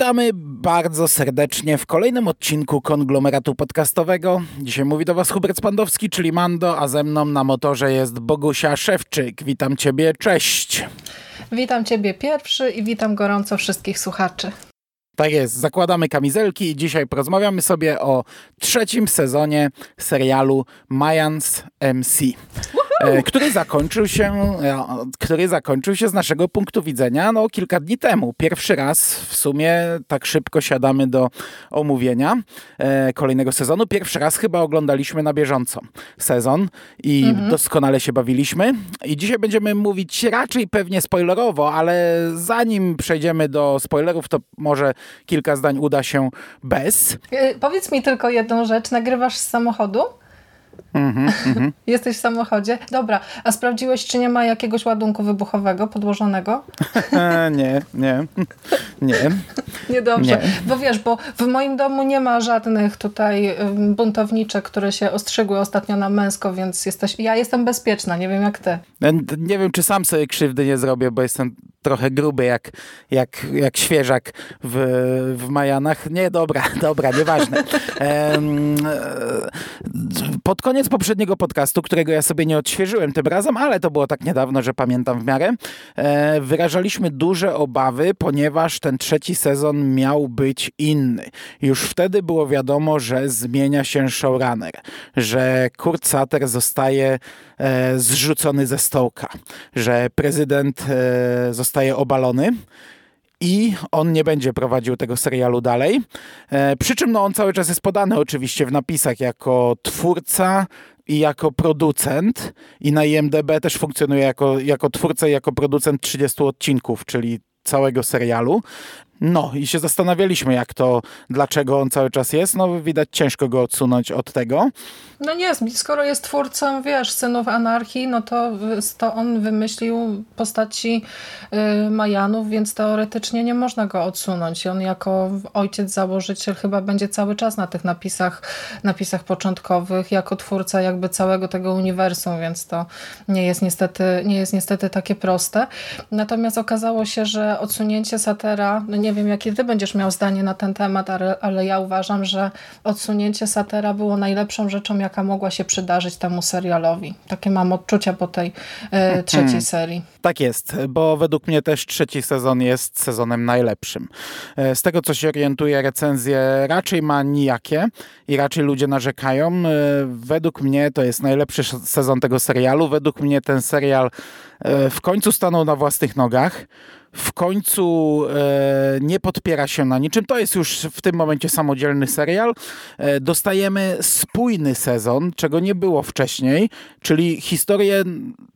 Witamy bardzo serdecznie w kolejnym odcinku konglomeratu podcastowego. Dzisiaj mówi do Was Hubert Spandowski, czyli Mando, a ze mną na motorze jest Bogusia Szewczyk. Witam Ciebie, cześć. Witam Ciebie pierwszy i witam gorąco wszystkich słuchaczy. Tak jest, zakładamy kamizelki i dzisiaj porozmawiamy sobie o trzecim sezonie serialu Mayans MC. E, który zakończył się, e, który zakończył się z naszego punktu widzenia no, kilka dni temu. Pierwszy raz w sumie tak szybko siadamy do omówienia e, kolejnego sezonu. Pierwszy raz chyba oglądaliśmy na bieżąco sezon i mhm. doskonale się bawiliśmy. I dzisiaj będziemy mówić raczej pewnie spoilerowo, ale zanim przejdziemy do spoilerów, to może kilka zdań uda się bez. Powiedz mi tylko jedną rzecz. Nagrywasz z samochodu? Mm -hmm, Jesteś w samochodzie? Dobra, a sprawdziłeś, czy nie ma jakiegoś ładunku wybuchowego podłożonego? nie, nie, nie. Niedobrze, nie. bo wiesz, bo w moim domu nie ma żadnych tutaj buntowniczek, które się ostrzygły ostatnio na męsko, więc jesteś, ja jestem bezpieczna, nie wiem jak ty. Nie wiem, czy sam sobie krzywdy nie zrobię, bo jestem trochę gruby jak, jak, jak świeżak w, w Majanach. Nie, dobra, dobra, nieważne. Pod koniec poprzedniego podcastu, którego ja sobie nie odświeżyłem tym razem, ale to było tak niedawno, że pamiętam w miarę, e, wyrażaliśmy duże obawy, ponieważ ten trzeci sezon miał być inny. Już wtedy było wiadomo, że zmienia się showrunner, że Kurt Sutter zostaje e, zrzucony ze stołka, że prezydent e, zostaje obalony i on nie będzie prowadził tego serialu dalej. E, przy czym no, on cały czas jest podany oczywiście w napisach jako twórca i jako producent i na IMDB też funkcjonuje jako, jako twórca i jako producent 30 odcinków, czyli całego serialu. No i się zastanawialiśmy, jak to, dlaczego on cały czas jest. No widać ciężko go odsunąć od tego. No nie, skoro jest twórcą, wiesz, Synów Anarchii, no to, to on wymyślił postaci y, Majanów, więc teoretycznie nie można go odsunąć. I on jako ojciec, założyciel chyba będzie cały czas na tych napisach, napisach początkowych, jako twórca jakby całego tego uniwersum, więc to nie jest niestety, nie jest niestety takie proste. Natomiast okazało się, że odsunięcie Satera, no nie nie wiem, jakie ty będziesz miał zdanie na ten temat, ale, ale ja uważam, że odsunięcie Satera było najlepszą rzeczą, jaka mogła się przydarzyć temu serialowi. Takie mam odczucia po tej e, trzeciej serii. Tak jest, bo według mnie też trzeci sezon jest sezonem najlepszym. E, z tego, co się orientuje, recenzje raczej ma nijakie i raczej ludzie narzekają. E, według mnie to jest najlepszy sezon tego serialu. Według mnie ten serial w końcu stanął na własnych nogach w końcu e, nie podpiera się na niczym. To jest już w tym momencie samodzielny serial. E, dostajemy spójny sezon, czego nie było wcześniej, czyli historię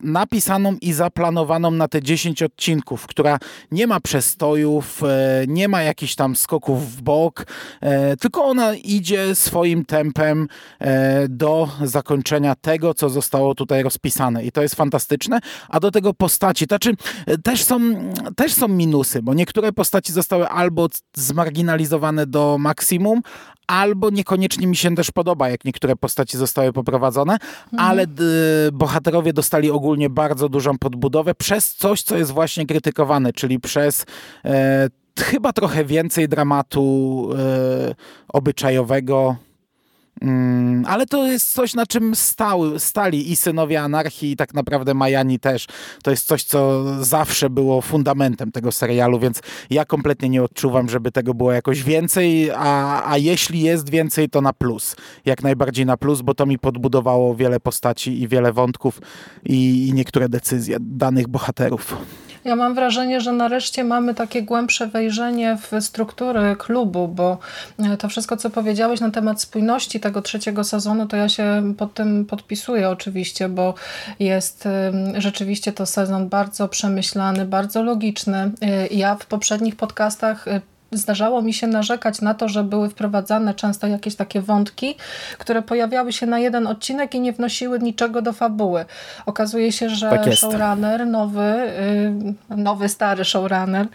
napisaną i zaplanowaną na te 10 odcinków, która nie ma przestojów, e, nie ma jakichś tam skoków w bok, e, tylko ona idzie swoim tempem e, do zakończenia tego, co zostało tutaj rozpisane. I to jest fantastyczne. A do tego postaci, znaczy też są, też są minusy, bo niektóre postaci zostały albo zmarginalizowane do maksimum, albo niekoniecznie mi się też podoba, jak niektóre postaci zostały poprowadzone, mhm. ale bohaterowie dostali ogólnie bardzo dużą podbudowę przez coś, co jest właśnie krytykowane, czyli przez e, chyba trochę więcej dramatu e, obyczajowego, Mm, ale to jest coś, na czym stał, stali i synowie anarchii, i tak naprawdę Majani też. To jest coś, co zawsze było fundamentem tego serialu, więc ja kompletnie nie odczuwam, żeby tego było jakoś więcej, a, a jeśli jest więcej, to na plus. Jak najbardziej na plus, bo to mi podbudowało wiele postaci i wiele wątków i, i niektóre decyzje danych bohaterów. Ja mam wrażenie, że nareszcie mamy takie głębsze wejrzenie w struktury klubu, bo e, to wszystko, co powiedziałeś na temat spójności tego trzeciego sezonu, to ja się pod tym podpisuję oczywiście, bo jest rzeczywiście to sezon bardzo przemyślany, bardzo logiczny. E, ja w poprzednich podcastach e, zdarzało mi się narzekać na to, że były wprowadzane często jakieś takie wątki, które pojawiały się na jeden odcinek i nie wnosiły niczego do fabuły. Okazuje się, że tak showrunner, nowy, y, nowy, stary showrunner,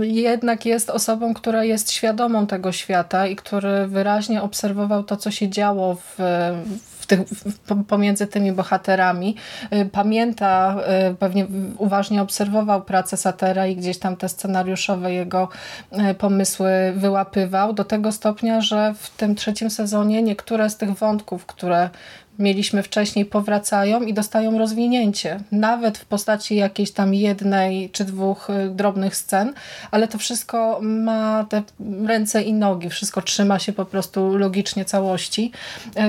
jednak jest osobą, która jest świadomą tego świata i który wyraźnie obserwował to, co się działo w, w tych, pomiędzy tymi bohaterami. Y, pamięta, y, pewnie uważnie obserwował pracę Satera i gdzieś tam te scenariuszowe jego pomysły wyłapywał do tego stopnia, że w tym trzecim sezonie niektóre z tych wątków, które mieliśmy wcześniej, powracają i dostają rozwinięcie. Nawet w postaci jakiejś tam jednej czy dwóch y, drobnych scen, ale to wszystko ma te ręce i nogi, wszystko trzyma się po prostu logicznie całości.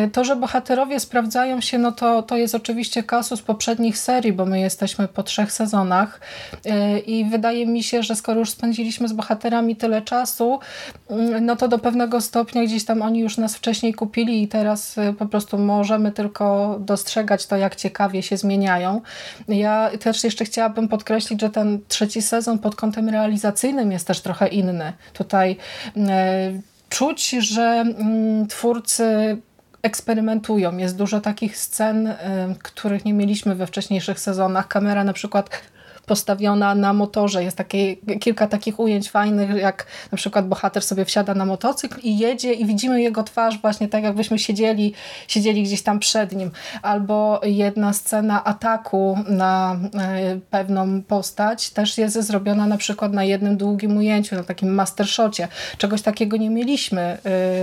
Y, to, że bohaterowie sprawdzają się, no to, to jest oczywiście kasus poprzednich serii, bo my jesteśmy po trzech sezonach y, i wydaje mi się, że skoro już spędziliśmy z bohaterami tyle czasu, no to do pewnego stopnia gdzieś tam oni już nas wcześniej kupili i teraz po prostu możemy tylko dostrzegać to, jak ciekawie się zmieniają. Ja też jeszcze chciałabym podkreślić, że ten trzeci sezon pod kątem realizacyjnym jest też trochę inny. Tutaj e, czuć, że mm, twórcy eksperymentują. Jest dużo takich scen, e, których nie mieliśmy we wcześniejszych sezonach. Kamera na przykład postawiona na motorze. Jest takie, kilka takich ujęć fajnych, jak na przykład bohater sobie wsiada na motocykl i jedzie i widzimy jego twarz właśnie tak, jakbyśmy siedzieli, siedzieli gdzieś tam przed nim. Albo jedna scena ataku na e, pewną postać też jest zrobiona na przykład na jednym długim ujęciu, na takim mastershocie. Czegoś takiego nie mieliśmy e,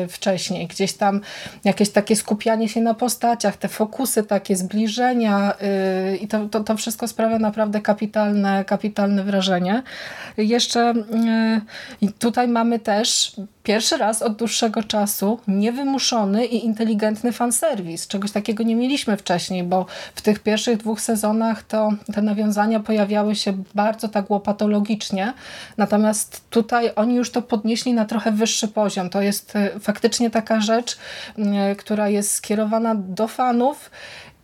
wcześniej. Gdzieś tam jakieś takie skupianie się na postaciach, te fokusy takie, zbliżenia e, i to, to, to wszystko sprawia naprawdę kapitalne kapitalne, kapitalne wrażenie. Jeszcze y, tutaj mamy też pierwszy raz od dłuższego czasu niewymuszony i inteligentny fanserwis. Czegoś takiego nie mieliśmy wcześniej, bo w tych pierwszych dwóch sezonach to te nawiązania pojawiały się bardzo tak łopatologicznie, natomiast tutaj oni już to podnieśli na trochę wyższy poziom. To jest y, faktycznie taka rzecz, y, która jest skierowana do fanów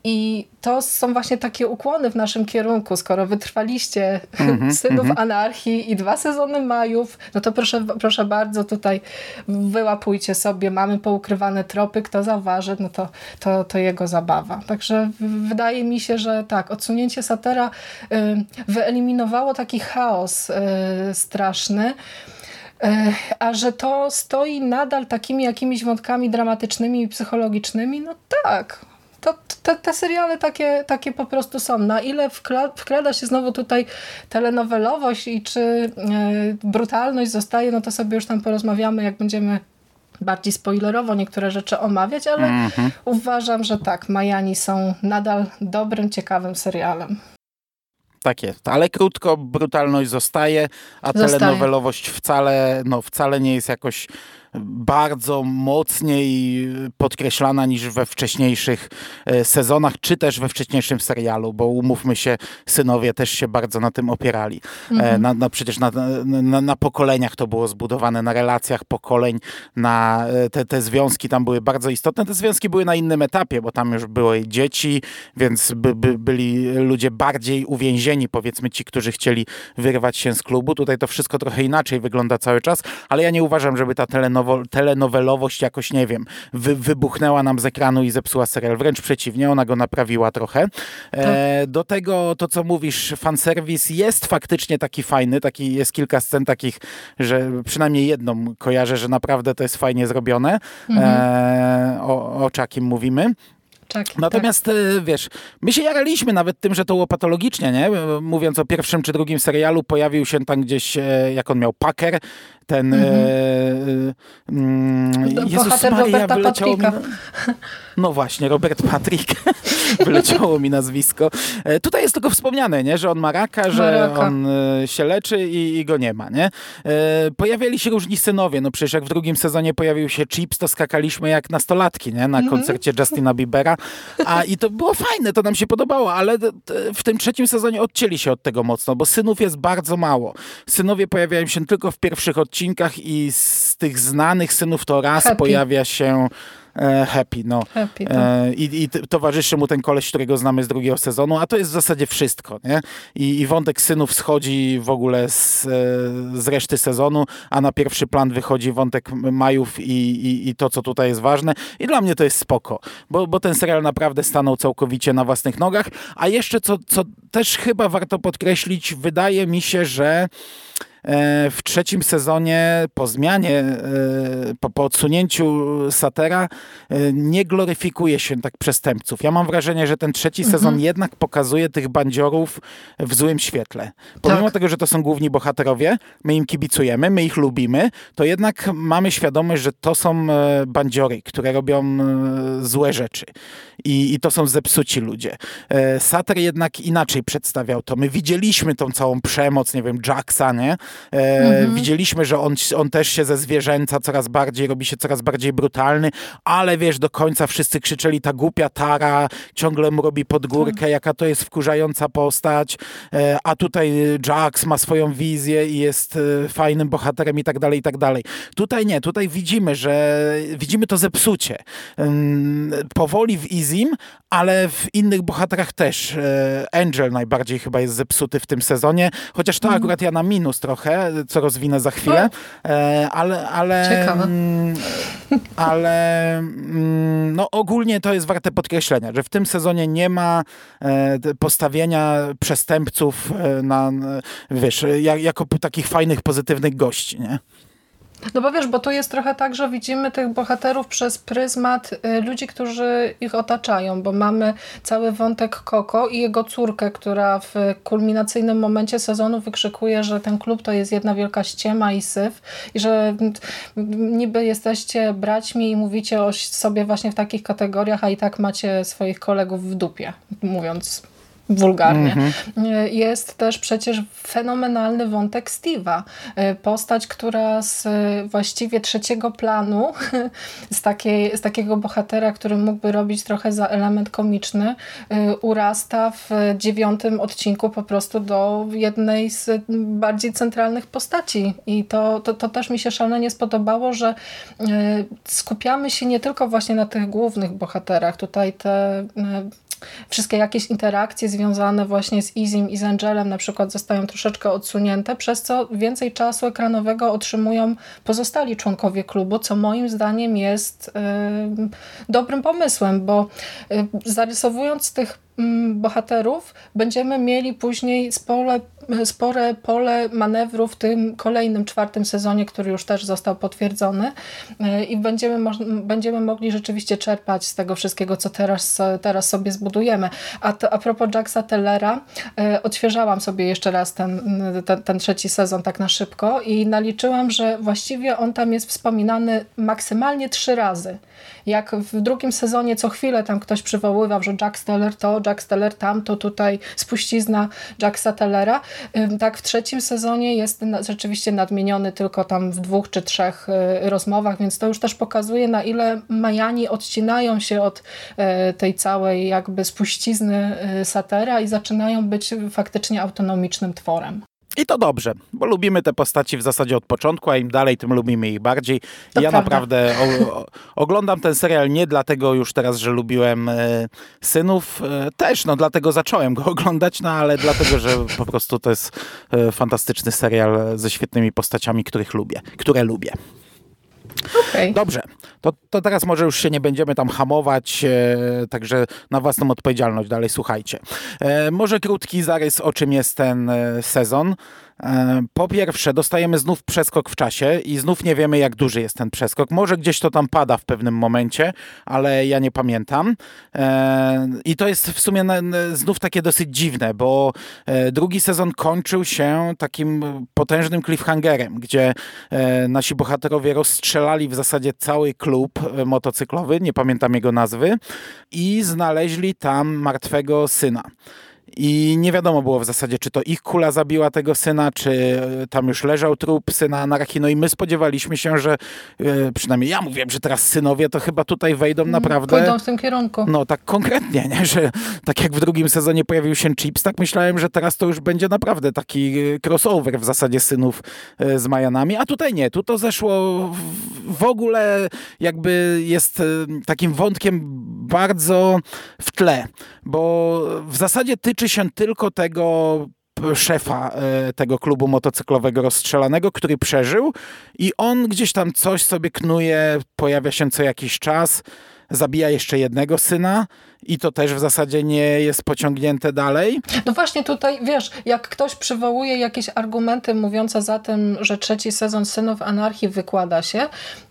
i to są właśnie takie ukłony w naszym kierunku. Skoro wytrwaliście mm -hmm, Synów mm -hmm. Anarchii i dwa sezony Majów, no to proszę, proszę bardzo tutaj wyłapujcie sobie, mamy poukrywane tropy, kto zauważy, no to, to, to jego zabawa. Także wydaje mi się, że tak, odsunięcie Satera wyeliminowało taki chaos y, straszny, y, a że to stoi nadal takimi jakimiś wątkami dramatycznymi i psychologicznymi, no tak, to te, te seriale takie, takie po prostu są. Na ile wkrada się znowu tutaj telenowelowość i czy e, brutalność zostaje, no to sobie już tam porozmawiamy, jak będziemy bardziej spoilerowo niektóre rzeczy omawiać, ale mm -hmm. uważam, że tak, Majani są nadal dobrym, ciekawym serialem. Tak jest, ale krótko brutalność zostaje, a zostaje. telenowelowość wcale, no, wcale nie jest jakoś bardzo mocniej podkreślana niż we wcześniejszych e, sezonach, czy też we wcześniejszym serialu, bo umówmy się, synowie też się bardzo na tym opierali. E, mhm. Na, na, przecież na, na, na, pokoleniach to było zbudowane, na relacjach pokoleń, na e, te, te związki tam były bardzo istotne. Te związki były na innym etapie, bo tam już były dzieci, więc by, by, byli ludzie bardziej uwięzieni, powiedzmy ci, którzy chcieli wyrwać się z klubu. Tutaj to wszystko trochę inaczej wygląda cały czas, ale ja nie uważam, żeby ta telenowa telenowelowość jakoś, nie wiem, wy, wybuchnęła nam z ekranu i zepsuła serial. Wręcz przeciwnie, ona go naprawiła trochę. E, tak. do tego to, co mówisz, fanserwis jest faktycznie taki fajny, taki, jest kilka scen takich, że przynajmniej jedną kojarzę, że naprawdę to jest fajnie zrobione. Mhm. E, o, o czakim mówimy. Tak, Natomiast tak. wiesz, my się jaraliśmy nawet tym, że to było patologicznie, nie? Mówiąc o pierwszym czy drugim serialu, pojawił się tam gdzieś, e, jak on miał, Packer, ten mm -hmm. e, mm, Jezus Maria, wyleciało mi... No właśnie, Robert Patrick. wyleciało mi nazwisko. E, tutaj jest tylko wspomniane, nie? że on ma raka, że on e, się leczy i, i, go nie ma. Nie? E, pojawiali się różni synowie. No przecież jak w drugim sezonie pojawił się Chips, to skakaliśmy jak nastolatki nie? na mm -hmm. koncercie Justina Biebera. A i to było fajne, to nam się podobało, ale w tym trzecim sezonie odcięli się od tego mocno, bo synów jest bardzo mało. Synowie pojawiają się tylko w pierwszych odcinkach odcinkach i z tych znanych synów to raz Happy. pojawia się e, Happy, no. Happy, tak. e, i, I towarzyszy mu ten koleś, którego znamy z drugiego sezonu, a to jest w zasadzie wszystko, nie? I, i wątek synów schodzi w ogóle z, e, z reszty sezonu, a na pierwszy plan wychodzi wątek Majów i, i, i to, co tutaj jest ważne. I dla mnie to jest spoko, bo, bo ten serial naprawdę stanął całkowicie na własnych nogach, a jeszcze co, co też chyba warto podkreślić, wydaje mi się, że w trzecim sezonie po zmianie, e, po, po odsunięciu Satera nie gloryfikuje się tak przestępców. Ja mam wrażenie, że ten trzeci mhm. sezon jednak pokazuje tych bandziorów w złym świetle. Pomimo tak. tego, że to są główni bohaterowie, my im kibicujemy, my ich lubimy, to jednak mamy świadomość, że to są bandziory, które robią złe rzeczy. I, i to są zepsuci ludzie. Sater jednak inaczej przedstawiał to. My widzieliśmy tą całą przemoc, nie wiem, Jacksa, nie? E, mhm. Widzieliśmy, że on, on też się ze zwierzęca coraz bardziej, robi się coraz bardziej brutalny, ale wiesz, do końca wszyscy krzyczeli, ta głupia Tara ciągle mu robi podgórkę, tak. jaka to jest wkurzająca postać, e, a tutaj Jax ma swoją wizję i jest e, fajnym bohaterem i tak dalej, i tak dalej. Tutaj nie, tutaj widzimy, że widzimy to zepsucie. Powoli w Izim, ale w innych bohaterach też. Angel najbardziej chyba jest zepsuty w tym sezonie, chociaż to mm. akurat ja na minus trochę, co rozwinę za chwilę, e, ale ale mm, ale mm, no ogólnie to jest warte podkreślenia, że w tym sezonie nie ma e, postawienia przestępców na, wiesz, jako takich fajnych, pozytywnych gości, nie? No bo wiesz, bo tu jest trochę tak, że widzimy tych bohaterów przez pryzmat y, ludzi, którzy ich otaczają, bo mamy cały wątek Koko i jego córkę, która w kulminacyjnym momencie sezonu wykrzykuje, że ten klub to jest jedna wielka ściema i syf i że niby jesteście braćmi i mówicie o sobie właśnie w takich kategoriach, a i tak macie swoich kolegów w dupie, mówiąc wulgarnie. Mm -hmm. Jest też przecież fenomenalny wątek Steve'a. E, postać, która z właściwie trzeciego planu, z, takiej, z takiego bohatera, który mógłby robić trochę za element komiczny, urasta w dziewiątym odcinku po prostu do jednej z bardziej centralnych postaci. I to, to, to też mi się szalenie spodobało, że skupiamy się nie tylko właśnie na tych głównych bohaterach. Tutaj te wszystkie jakieś interakcje związane właśnie z Izim i z Angelem na przykład zostają troszeczkę odsunięte, przez co więcej czasu ekranowego otrzymują pozostali członkowie klubu, co moim zdaniem jest dobrym pomysłem, bo zarysowując tych bohaterów będziemy mieli później spore, spore pole manewru w tym kolejnym, czwartym sezonie, który już też został potwierdzony e, i będziemy, będziemy mogli rzeczywiście czerpać z tego wszystkiego, co teraz, teraz sobie zbudujemy. A, to, a propos Jacksa Tellera, e, odświeżałam sobie jeszcze raz ten, ten, ten trzeci sezon tak na szybko i naliczyłam, że właściwie on tam jest wspominany maksymalnie trzy razy. Jak w drugim sezonie co chwilę tam ktoś przywoływał, że Jack Steller to, Jack Steller tam, to tutaj spuścizna Jacksa Tellera. Tak w trzecim sezonie jest rzeczywiście nadmieniony tylko tam w dwóch czy trzech y, rozmowach, więc to już też pokazuje na ile Majani odcinają się od y, tej całej jakby spuścizny y, Satera i zaczynają być faktycznie autonomicznym tworem. I to dobrze, bo lubimy te postaci w zasadzie od początku, a im dalej, tym lubimy ich bardziej. To ja prawda. naprawdę o, o, oglądam ten serial nie dlatego już teraz, że lubiłem e, synów, e, też, no dlatego zacząłem go oglądać, no ale dlatego, że po prostu to jest e, fantastyczny serial ze świetnymi postaciami, których lubię, które lubię. Okay. Dobrze, to, to teraz może już się nie będziemy tam hamować, e, także na własną odpowiedzialność dalej słuchajcie. E, może krótki zarys, o czym jest ten e, sezon. E, po pierwsze, dostajemy znów przeskok w czasie i znów nie wiemy, jak duży jest ten przeskok. Może gdzieś to tam pada w pewnym momencie, ale ja nie pamiętam. E, I to jest w sumie znów takie dosyć dziwne, bo e, drugi sezon kończył się takim potężnym cliffhangerem, gdzie nasi bohaterowie rozstrzelali w zasadzie cały klub motocyklowy, nie pamiętam jego nazwy, i znaleźli tam martwego syna. I nie wiadomo było w zasadzie, czy to ich kula zabiła tego syna, czy tam już leżał trup syna anarchii. No i my spodziewaliśmy się, że e, przynajmniej ja mówiłem, że teraz synowie to chyba tutaj wejdą mm, naprawdę. Pójdą w tym kierunku. No tak konkretnie, nie? że tak jak w drugim sezonie pojawił się Chips, tak myślałem, że teraz to już będzie naprawdę taki e, crossover w zasadzie synów e, z Majanami, a tutaj nie. Tu to zeszło w ogóle jakby jest takim wątkiem bardzo w tle, bo w zasadzie tyczy tyczy się tylko tego szefa e, tego klubu motocyklowego rozstrzelanego, który przeżył i on gdzieś tam coś sobie knuje, pojawia się co jakiś czas, zabija jeszcze jednego syna i to też w zasadzie nie jest pociągnięte dalej. No właśnie tutaj, wiesz, jak ktoś przywołuje jakieś argumenty mówiące za tym, że trzeci sezon Synów Anarchii wykłada się,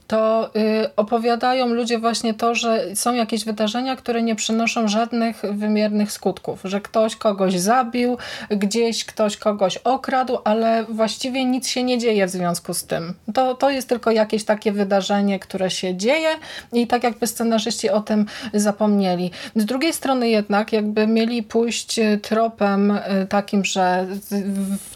to y, opowiadają ludzie właśnie to, że są jakieś wydarzenia, które nie przynoszą żadnych wymiernych skutków, że ktoś kogoś zabił, gdzieś ktoś kogoś okradł, ale właściwie nic się nie dzieje w związku z tym. To, to jest tylko jakieś takie wydarzenie, które się dzieje i tak jakby scenarzyści o tym zapomnieli. Z drugiej strony jednak jakby mieli pójść tropem y, takim, że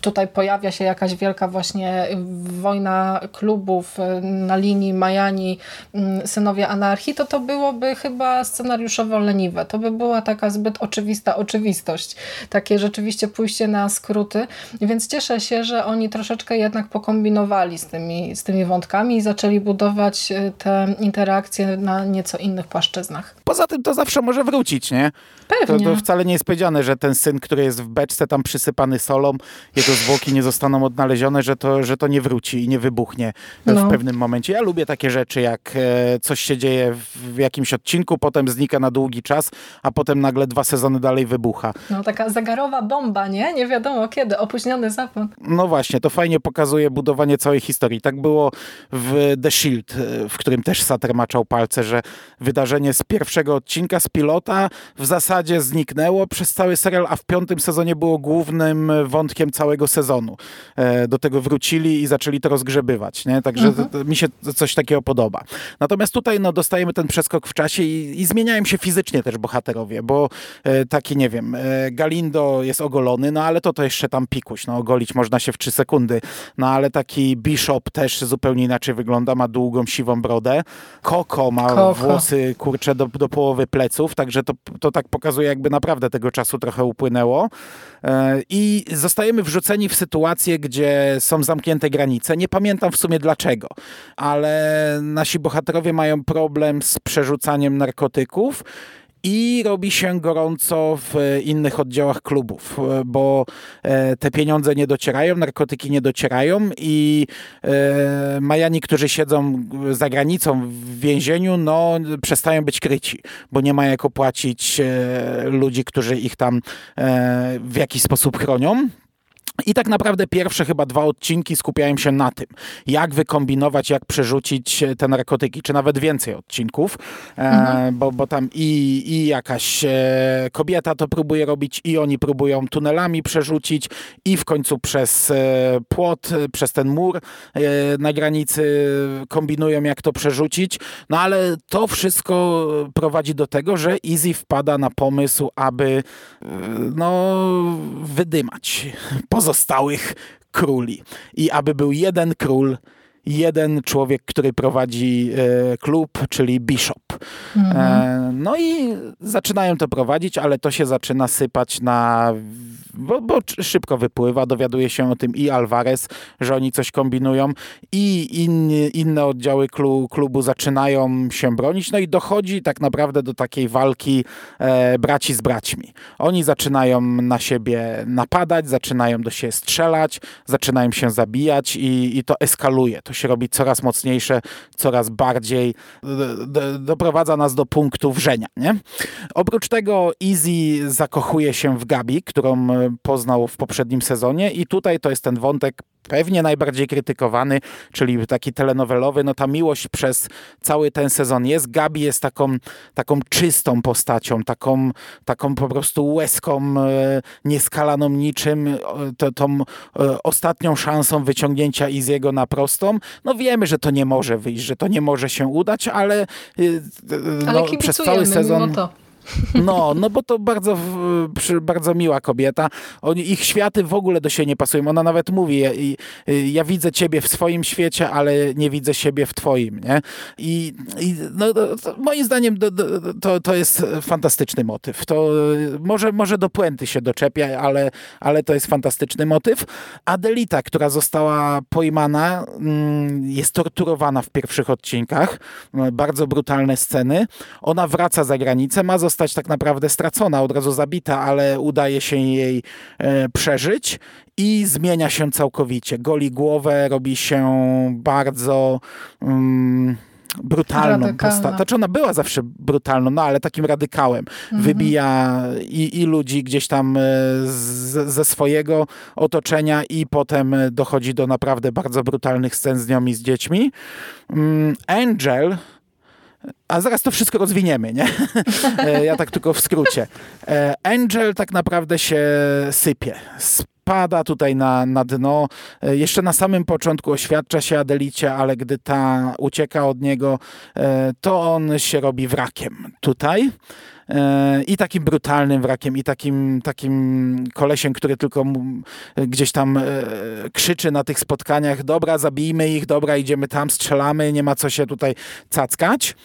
tutaj pojawia się jakaś wielka właśnie wojna klubów y, na linii Majani, mm, Synowie Anarchii, to to byłoby chyba scenariuszowo leniwe. To by była taka zbyt oczywista oczywistość. Takie rzeczywiście pójście na skróty. Więc cieszę się, że oni troszeczkę jednak pokombinowali z tymi, z tymi wątkami i zaczęli budować y, te interakcje na nieco innych płaszczyznach. Poza tym to zawsze może wrócić, nie? Pewnie. To, to wcale nie jest powiedziane, że ten syn, który jest w beczce tam przysypany solą, jego zwłoki nie zostaną odnalezione, że to, że to nie wróci i nie wybuchnie no. w pewnym momencie. Ja lubię takie rzeczy, jak e, coś się dzieje w jakimś odcinku, potem znika na długi czas, a potem nagle dwa sezony dalej wybucha. No taka zagarowa bomba, nie? Nie wiadomo kiedy, opóźniony zapłon. No właśnie, to fajnie pokazuje budowanie całej historii. Tak było w The Shield, e, w którym też Sater maczał palce, że wydarzenie z pierwszego odcinka, z pilota w zasadzie zniknęło przez cały serial, a w piątym sezonie było głównym wątkiem całego sezonu. E, do tego wrócili i zaczęli to rozgrzebywać, nie? Także mhm. mi się coś takiego podoba. Natomiast tutaj no, dostajemy ten przeskok w czasie i, i zmieniają się fizycznie też bohaterowie, bo e, taki, nie wiem, e, Galindo jest ogolony, no ale to to jeszcze tam pikuś, no ogolić można się w trzy sekundy, no ale taki Bishop też zupełnie inaczej wygląda, ma długą, siwą brodę. Koko ma Koko. włosy, kurcze, do, do połowy pleców, także to, to tak pokazuje jakby naprawdę tego czasu trochę upłynęło. E, I zostajemy wrzuceni w sytuację, gdzie są zamknięte granice. Nie pamiętam w sumie dlaczego, ale nasi bohaterowie mają problem z przerzucaniem narkotyków i robi się gorąco w innych oddziałach klubów, bo e, te pieniądze nie docierają, narkotyki nie docierają i e, Majani, którzy siedzą za granicą w więzieniu, no przestają być kryci, bo nie ma jak opłacić e, ludzi, którzy ich tam w jakiś sposób chronią. I tak naprawdę pierwsze chyba dwa odcinki skupiają się na tym, jak wykombinować, jak przerzucić te narkotyki, czy nawet więcej odcinków, e, mhm. bo, bo tam i, i jakaś e, kobieta to próbuje robić, i oni próbują tunelami przerzucić, i w końcu przez e, płot, przez ten mur na granicy kombinują, jak to przerzucić. No ale to wszystko prowadzi do tego, że Easy wpada na pomysł, aby no, wydymać poza pozostałych króli. I aby był jeden król, jeden człowiek, który prowadzi e, klub, czyli Bishop. Mhm. E, no i zaczynają to prowadzić, ale to się zaczyna sypać na bo, bo, szybko wypływa, dowiaduje się o tym i Alvarez, że oni coś kombinują i inni, inne oddziały klubu zaczynają się bronić, no i dochodzi tak naprawdę do takiej walki e, braci z braćmi. Oni zaczynają na siebie napadać, zaczynają do siebie strzelać, zaczynają się zabijać i, i to eskaluje. To się robi coraz mocniejsze, coraz bardziej doprowadza nas do punktu wrzenia. Nie? Oprócz tego Easy zakochuje się w Gabi, którą poznał w poprzednim sezonie i tutaj to jest ten wątek pewnie najbardziej krytykowany, czyli taki telenowelowy, no ta miłość przez cały ten sezon jest. Gabi jest taką, taką czystą postacią, taką, taką po prostu łezką e, nieskalaną niczym, to, tą e, ostatnią szansą wyciągnięcia Iziego na prostą. No wiemy, że to nie może wyjść, że to nie może się udać, ale, e, no, ale przez cały sezon... No, no bo to bardzo, bardzo miła kobieta. Oni, ich światy w ogóle do siebie nie pasują. Ona nawet mówi, ja, ja widzę ciebie w swoim świecie, ale nie widzę siebie w twoim, nie? I, i no, to, moim zdaniem to, to jest fantastyczny motyw. To może, może do puenty się doczepia, ale, ale to jest fantastyczny motyw. Adelita, która została pojmana, mm, jest torturowana w pierwszych odcinkach. Bardzo brutalne sceny. Ona wraca za granicę, ma zostać zostać tak naprawdę stracona, od razu zabita, ale udaje się jej e, przeżyć i zmienia się całkowicie. Goli głowę, robi się bardzo... Mm, brutalną postacią. Znaczy ona była zawsze brutalną, no ale takim radykałem. Mhm. Wybija i, i ludzi gdzieś tam e, z, ze swojego otoczenia i potem dochodzi do naprawdę bardzo brutalnych scen z nią i z dziećmi. Mm, Angel a zaraz to wszystko rozwiniemy, nie? E, ja tak tylko w skrócie. E, Angel tak naprawdę się sypie pada tutaj na, na dno. E, jeszcze na samym początku oświadcza się Adelicie, ale gdy ta ucieka od niego, to on się robi wrakiem tutaj. E, I takim brutalnym wrakiem, i takim, takim kolesiem, który tylko gdzieś tam krzyczy na tych spotkaniach: Dobra, zabijmy ich, dobra, idziemy tam, strzelamy, nie ma co się tutaj cackać.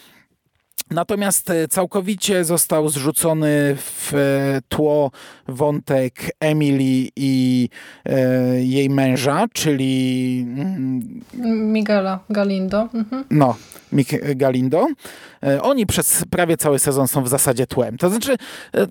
Natomiast e, całkowicie został zrzucony w e, tło wątek Emily i e, jej męża, czyli mm, Miguela Galindo. Mhm. No, Mick Galindo. E, oni przez prawie cały sezon są w zasadzie tłem. To znaczy, e,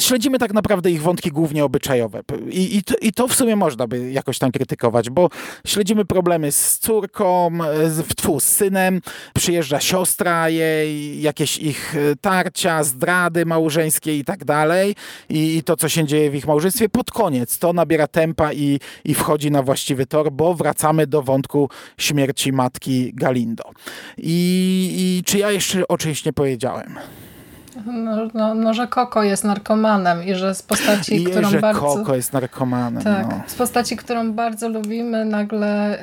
śledzimy tak naprawdę ich wątki głównie obyczajowe. I, i, to, i to w sumie można by jakoś tam krytykować, bo śledzimy problemy z córką, z, tfu, z synem, przyjeżdża siostra jej, jakieś ich e, tarcia, zdrady małżeńskie i tak dalej. I, I to, co się dzieje w ich małżeństwie, pod koniec to nabiera tempa i, i wchodzi na właściwy tor, bo wracamy do wątku śmierci matki Galindo. I, i czy ja jeszcze o czymś nie powiedziałem? No, no, no, że Koko jest narkomanem i że z postaci, I którą że bardzo... Koko jest narkomanem. Tak, no. z postaci, którą bardzo lubimy, nagle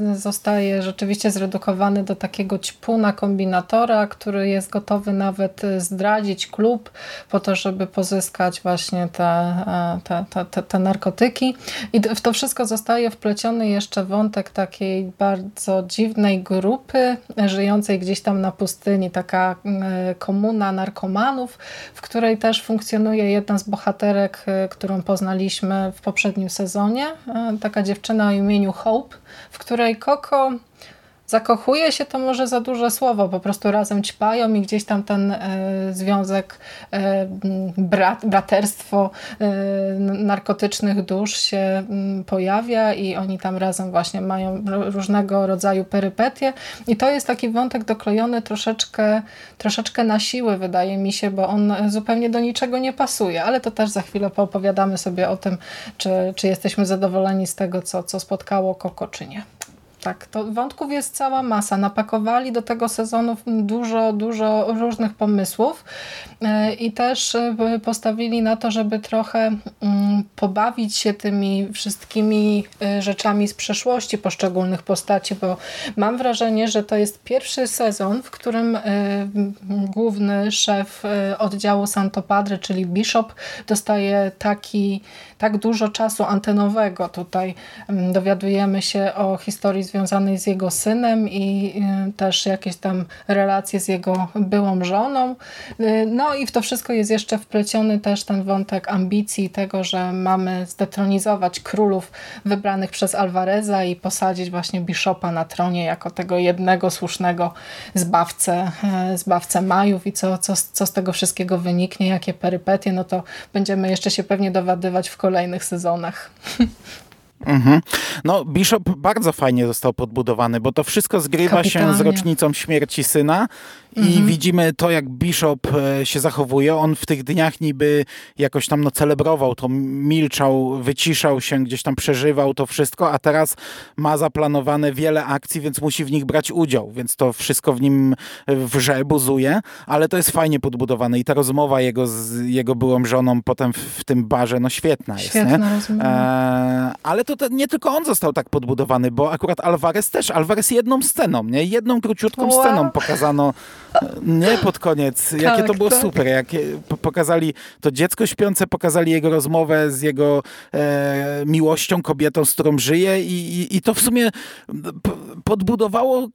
y, zostaje rzeczywiście zredukowany do takiego ćpuna kombinatora, który jest gotowy nawet y, zdradzić klub po to, żeby pozyskać właśnie te, te, te, te, te narkotyki. I w to wszystko zostaje wpleciony jeszcze wątek takiej bardzo dziwnej grupy żyjącej gdzieś tam na pustyni, taka y, komuna narkotyków narkomanów, w której też funkcjonuje jedna z bohaterek, y, którą poznaliśmy w poprzednim sezonie. Y, taka dziewczyna o imieniu Hope, w której Coco zakochuje się to może za duże słowo, po prostu razem ćpają i gdzieś tam ten e, związek, e, brat, braterstwo e, narkotycznych dusz się pojawia i oni tam razem właśnie mają różnego rodzaju perypetie. I to jest taki wątek doklejony troszeczkę, troszeczkę na siłę wydaje mi się, bo on zupełnie do niczego nie pasuje, ale to też za chwilę poopowiadamy sobie o tym, czy, czy jesteśmy zadowoleni z tego, co, co spotkało Koko, czy nie. Tak, to wątków jest cała masa. Napakowali do tego sezonu dużo, dużo różnych pomysłów e, i też e, postawili na to, żeby trochę mm, pobawić się tymi wszystkimi e, rzeczami z przeszłości poszczególnych postaci, bo mam wrażenie, że to jest pierwszy sezon, w którym główny szef oddziału Santo Padre, czyli Bishop, dostaje taki tak dużo czasu antenowego. Tutaj mm, dowiadujemy się o historii związanej z jego synem i y, też jakieś tam relacje z jego byłą żoną. Y, no i w to wszystko jest jeszcze wpleciony też ten wątek ambicji tego, że mamy zdetronizować królów wybranych przez Alvareza i posadzić właśnie Bishopa na tronie jako tego jednego słusznego zbawcę, e, zbawcę Majów i co, co, co z tego wszystkiego wyniknie, jakie perypetie, no to będziemy jeszcze się pewnie dowiadywać w kolejnych sezonach. Mhm. No, Bishop bardzo fajnie został podbudowany, bo to wszystko zgrywa Kapitalnie. się z rocznicą śmierci syna i mhm. widzimy to, jak Bishop e, się zachowuje. On w tych dniach niby jakoś tam no, celebrował to, milczał, wyciszał się, gdzieś tam przeżywał to wszystko, a teraz ma zaplanowane wiele akcji, więc musi w nich brać udział, więc to wszystko w nim wrze, buzuje, ale to jest fajnie podbudowane i ta rozmowa jego z jego byłą żoną potem w, w tym barze, no świetna jest. Świetna rozmowa. E, ale to, to, nie tylko on został tak podbudowany, bo akurat Alvarez też, Alvarez jedną sceną, nie? Jedną króciutką wow. sceną pokazano nie pod koniec. Jakie tak, to było tak. super. Jak pokazali to dziecko śpiące, pokazali jego rozmowę z jego e, miłością, kobietą, z którą żyje i, i, i to w sumie podbudowało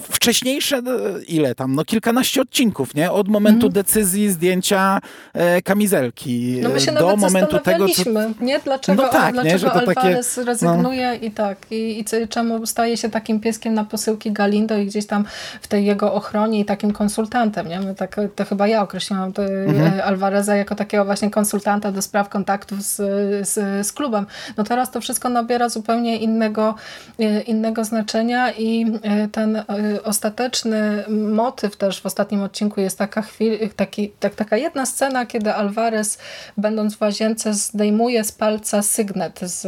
wcześniejsze, e, ile tam, no kilkanaście odcinków, nie? Od momentu mm. decyzji zdjęcia e, kamizelki no my się do momentu tego, co... nie? Dlaczego, no tak, dlaczego nie? że to Alvarez takie... rezygnuje no. i tak. I, I czemu staje się takim pieskiem na posyłki Galindo i gdzieś tam w tej jego ochronie i takim konsultantem, nie? My tak, to chyba ja określiłam to, mhm. Alvareza jako takiego właśnie konsultanta do spraw kontaktów z, z, z klubem. No teraz to wszystko nabiera zupełnie innego, innego znaczenia i ten ostateczny motyw też w ostatnim odcinku jest taka chwil, taki, tak, taka jedna scena, kiedy Alvarez będąc w łazience zdejmuje z palca sygnet z,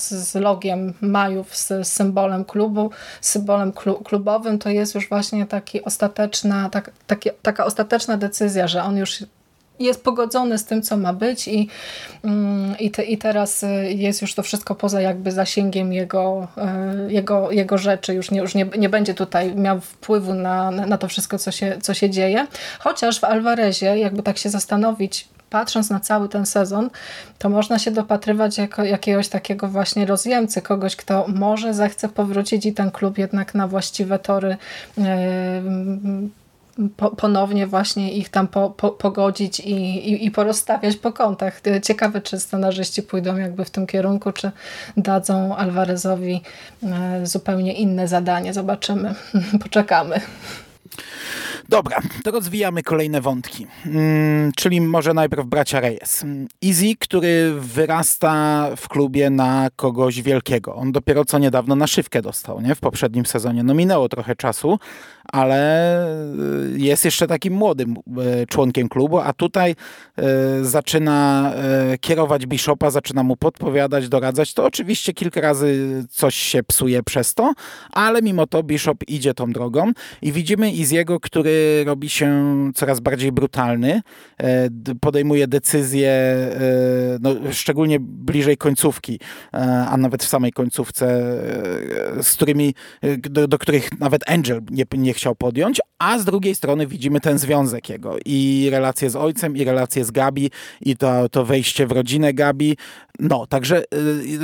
z logiem Majów, z symbolem klubu, symbolem klubowym, to jest już właśnie taki ostateczna, tak, taki, taka ostateczna decyzja, że on już jest pogodzony z tym, co ma być i, mm, i, te, i teraz y, jest już to wszystko poza jakby zasięgiem jego, y, jego, jego rzeczy. Już, nie, już nie, nie będzie tutaj miał wpływu na, na to wszystko, co się, co się dzieje. Chociaż w Alvarezie, jakby tak się zastanowić, patrząc na cały ten sezon, to można się dopatrywać jako jakiegoś takiego właśnie rozjemcy, kogoś, kto może zechce powrócić i ten klub jednak na właściwe tory yy, po, ponownie właśnie ich tam po, po, pogodzić i, i, i porozstawiać po kątach. Ciekawe, czy scenarzyści pójdą jakby w tym kierunku, czy dadzą Alvarezowi e, zupełnie inne zadanie. Zobaczymy. Poczekamy. Dobra, to rozwijamy kolejne wątki. Hmm, czyli może najpierw bracia Reyes. Easy, który wyrasta w klubie na kogoś wielkiego. On dopiero co niedawno naszywkę dostał, nie? W poprzednim sezonie. No minęło trochę czasu, ale y, jest jeszcze takim młodym y, członkiem klubu, a tutaj y, zaczyna kierować Bishopa, zaczyna mu podpowiadać, doradzać. To oczywiście kilka razy coś się psuje przez to, ale mimo to Bishop idzie tą drogą i widzimy Iziego, który robi się coraz bardziej brutalny, podejmuje decyzje, no, szczególnie bliżej końcówki, a nawet w samej końcówce, z którymi, do, do których nawet Angel nie, nie chciał podjąć, a z drugiej strony widzimy ten związek jego i relacje z ojcem, i relacje z Gabi, i to, to wejście w rodzinę Gabi. No, także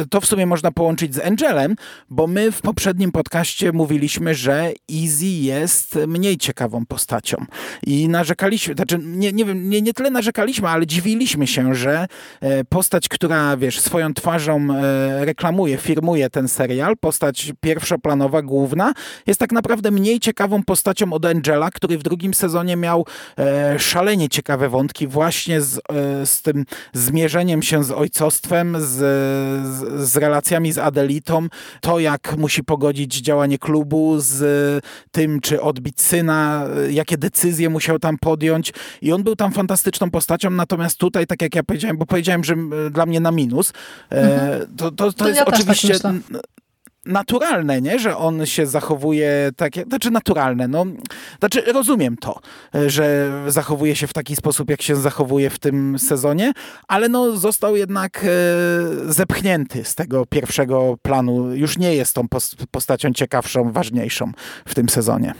y, to w sumie można połączyć z Angelem, bo my w poprzednim podcaście mówiliśmy, że Easy jest mniej ciekawą postacią. I narzekaliśmy, znaczy nie, nie wiem, nie, nie tyle narzekaliśmy, ale dziwiliśmy się, że e, postać, która wiesz, swoją twarzą e, reklamuje, firmuje ten serial, postać pierwszoplanowa, główna, jest tak naprawdę mniej ciekawą postacią od Angela, który w drugim sezonie miał e, szalenie ciekawe wątki właśnie z, z tym zmierzeniem się z ojcostwem, z, z, z relacjami z Adelitą, to jak musi pogodzić działanie klubu z tym, czy odbić syna, jakie decyzje musiał tam podjąć i on był tam fantastyczną postacią, natomiast tutaj, tak jak ja powiedziałem, bo powiedziałem, że dla mnie na minus, e, mhm. to, to, to, to jest ja tak oczywiście tak naturalne, nie? że on się zachowuje tak, znaczy naturalne, no, znaczy rozumiem to, że zachowuje się w taki sposób, jak się zachowuje w tym sezonie, ale no został jednak e, zepchnięty z tego pierwszego planu, już nie jest tą postacią ciekawszą, ważniejszą w tym sezonie.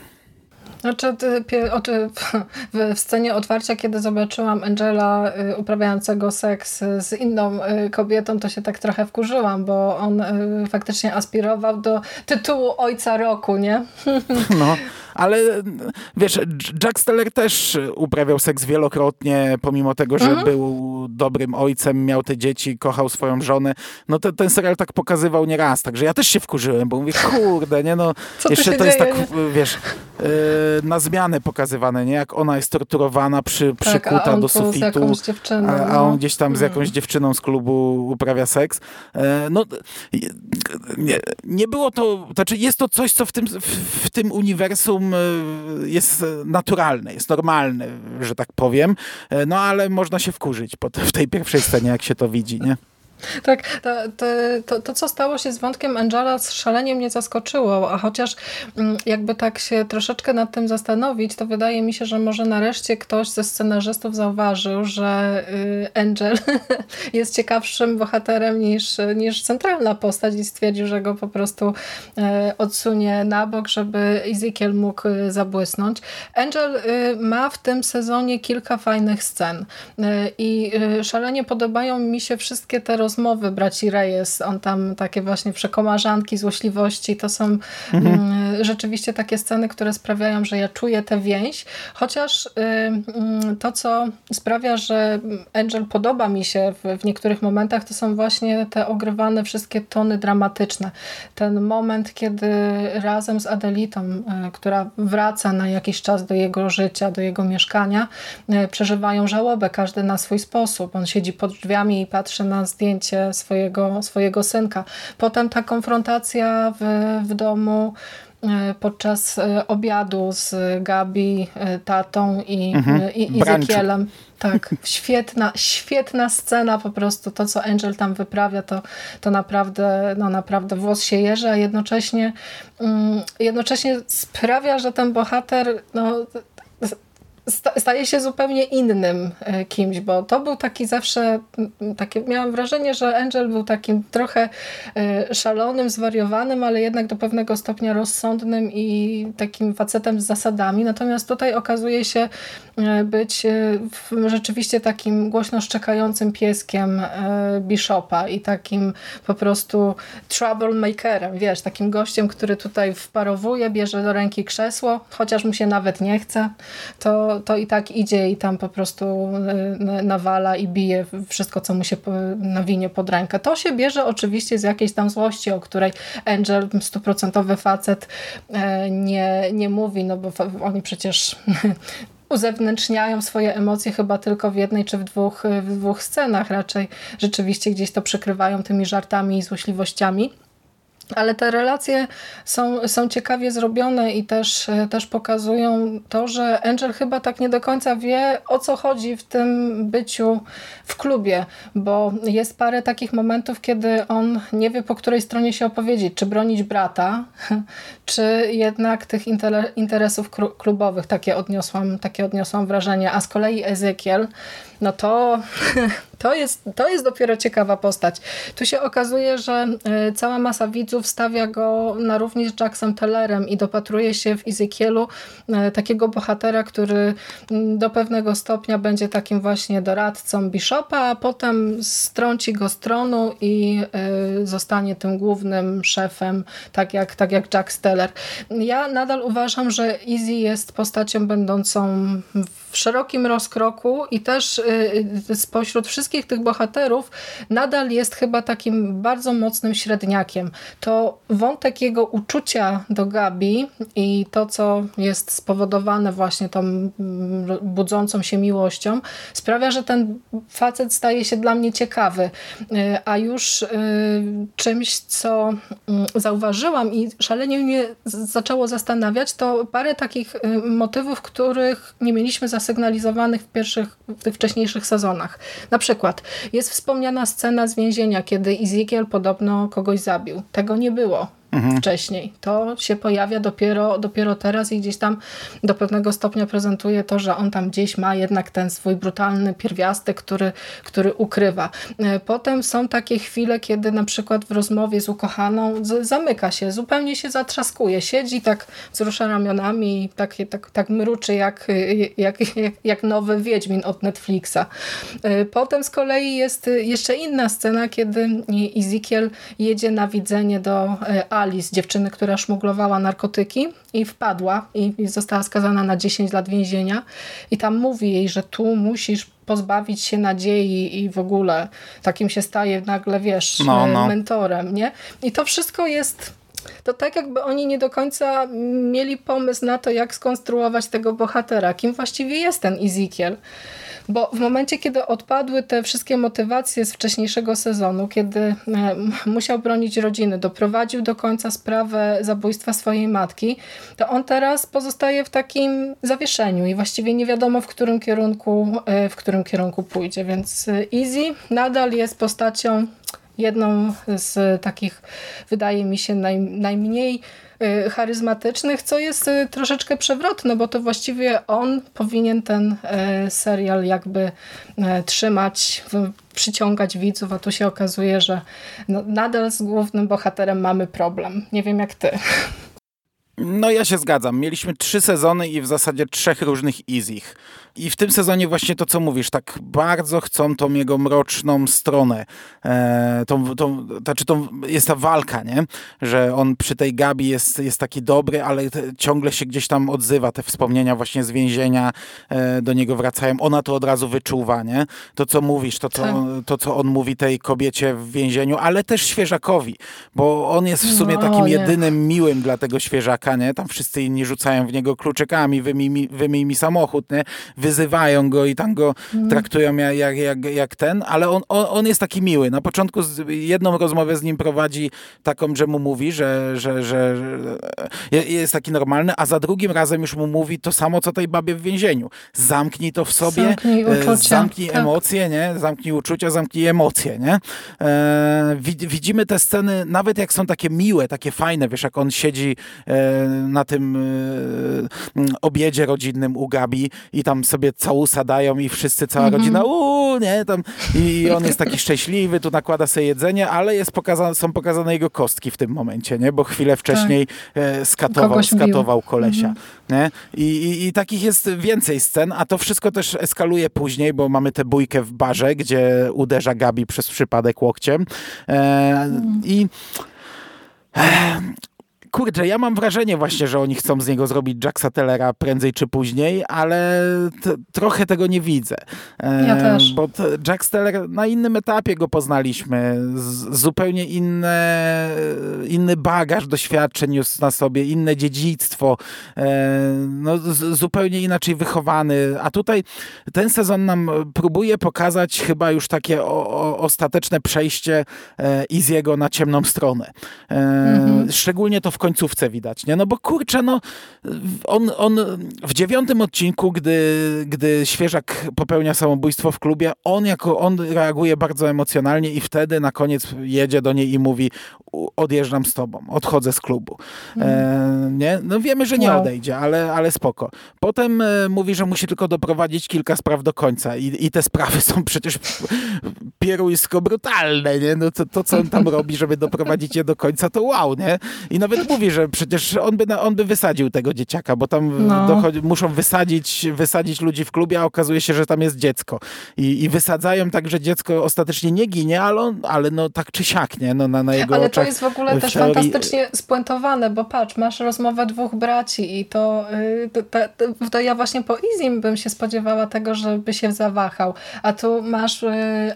Znaczy, w scenie otwarcia, kiedy zobaczyłam Angela y, uprawiającego seks z inną kobietą, to się tak trochę wkurzyłam, bo on faktycznie aspirował do tytułu ojca roku, nie? No, ale wiesz, Jack Steller też uprawiał seks wielokrotnie, pomimo tego, że mhm. był dobrym ojcem, miał te dzieci, kochał swoją żonę. No ten, ten serial tak pokazywał nieraz, także ja też się wkurzyłem, bo mówię, kurde, nie no, Co jeszcze to jest tak, nie? wiesz, yy, na zmianę pokazywane, nie? Jak ona jest torturowana, przy, tak, przykuta do sufitu, a, a, on no. gdzieś tam z jakąś hmm. dziewczyną z klubu uprawia seks. Yy, no, nie, nie było to, znaczy jest to coś, co w tym, w, w tym uniwersum E, jest naturalne, jest normalne, że tak powiem, e, no ale można się wkurzyć w tej pierwszej scenie, jak się to widzi, nie? Tak, to, to, to, co stało się z wątkiem Angela szalenie mnie zaskoczyło, a chociaż mm, jakby tak się troszeczkę nad tym zastanowić, to wydaje mi się, że może nareszcie ktoś ze scenarzystów zauważył, że y, Angel jest ciekawszym bohaterem niż, niż centralna postać i stwierdził, że go po prostu e, odsunie na bok, żeby Ezekiel mógł y, zabłysnąć. Angel y, ma w tym sezonie kilka fajnych scen i szalenie podobają mi się wszystkie te rozmowy braci Reyes, on tam takie właśnie przekomarzanki, złośliwości, to są mhm. Mm, rzeczywiście takie sceny, które sprawiają, że ja czuję tę więź, chociaż y, mm, to, co sprawia, że Angel podoba mi się w, w niektórych momentach, to są właśnie te ogrywane wszystkie tony dramatyczne. Ten moment, kiedy razem z Adelitą, y, która wraca na jakiś czas do jego życia, do jego mieszkania, y, przeżywają żałobę, każdy na swój sposób. On siedzi pod drzwiami i patrzy na zdjęcie swojego, swojego synka. Potem ta konfrontacja w, w domu e, podczas e, obiadu z Gabi, e, tatą i, mhm. i Ezekielem. Tak, świetna, świetna scena po prostu. To, co Angel tam wyprawia, to, to naprawdę, no naprawdę włos się jeży, a jednocześnie, mm, jednocześnie sprawia, że ten bohater no, staje się zupełnie innym e, kimś, bo to był taki zawsze, takie, miałam wrażenie, że Angel był takim trochę e, szalonym, zwariowanym, ale jednak do pewnego stopnia rozsądnym i takim facetem z zasadami. Natomiast tutaj okazuje się e, być rzeczywiście takim głośno szczekającym pieskiem Bishopa i takim po prostu troublemakerem, wiesz, takim gościem, który tutaj wparowuje, bierze do ręki krzesło, chociaż mu się nawet nie chce, to to, i tak idzie i tam po prostu e, nawala i bije wszystko, co mu się nawinie pod rękę. To się bierze oczywiście z jakiejś tam złości, o której Angel, stuprocentowy facet, e, nie, nie mówi, no bo oni przecież uzewnętrzniają swoje emocje chyba tylko w jednej czy w dwóch, w dwóch scenach. Raczej rzeczywiście gdzieś to przykrywają tymi żartami i złośliwościami. Ale te relacje są, są ciekawie zrobione i też, też pokazują to, że Angel chyba tak nie do końca wie, o co chodzi w tym byciu w klubie, bo jest parę takich momentów, kiedy on nie wie, po której stronie się opowiedzieć, czy bronić brata, czy jednak tych interesów klubowych. Takie odniosłam, takie odniosłam wrażenie. A z kolei Ezekiel, no to, to, jest, to jest dopiero ciekawa postać. Tu się okazuje, że e, cała masa widzów stawia go na równi z Jacksem Tellerem i dopatruje się w Ezekielu e, takiego bohatera, który mm, do pewnego stopnia będzie takim właśnie doradcą Bishopa, a potem strąci go z tronu i e, zostanie tym głównym szefem, tak jak, tak jak Jack Steller. Ja nadal uważam, że Easy jest postacią będącą w szerokim rozkroku i też y, spośród wszystkich tych bohaterów nadal jest chyba takim bardzo mocnym średniakiem. To wątek jego uczucia do Gabi i to, co jest spowodowane właśnie tą mm, budzącą się miłością, sprawia, że ten facet staje się dla mnie ciekawy. Y, a już y, czymś, co mm, zauważyłam i szalenie mnie zaczęło zastanawiać, to parę takich motywów, których nie mieliśmy za zasygnalizowanych w pierwszych, w tych wcześniejszych sezonach. Na przykład jest wspomniana scena z więzienia, kiedy Ezekiel podobno kogoś zabił. Tego nie było mhm. wcześniej. To się pojawia dopiero, dopiero teraz i gdzieś tam do pewnego stopnia prezentuje to, że on tam gdzieś ma jednak ten swój brutalny pierwiastek, który, który ukrywa. E, potem są takie chwile, kiedy na przykład w rozmowie z ukochaną zamyka się, zupełnie się zatrzaskuje, siedzi tak wzrusza ramionami i tak, tak, tak mruczy jak, jak, jak, jak nowy Wiedźmin od Netflixa. E, potem z kolei jest jeszcze inna scena, kiedy Ezekiel jedzie na widzenie do Ali e, Alice, dziewczyny, która szmuglowała narkotyki i wpadła i, i została skazana na 10 lat więzienia i tam mówi jej, że tu musisz pozbawić się nadziei i w ogóle takim się staje nagle, wiesz, no, no. mentorem, nie? I to wszystko jest to tak jakby oni nie do końca mieli pomysł na to, jak skonstruować tego bohatera. Kim właściwie jest ten Ezekiel? Bo w momencie, kiedy odpadły te wszystkie motywacje z wcześniejszego sezonu, kiedy e, musiał bronić rodziny, doprowadził do końca sprawę zabójstwa swojej matki, to on teraz pozostaje w takim zawieszeniu i właściwie nie wiadomo w którym kierunku, e, w którym kierunku pójdzie. Więc Easy nadal jest postacią jedną z takich, wydaje mi się, naj, najmniej charyzmatycznych, co jest y, troszeczkę przewrotne, bo to właściwie on powinien ten y, serial jakby trzymać, przyciągać widzów, a tu się okazuje, że no, nadal z głównym bohaterem mamy problem. Nie wiem jak ty. No ja się zgadzam. Mieliśmy trzy sezony i w zasadzie trzech różnych Easych. I w tym sezonie właśnie to, co mówisz, tak bardzo chcą tą jego mroczną stronę. E, tą, tą, znaczy tą, jest ta walka, nie? Że on przy tej Gabi jest, jest taki dobry, ale te, ciągle się gdzieś tam odzywa. Te wspomnienia właśnie z więzienia e, do niego wracają. Ona to od razu wyczuwa, nie? To, co mówisz, to co, tak. to, co on mówi tej kobiecie w więzieniu, ale też świeżakowi, bo on jest w sumie no, takim jedynym miłym dla tego świeżaka, nie? Tam wszyscy inni rzucają w niego kluczykami, wymij wymiej mi samochód, nie? Wyzywają go i tam go mm. traktują jak, jak, jak, jak ten, ale on, on, on, jest taki miły. Na początku jedną rozmowę z nim prowadzi taką, że mu mówi, że, że, że, że jest taki normalny, a za drugim razem już mu mówi to samo, co tej babie w więzieniu. Zamknij to w sobie, zamknij, e, uczucia. zamknij tak. emocje, nie? zamknij uczucia, zamknij emocje. Nie? E, widzimy te sceny, nawet jak są takie miłe, takie fajne, wiesz, jak on siedzi e, na tym e, obiedzie rodzinnym u Gabi i tam sobie sobie całusa dają i wszyscy, cała mm -hmm. rodzina, uuu, nie, tam i on jest taki szczęśliwy, tu nakłada sobie jedzenie, ale jest pokazane, są pokazane jego kostki w tym momencie, nie, bo chwilę wcześniej tak. Skatował, skatował kolesia, mm -hmm. nie, I, i, i takich jest więcej scen, a to wszystko też eskaluje później, bo mamy tę bójkę w barze, gdzie uderza Gabi przez przypadek łokciem e, mm. i e, kurczę, ja mam wrażenie właśnie, że oni chcą z niego zrobić Jacksa Tellera prędzej czy później, ale trochę tego nie widzę. Ja e, też. Bo Jack Teller na innym etapie go poznaliśmy. Z, zupełnie inne, inny bagaż doświadczeń niósł na sobie, inne dziedzictwo. E, no, zupełnie inaczej wychowany. A tutaj ten sezon nam próbuje pokazać chyba już takie o, o, ostateczne przejście e, Iziego na ciemną stronę. E, mhm. Szczególnie to w końcówce widać, nie? No bo kurczę, no on, on w dziewiątym odcinku, gdy, gdy Świeżak popełnia samobójstwo w klubie, on jako, on reaguje bardzo emocjonalnie i wtedy na koniec jedzie do niej i mówi odjeżdżam z tobą, odchodzę z klubu. E, nie? No wiemy, że nie odejdzie, ale, ale spoko. Potem e, mówi, że musi tylko doprowadzić kilka spraw do końca i, i te sprawy są przecież pieruńsko brutalne, nie? No to, to, co on tam robi, żeby doprowadzić je do końca, to wow, nie? I nawet mówi, że przecież on by, on by wysadził tego dzieciaka, bo tam no. dochodzi, muszą wysadzić, wysadzić ludzi w klubie, a okazuje się, że tam jest dziecko. I, i wysadzają tak, że dziecko ostatecznie nie ginie, ale, on, ale no tak czy siak, nie? No, na, na jego ale to jest w ogóle w też teorii... fantastycznie spuentowane, bo patrz, masz rozmowę dwóch braci i to, y, to, to, to ja właśnie po Izim bym się spodziewała tego, żeby się zawahał, a tu masz y,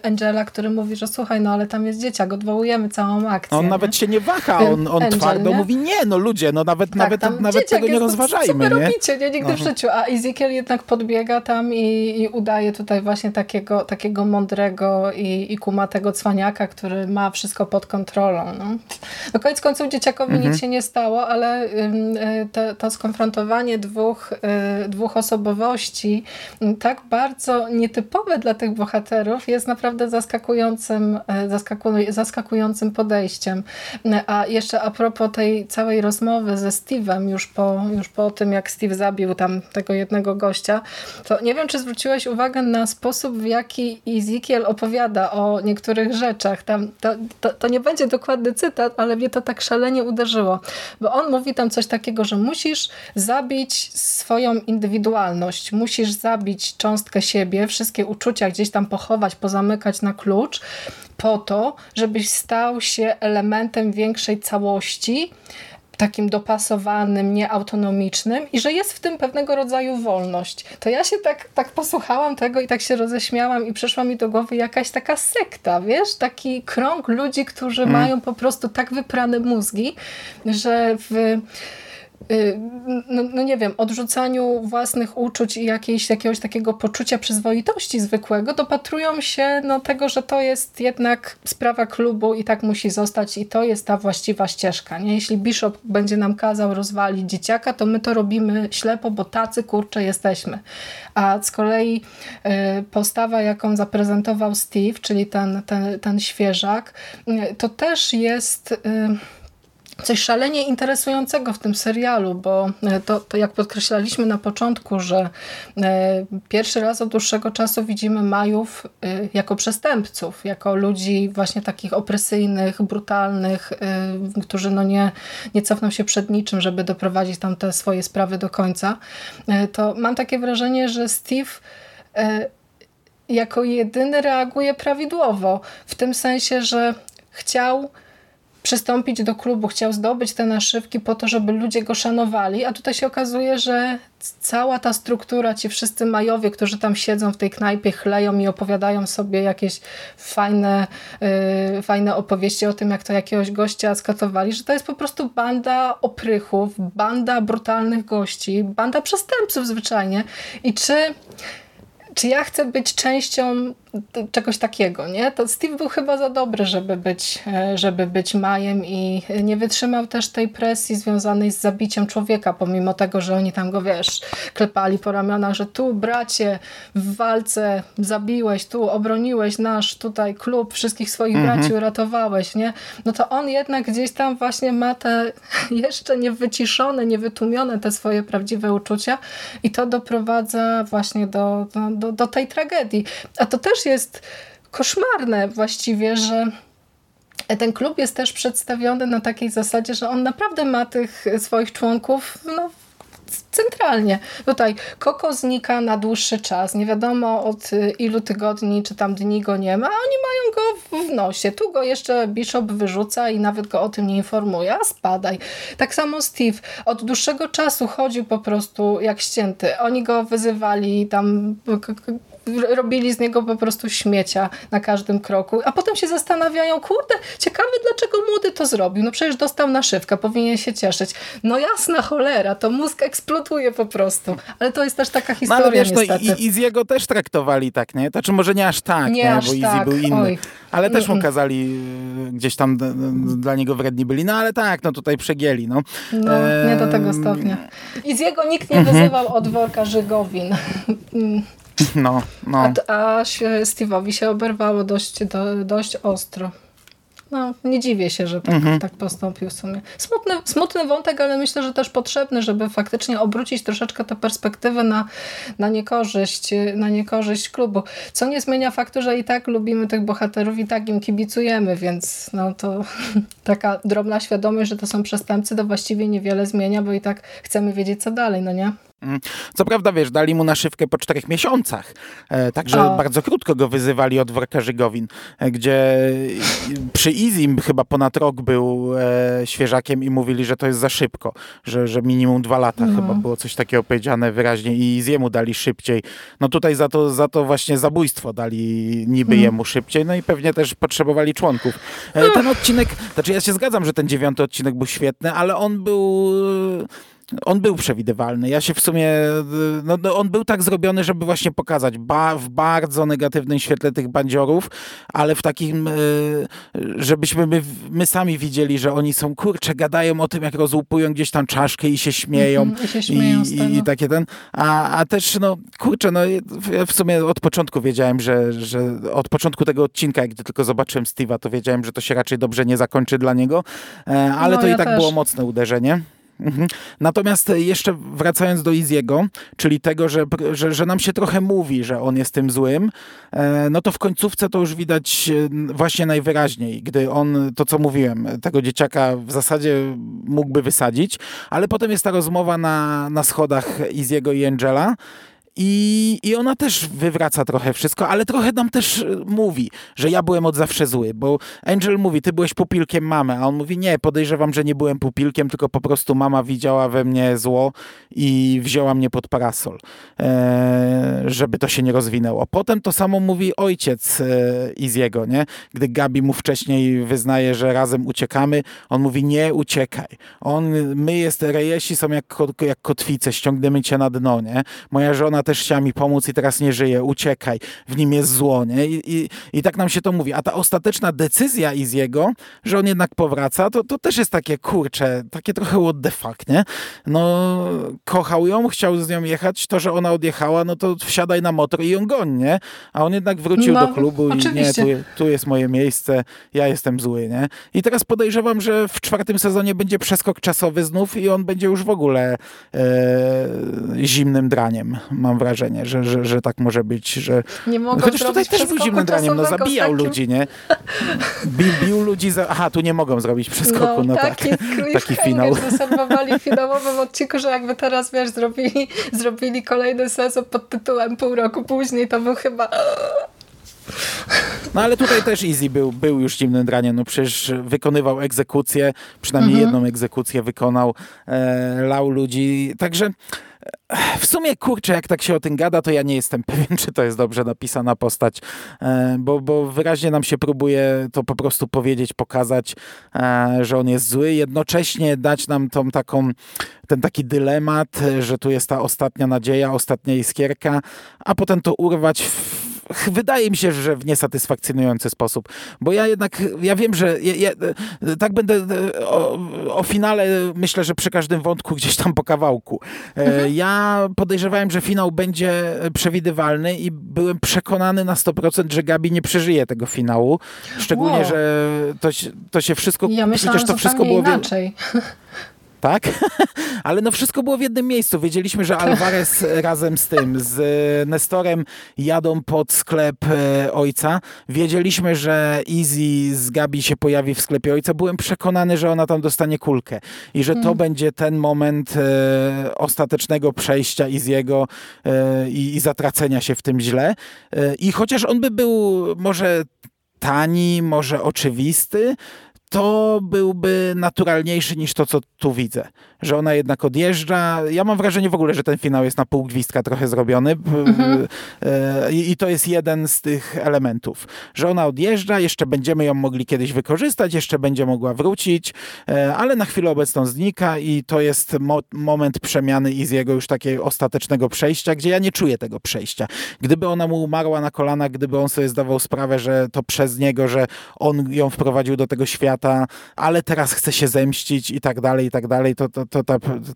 Angela, który mówi, że słuchaj, no ale tam jest dzieciak, odwołujemy całą akcję. On nie? nawet się nie waha, on, on Angel, twardo nie? mówi, nie, no ludzie, no nawet, tak, nawet, nawet tego nie rozważajmy. Co wy robicie, nie? Nigdy w życiu. A Ezekiel jednak podbiega tam i, i udaje tutaj właśnie takiego, takiego mądrego i, i kumatego cwaniaka, który ma wszystko pod kontrolą. No. No koniec końców dzieciakowi mhm. nic się nie stało, ale y, to, to skonfrontowanie dwóch, y, dwóch osobowości tak bardzo nietypowe dla tych bohaterów jest naprawdę zaskakującym, y, zaskakującym podejściem. A jeszcze a propos tej całej rozmowy ze Steve'em już po, już po tym, jak Steve zabił tam tego jednego gościa, to nie wiem, czy zwróciłeś uwagę na sposób, w jaki Ezekiel opowiada o niektórych rzeczach. Tam, to, to, to nie będzie dokładny cytat, ale mnie to tak szalenie uderzyło, bo on mówi tam coś takiego, że musisz zabić swoją indywidualność, musisz zabić cząstkę siebie, wszystkie uczucia gdzieś tam pochować, pozamykać na klucz, po to, żebyś stał się elementem większej całości, takim dopasowanym, nieautonomicznym i że jest w tym pewnego rodzaju wolność. To ja się tak, tak posłuchałam tego i tak się roześmiałam i przyszła mi do głowy jakaś taka sekta, wiesz? Taki krąg ludzi, którzy mm. mają po prostu tak wyprane mózgi, że w no, no, nie wiem, odrzucaniu własnych uczuć i jakiejś, jakiegoś takiego poczucia przyzwoitości zwykłego, dopatrują się no, tego, że to jest jednak sprawa klubu i tak musi zostać i to jest ta właściwa ścieżka. Nie? Jeśli Bishop będzie nam kazał rozwalić dzieciaka, to my to robimy ślepo, bo tacy kurcze jesteśmy. A z kolei y, postawa, jaką zaprezentował Steve, czyli ten, ten, ten świeżak, y, to też jest coś szalenie interesującego w tym serialu, bo e, to, to jak podkreślaliśmy na początku, że e, pierwszy raz od dłuższego czasu widzimy Majów e, jako przestępców, jako ludzi właśnie takich opresyjnych, brutalnych, którzy no nie, nie cofną się przed niczym, żeby doprowadzić tam te swoje sprawy do końca, to mam takie wrażenie, że Steve jako jedyny reaguje prawidłowo, w tym sensie, że chciał przystąpić do klubu, chciał zdobyć te naszywki po to, żeby ludzie go szanowali, a tutaj się okazuje, że cała ta struktura, ci wszyscy majowie, którzy tam siedzą w tej knajpie, chleją i opowiadają sobie jakieś fajne, yy, fajne opowieści o tym, jak to jakiegoś gościa skatowali, że to jest po prostu banda oprychów, banda brutalnych gości, banda przestępców zwyczajnie. I czy czy ja chcę być częścią czegoś takiego, nie? To Steve był chyba za dobry, żeby być, e, żeby być Majem i nie wytrzymał też tej presji związanej z zabiciem człowieka, pomimo tego, że oni tam go, wiesz, klepali po ramionach, że tu bracie w walce zabiłeś, tu obroniłeś nasz tutaj klub, wszystkich swoich mhm. braci uratowałeś, nie? No to on jednak gdzieś tam właśnie ma te jeszcze niewyciszone, niewytłumione te swoje prawdziwe uczucia i to doprowadza właśnie do, do, do tej tragedii. A to też jest koszmarne właściwie, że ten klub jest też przedstawiony na takiej zasadzie, że on naprawdę ma tych swoich członków no, centralnie. Tutaj Koko znika na dłuższy czas, nie wiadomo od ilu tygodni czy tam dni go nie ma, a oni mają go w nosie. Tu go jeszcze Bishop wyrzuca i nawet go o tym nie informuje, a spadaj. Tak samo Steve od dłuższego czasu chodził po prostu jak ścięty. Oni go wyzywali tam robili z niego po prostu śmiecia na każdym kroku, a potem się zastanawiają, kurde, ciekawe dlaczego młody to zrobił, no przecież dostał naszywkę, powinien się cieszyć. No jasna cholera, to mózg eksploduje po prostu, ale to jest też taka historia no, wiesz, niestety. No, z jego też traktowali tak, nie? Znaczy może nie aż tak, nie, nie? Aż bo Easy tak. był inny, Oj. ale też mu kazali y, gdzieś tam dla niego wredni byli, no ale tak, no tutaj przegieli, no. No, nie do tego stopnia. I z jego nikt nie mhm. wyzywał od worka Żygowin. No, no. A, a Steve'owi się oberwało dość, do, dość ostro. No, nie dziwię się, że tak, mhm. tak postąpił w sumie. Smutny, smutny wątek, ale myślę, że też potrzebny, żeby faktycznie obrócić troszeczkę tę perspektywę na, na, niekorzyść, na niekorzyść klubu. Co nie zmienia faktu, że i tak lubimy tych bohaterów i tak im kibicujemy, więc no to taka drobna świadomość, że to są przestępcy, to właściwie niewiele zmienia, bo i tak chcemy wiedzieć, co dalej, no nie? Mm. Co prawda, wiesz, dali mu naszywkę po czterech miesiącach, e, także o. bardzo krótko go wyzywali od workarzy Gowin, e, gdzie przy Izim chyba ponad rok był e, świeżakiem i mówili, że to jest za szybko, że, że minimum dwa lata no. chyba było coś takiego powiedziane wyraźnie i Iziemu dali szybciej. No tutaj za to, za to właśnie zabójstwo dali niby hmm. jemu szybciej, no i pewnie też potrzebowali członków. E, ten odcinek, znaczy ja się zgadzam, że ten dziewiąty odcinek był świetny, ale on był on był przewidywalny. Ja się w sumie, no, no, on był tak zrobiony, żeby właśnie pokazać ba w bardzo negatywnym świetle tych bandziorów, ale w takim, e, żebyśmy my, my sami widzieli, że oni są, kurcze, gadają o tym, jak rozłupują gdzieś tam czaszkę i się śmieją. Mm -hmm, i, się śmieją i, i, takie ten, a, a też, no, kurczę, no, ja w sumie od początku wiedziałem, że, że od początku tego odcinka, gdy tylko zobaczyłem Steve'a, to wiedziałem, że to się raczej dobrze nie zakończy dla niego, e, ale no, to ja i tak też. było mocne uderzenie. Mhm. Natomiast jeszcze wracając do Iziego, czyli tego, że, że, że, nam się trochę mówi, że on jest tym złym, e, no to w końcówce to już widać e, właśnie najwyraźniej, gdy on, to co mówiłem, tego dzieciaka w zasadzie mógłby wysadzić, ale potem jest ta rozmowa na, na schodach Iziego i Angela i, I ona też wywraca trochę wszystko, ale trochę nam też e, mówi, że ja byłem od zawsze zły, bo Angel mówi, ty byłeś pupilkiem mamy, a on mówi, nie, podejrzewam, że nie byłem pupilkiem, tylko po prostu mama widziała we mnie zło i wzięła mnie pod parasol, e, żeby to się nie rozwinęło. Potem to samo mówi ojciec e, Iziego, nie? Gdy Gabi mu wcześniej wyznaje, że razem uciekamy, on mówi, nie uciekaj. On, my jest, rejesi są jak, jak kotwice, ściągniemy cię na dno, nie? Moja żona ona też chciała mi pomóc i teraz nie żyje, uciekaj, w nim jest zło, nie? I, i, i tak nam się to mówi. A ta ostateczna decyzja Iziego, że on jednak powraca, to, to też jest takie, kurcze, takie trochę what the fuck, nie? No, kochał ją, chciał z nią jechać, to, że ona odjechała, no to wsiadaj na motor i ją goń, nie? A on jednak wrócił no, do klubu oczywiście. i nie, tu, tu jest moje miejsce, ja jestem zły, nie? I teraz podejrzewam, że w czwartym sezonie będzie przeskok czasowy znów i on będzie już w ogóle e, zimnym draniem, mam wrażenie, że, że, że tak może być, że... Nie mogę Chociaż tutaj też był zimnym draniem, no zabijał takim... ludzi, nie? Bił, bił ludzi, za... aha, tu nie mogą zrobić przeskoku, no, no taki, tak, taki finał. Zaserwowali w finałowym odcinku, że jakby teraz, wiesz, zrobili, zrobili kolejny sezon pod tytułem pół roku później, to był chyba... No ale tutaj też Easy był, był już zimnym draniem. No przecież wykonywał egzekucję, przynajmniej mhm. jedną egzekucję wykonał, e, lał ludzi. Także w sumie, kurczę, jak tak się o tym gada, to ja nie jestem pewien, czy to jest dobrze napisana postać, e, bo, bo wyraźnie nam się próbuje to po prostu powiedzieć, pokazać, e, że on jest zły, jednocześnie dać nam tą taką, ten taki dylemat, że tu jest ta ostatnia nadzieja, ostatnia iskierka, a potem to urwać w wydaje mi się, że w niesatysfakcjonujący sposób, bo ja jednak, ja wiem, że ja, ja, tak będę o, o, finale myślę, że przy każdym wątku gdzieś tam po kawałku. E, mhm. Ja podejrzewałem, że finał będzie przewidywalny i byłem przekonany na 100%, że Gabi nie przeżyje tego finału. Szczególnie, wow. że to, to się wszystko, ja myślałam, przecież to wszystko było inaczej tak? Ale no wszystko było w jednym miejscu. Wiedzieliśmy, że Alvarez razem z tym, z Nestorem jadą pod sklep e, ojca. Wiedzieliśmy, że Easy z Gabi się pojawi w sklepie ojca. Byłem przekonany, że ona tam dostanie kulkę i że to mm. będzie ten moment e, ostatecznego przejścia Easy'ego e, i, i zatracenia się w tym źle. E, I chociaż on by był może tani, może oczywisty, to byłby naturalniejszy niż to, co tu widzę. Że ona jednak odjeżdża. Ja mam wrażenie w ogóle, że ten finał jest na pół gwizdka trochę zrobiony. Mhm. E, I to jest jeden z tych elementów. Że ona odjeżdża, jeszcze będziemy ją mogli kiedyś wykorzystać, jeszcze będzie mogła wrócić, e, ale na chwilę obecną znika i to jest mo moment przemiany i z jego już takiego ostatecznego przejścia, gdzie ja nie czuję tego przejścia. Gdyby ona mu umarła na kolanach, gdyby on sobie zdawał sprawę, że to przez niego, że on ją wprowadził do tego świata, ale teraz chce się zemścić i tak dalej, i tak dalej, to, to, to,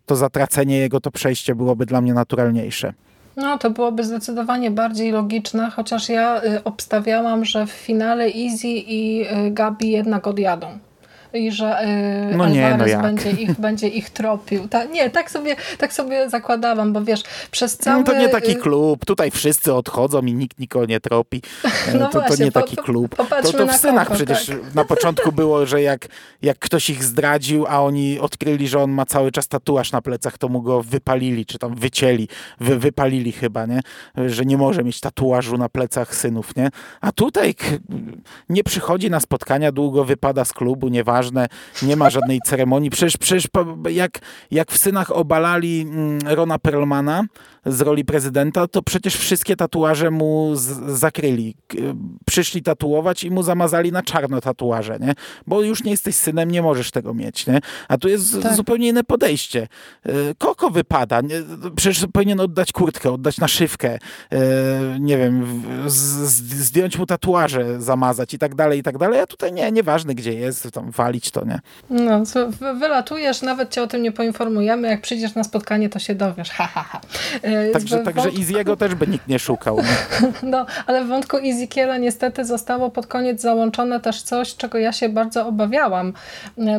to, zatracenie jego, to przejście byłoby dla mnie naturalniejsze. No, to byłoby zdecydowanie bardziej logiczne, chociaż ja y, obstawiałam, że w finale Easy i y, Gabi jednak odjadą i że y, no nie, no będzie, ich, będzie ich tropił. Ta, nie, tak sobie, tak sobie zakładałam, bo wiesz, przez cały... No to nie taki klub, tutaj wszyscy odchodzą i nikt nikogo nie tropi. No to, właśnie, to nie taki po, klub. To, to w synach przecież tak. na początku było, że jak, jak ktoś ich zdradził, a oni odkryli, że on ma cały czas tatuaż na plecach, to mu go wypalili, czy tam wycięli, wy, wypalili chyba, nie? Że nie może mieć tatuażu na plecach synów, nie? A tutaj nie przychodzi na spotkania długo, wypada z klubu, nieważne ważne, nie ma żadnej ceremonii. Przecież, przecież jak, jak w synach obalali mm, Rona Perlmana z roli prezydenta, to przecież wszystkie tatuaże mu zakryli. Przyszli tatuować i mu zamazali na czarno tatuaże, nie? Bo już nie jesteś synem, nie możesz tego mieć, nie? A tu jest tak. zupełnie inne podejście. E, Koko wypada. Przecież powinien oddać kurtkę, oddać naszywkę, e, nie wiem, zdjąć mu tatuaże, zamazać i tak dalej, i tak dalej. A tutaj nie, nieważne gdzie jest, tam walić to, nie? No, wylatujesz, nawet cię o tym nie poinformujemy. Jak przyjdziesz na spotkanie, to się dowiesz. Ha, ha, ha. Także, także. Easy'ego też by nikt nie szukał. No, ale w wątku Ezekiela niestety zostało pod koniec załączone też coś, czego ja się bardzo obawiałam,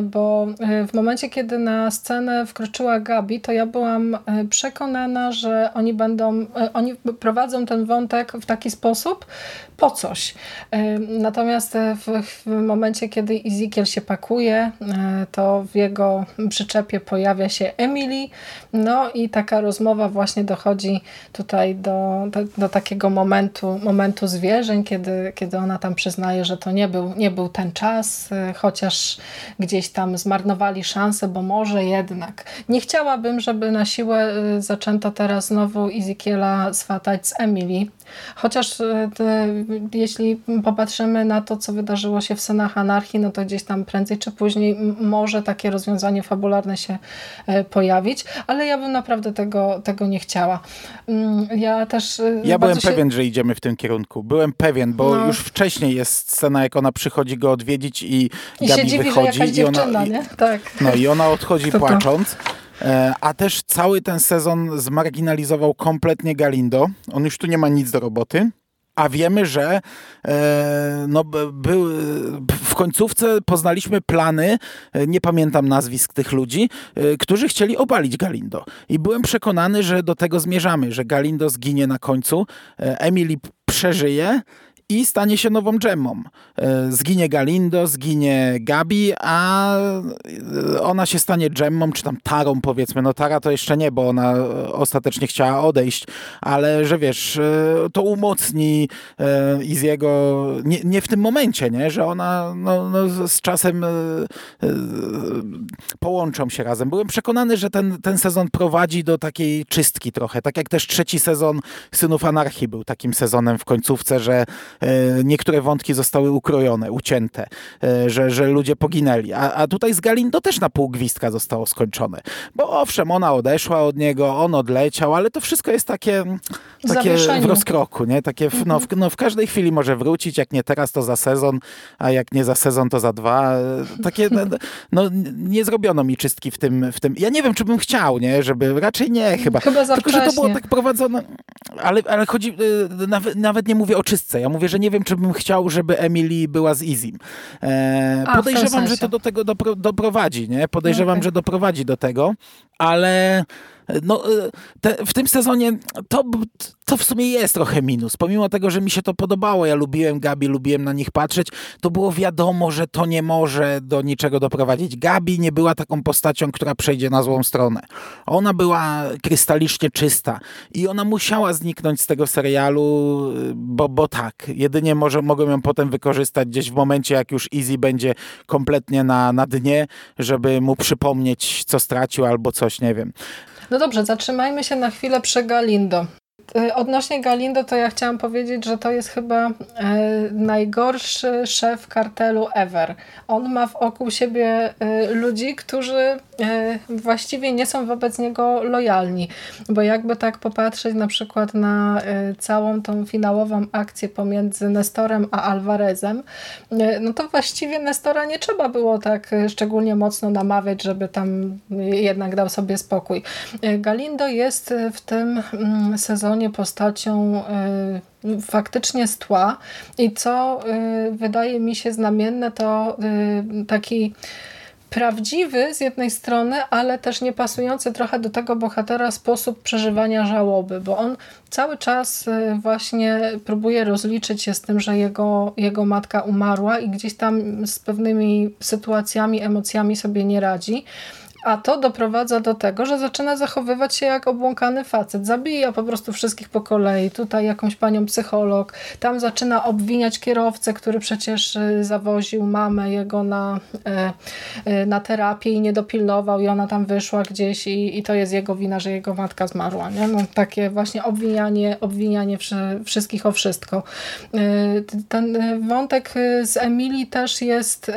bo e, w momencie, kiedy na scenę wkroczyła Gabi, to ja byłam e, przekonana, że oni będą, e, oni prowadzą ten wątek w taki sposób po coś. Natomiast w, w momencie, kiedy Ezekiel się pakuje, to w jego przyczepie pojawia się Emily, no i taka rozmowa właśnie dochodzi dochodzi tutaj do, do, do, takiego momentu, momentu zwierzeń, kiedy, kiedy ona tam przyznaje, że to nie był, nie był ten czas, y, chociaż gdzieś tam zmarnowali szansę, bo może jednak. Nie chciałabym, żeby na siłę y, zaczęto teraz znowu Ezekiela swatać z Emily, chociaż y, jeśli popatrzymy na to, co wydarzyło się w Synach Anarchii, no to gdzieś tam prędzej czy później może takie rozwiązanie fabularne się pojawić, ale ja bym naprawdę tego, tego nie chciała. Mm, ja też... Y, ja byłem się... pewien, że idziemy w tym kierunku. Byłem pewien, bo no. już wcześniej jest scena, jak ona przychodzi go odwiedzić i, I Gabi wychodzi. I ona, nie? Tak. No i ona odchodzi to płacząc. E, a też cały ten sezon zmarginalizował kompletnie Galindo. On już tu nie ma nic do roboty a wiemy, że e, no, był, w końcówce poznaliśmy plany, e, nie pamiętam nazwisk tych ludzi, e, którzy chcieli obalić Galindo. I byłem przekonany, że do tego zmierzamy, że Galindo zginie na końcu, Emily przeżyje, i stanie się nową dżemą. E, zginie Galindo, zginie Gabi, a e, ona się stanie dżemmą, czy tam tarą powiedzmy. No tara to jeszcze nie, bo ona ostatecznie chciała odejść, ale że wiesz, e, to umocni Iziego, nie, nie w tym momencie, nie? że ona no, no, z czasem połączą się razem. Byłem przekonany, że ten, ten sezon prowadzi do takiej czystki trochę, tak jak też trzeci sezon Synów Anarchii był takim sezonem w końcówce, że niektóre wątki zostały ukrojone, ucięte, e, że, że ludzie poginęli. A, a tutaj z Galindo też na pół gwizdka zostało skończone. Bo owszem, ona odeszła od niego, on odleciał, ale to wszystko jest takie, takie w rozkroku, nie? Takie w, no, w, no, w każdej chwili może wrócić, jak nie teraz, to za sezon, a jak nie za sezon, to za dwa. Takie, no, no nie zrobiono mi czystki w tym, w tym. Ja nie wiem, czy bym chciał, nie? Żeby, raczej nie, chyba. Chyba Tylko, wcześnie. że to było tak prowadzone, ale, ale chodzi, nawet, nawet nie mówię o czystce, ja mówię, że nie wiem, czy bym chciał, żeby Emily była z Izim. E, A, podejrzewam, że to do tego dopro, doprowadzi, nie? Podejrzewam, okay. że doprowadzi do tego, ale no, e, te, w tym sezonie to, to w sumie jest trochę minus. Pomimo tego, że mi się to podobało, ja lubiłem Gabi, lubiłem na nich patrzeć, to było wiadomo, że to nie może do niczego doprowadzić. Gabi nie była taką postacią, która przejdzie na złą stronę. Ona była krystalicznie czysta i ona musiała zniknąć z tego serialu, bo, bo tak. Jedynie może, mogą ją potem wykorzystać gdzieś w momencie, jak już Easy będzie kompletnie na, na dnie, żeby mu przypomnieć, co stracił albo coś, nie wiem. No dobrze, zatrzymajmy się na chwilę przy Galindo. Y, odnośnie Galindo, to ja chciałam powiedzieć, że to jest chyba e, najgorszy szef kartelu ever. On ma wokół siebie e, ludzi, którzy e, właściwie nie są wobec niego lojalni. Bo jakby tak popatrzeć na przykład na całą tą finałową akcję pomiędzy Nestorem a Alvarezem, no to właściwie Nestora nie trzeba było tak szczególnie mocno namawiać, żeby tam jednak dał sobie spokój. Galindo jest w tym mm, sezonie postacią y, faktycznie z tła i co y, wydaje mi się znamienne to y, taki prawdziwy z jednej strony, ale też nie pasujący trochę do tego bohatera sposób przeżywania żałoby, bo on cały czas właśnie próbuje rozliczyć się z tym, że jego, jego matka umarła i gdzieś tam z pewnymi sytuacjami, emocjami sobie nie radzi. A to doprowadza do tego, że zaczyna zachowywać się jak obłąkany facet. Zabija po prostu wszystkich po kolei. Tutaj jakąś panią psycholog. Tam zaczyna obwiniać kierowcę, który przecież y, zawoził mamę jego na, e, e, na terapię i nie dopilnował i ona tam wyszła gdzieś i, i to jest jego wina, że jego matka zmarła. Nie? No, takie właśnie obwinianie, obwinianie wszystkich o wszystko. E, ten wątek z Emilii też jest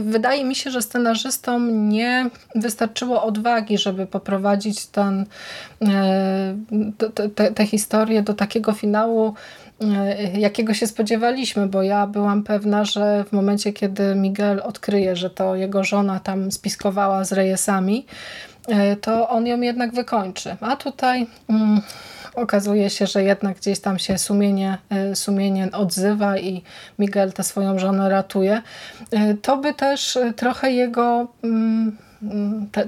wydaje mi się, że scenarzystom nie wystarczyło odwagi, żeby poprowadzić ten, e, te, te, historie do takiego finału, e, jakiego się spodziewaliśmy, bo ja byłam pewna, że w momencie, kiedy Miguel odkryje, że to jego żona tam spiskowała z rejesami, e, to on ją jednak wykończy. A tutaj mm, okazuje się, że jednak gdzieś tam się sumienie, e, sumienie odzywa i Miguel tę swoją żonę ratuje. E, to by też e, trochę jego mm,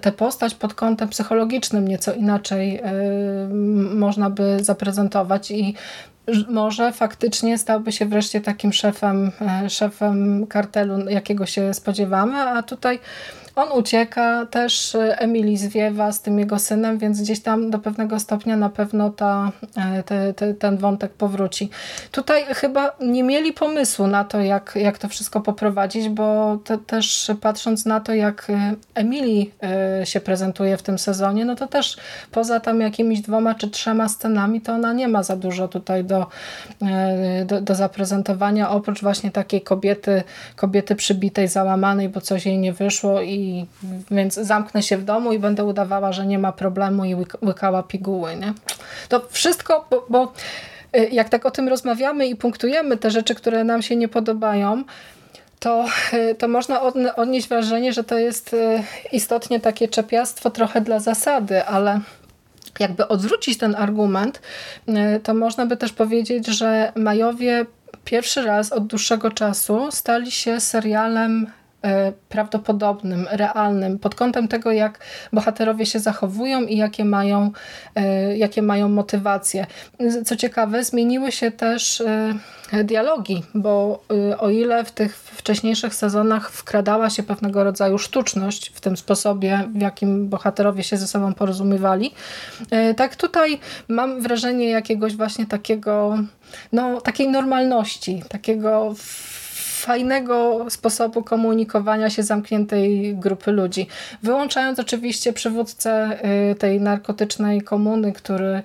tę postać pod kątem psychologicznym nieco inaczej można by zaprezentować i może faktycznie stałby się wreszcie takim szefem, szefem kartelu, jakiego się spodziewamy, a tutaj on ucieka, też e, Emily zwiewa z tym jego synem, więc gdzieś tam do pewnego stopnia na pewno ta, e, te, te, ten wątek powróci. Tutaj chyba nie mieli pomysłu na to, jak, jak to wszystko poprowadzić, bo te, też patrząc na to, jak e, Emily się prezentuje w tym sezonie, no to też poza tam jakimiś dwoma czy trzema scenami, to ona nie ma za dużo tutaj do, do, do zaprezentowania, oprócz właśnie takiej kobiety, kobiety przybitej, załamanej, bo coś jej nie wyszło i i więc zamknę się w domu i będę udawała, że nie ma problemu i łykała piguły, nie? To wszystko, bo, bo y, jak tak o tym rozmawiamy i punktujemy te rzeczy, które nam się nie podobają, to, y, to można odnieść wrażenie, że to jest y, istotnie takie czepiastwo trochę dla zasady, ale jakby odwrócić ten argument, to można by też powiedzieć, że Majowie pierwszy raz od dłuższego czasu stali się serialem prawdopodobnym, realnym pod kątem tego, jak bohaterowie się zachowują i jakie mają, e, jakie mają motywacje. Co ciekawe, zmieniły się też e, dialogi, bo o ile w tych wcześniejszych sezonach wkradała się pewnego rodzaju sztuczność w tym sposobie, w jakim bohaterowie się ze sobą porozumiewali, tak tutaj mam wrażenie jakiegoś właśnie takiego, no, takiej normalności, takiego fajnego sposobu komunikowania się zamkniętej grupy ludzi. Wyłączając oczywiście przywódcę y, tej narkotycznej komuny, który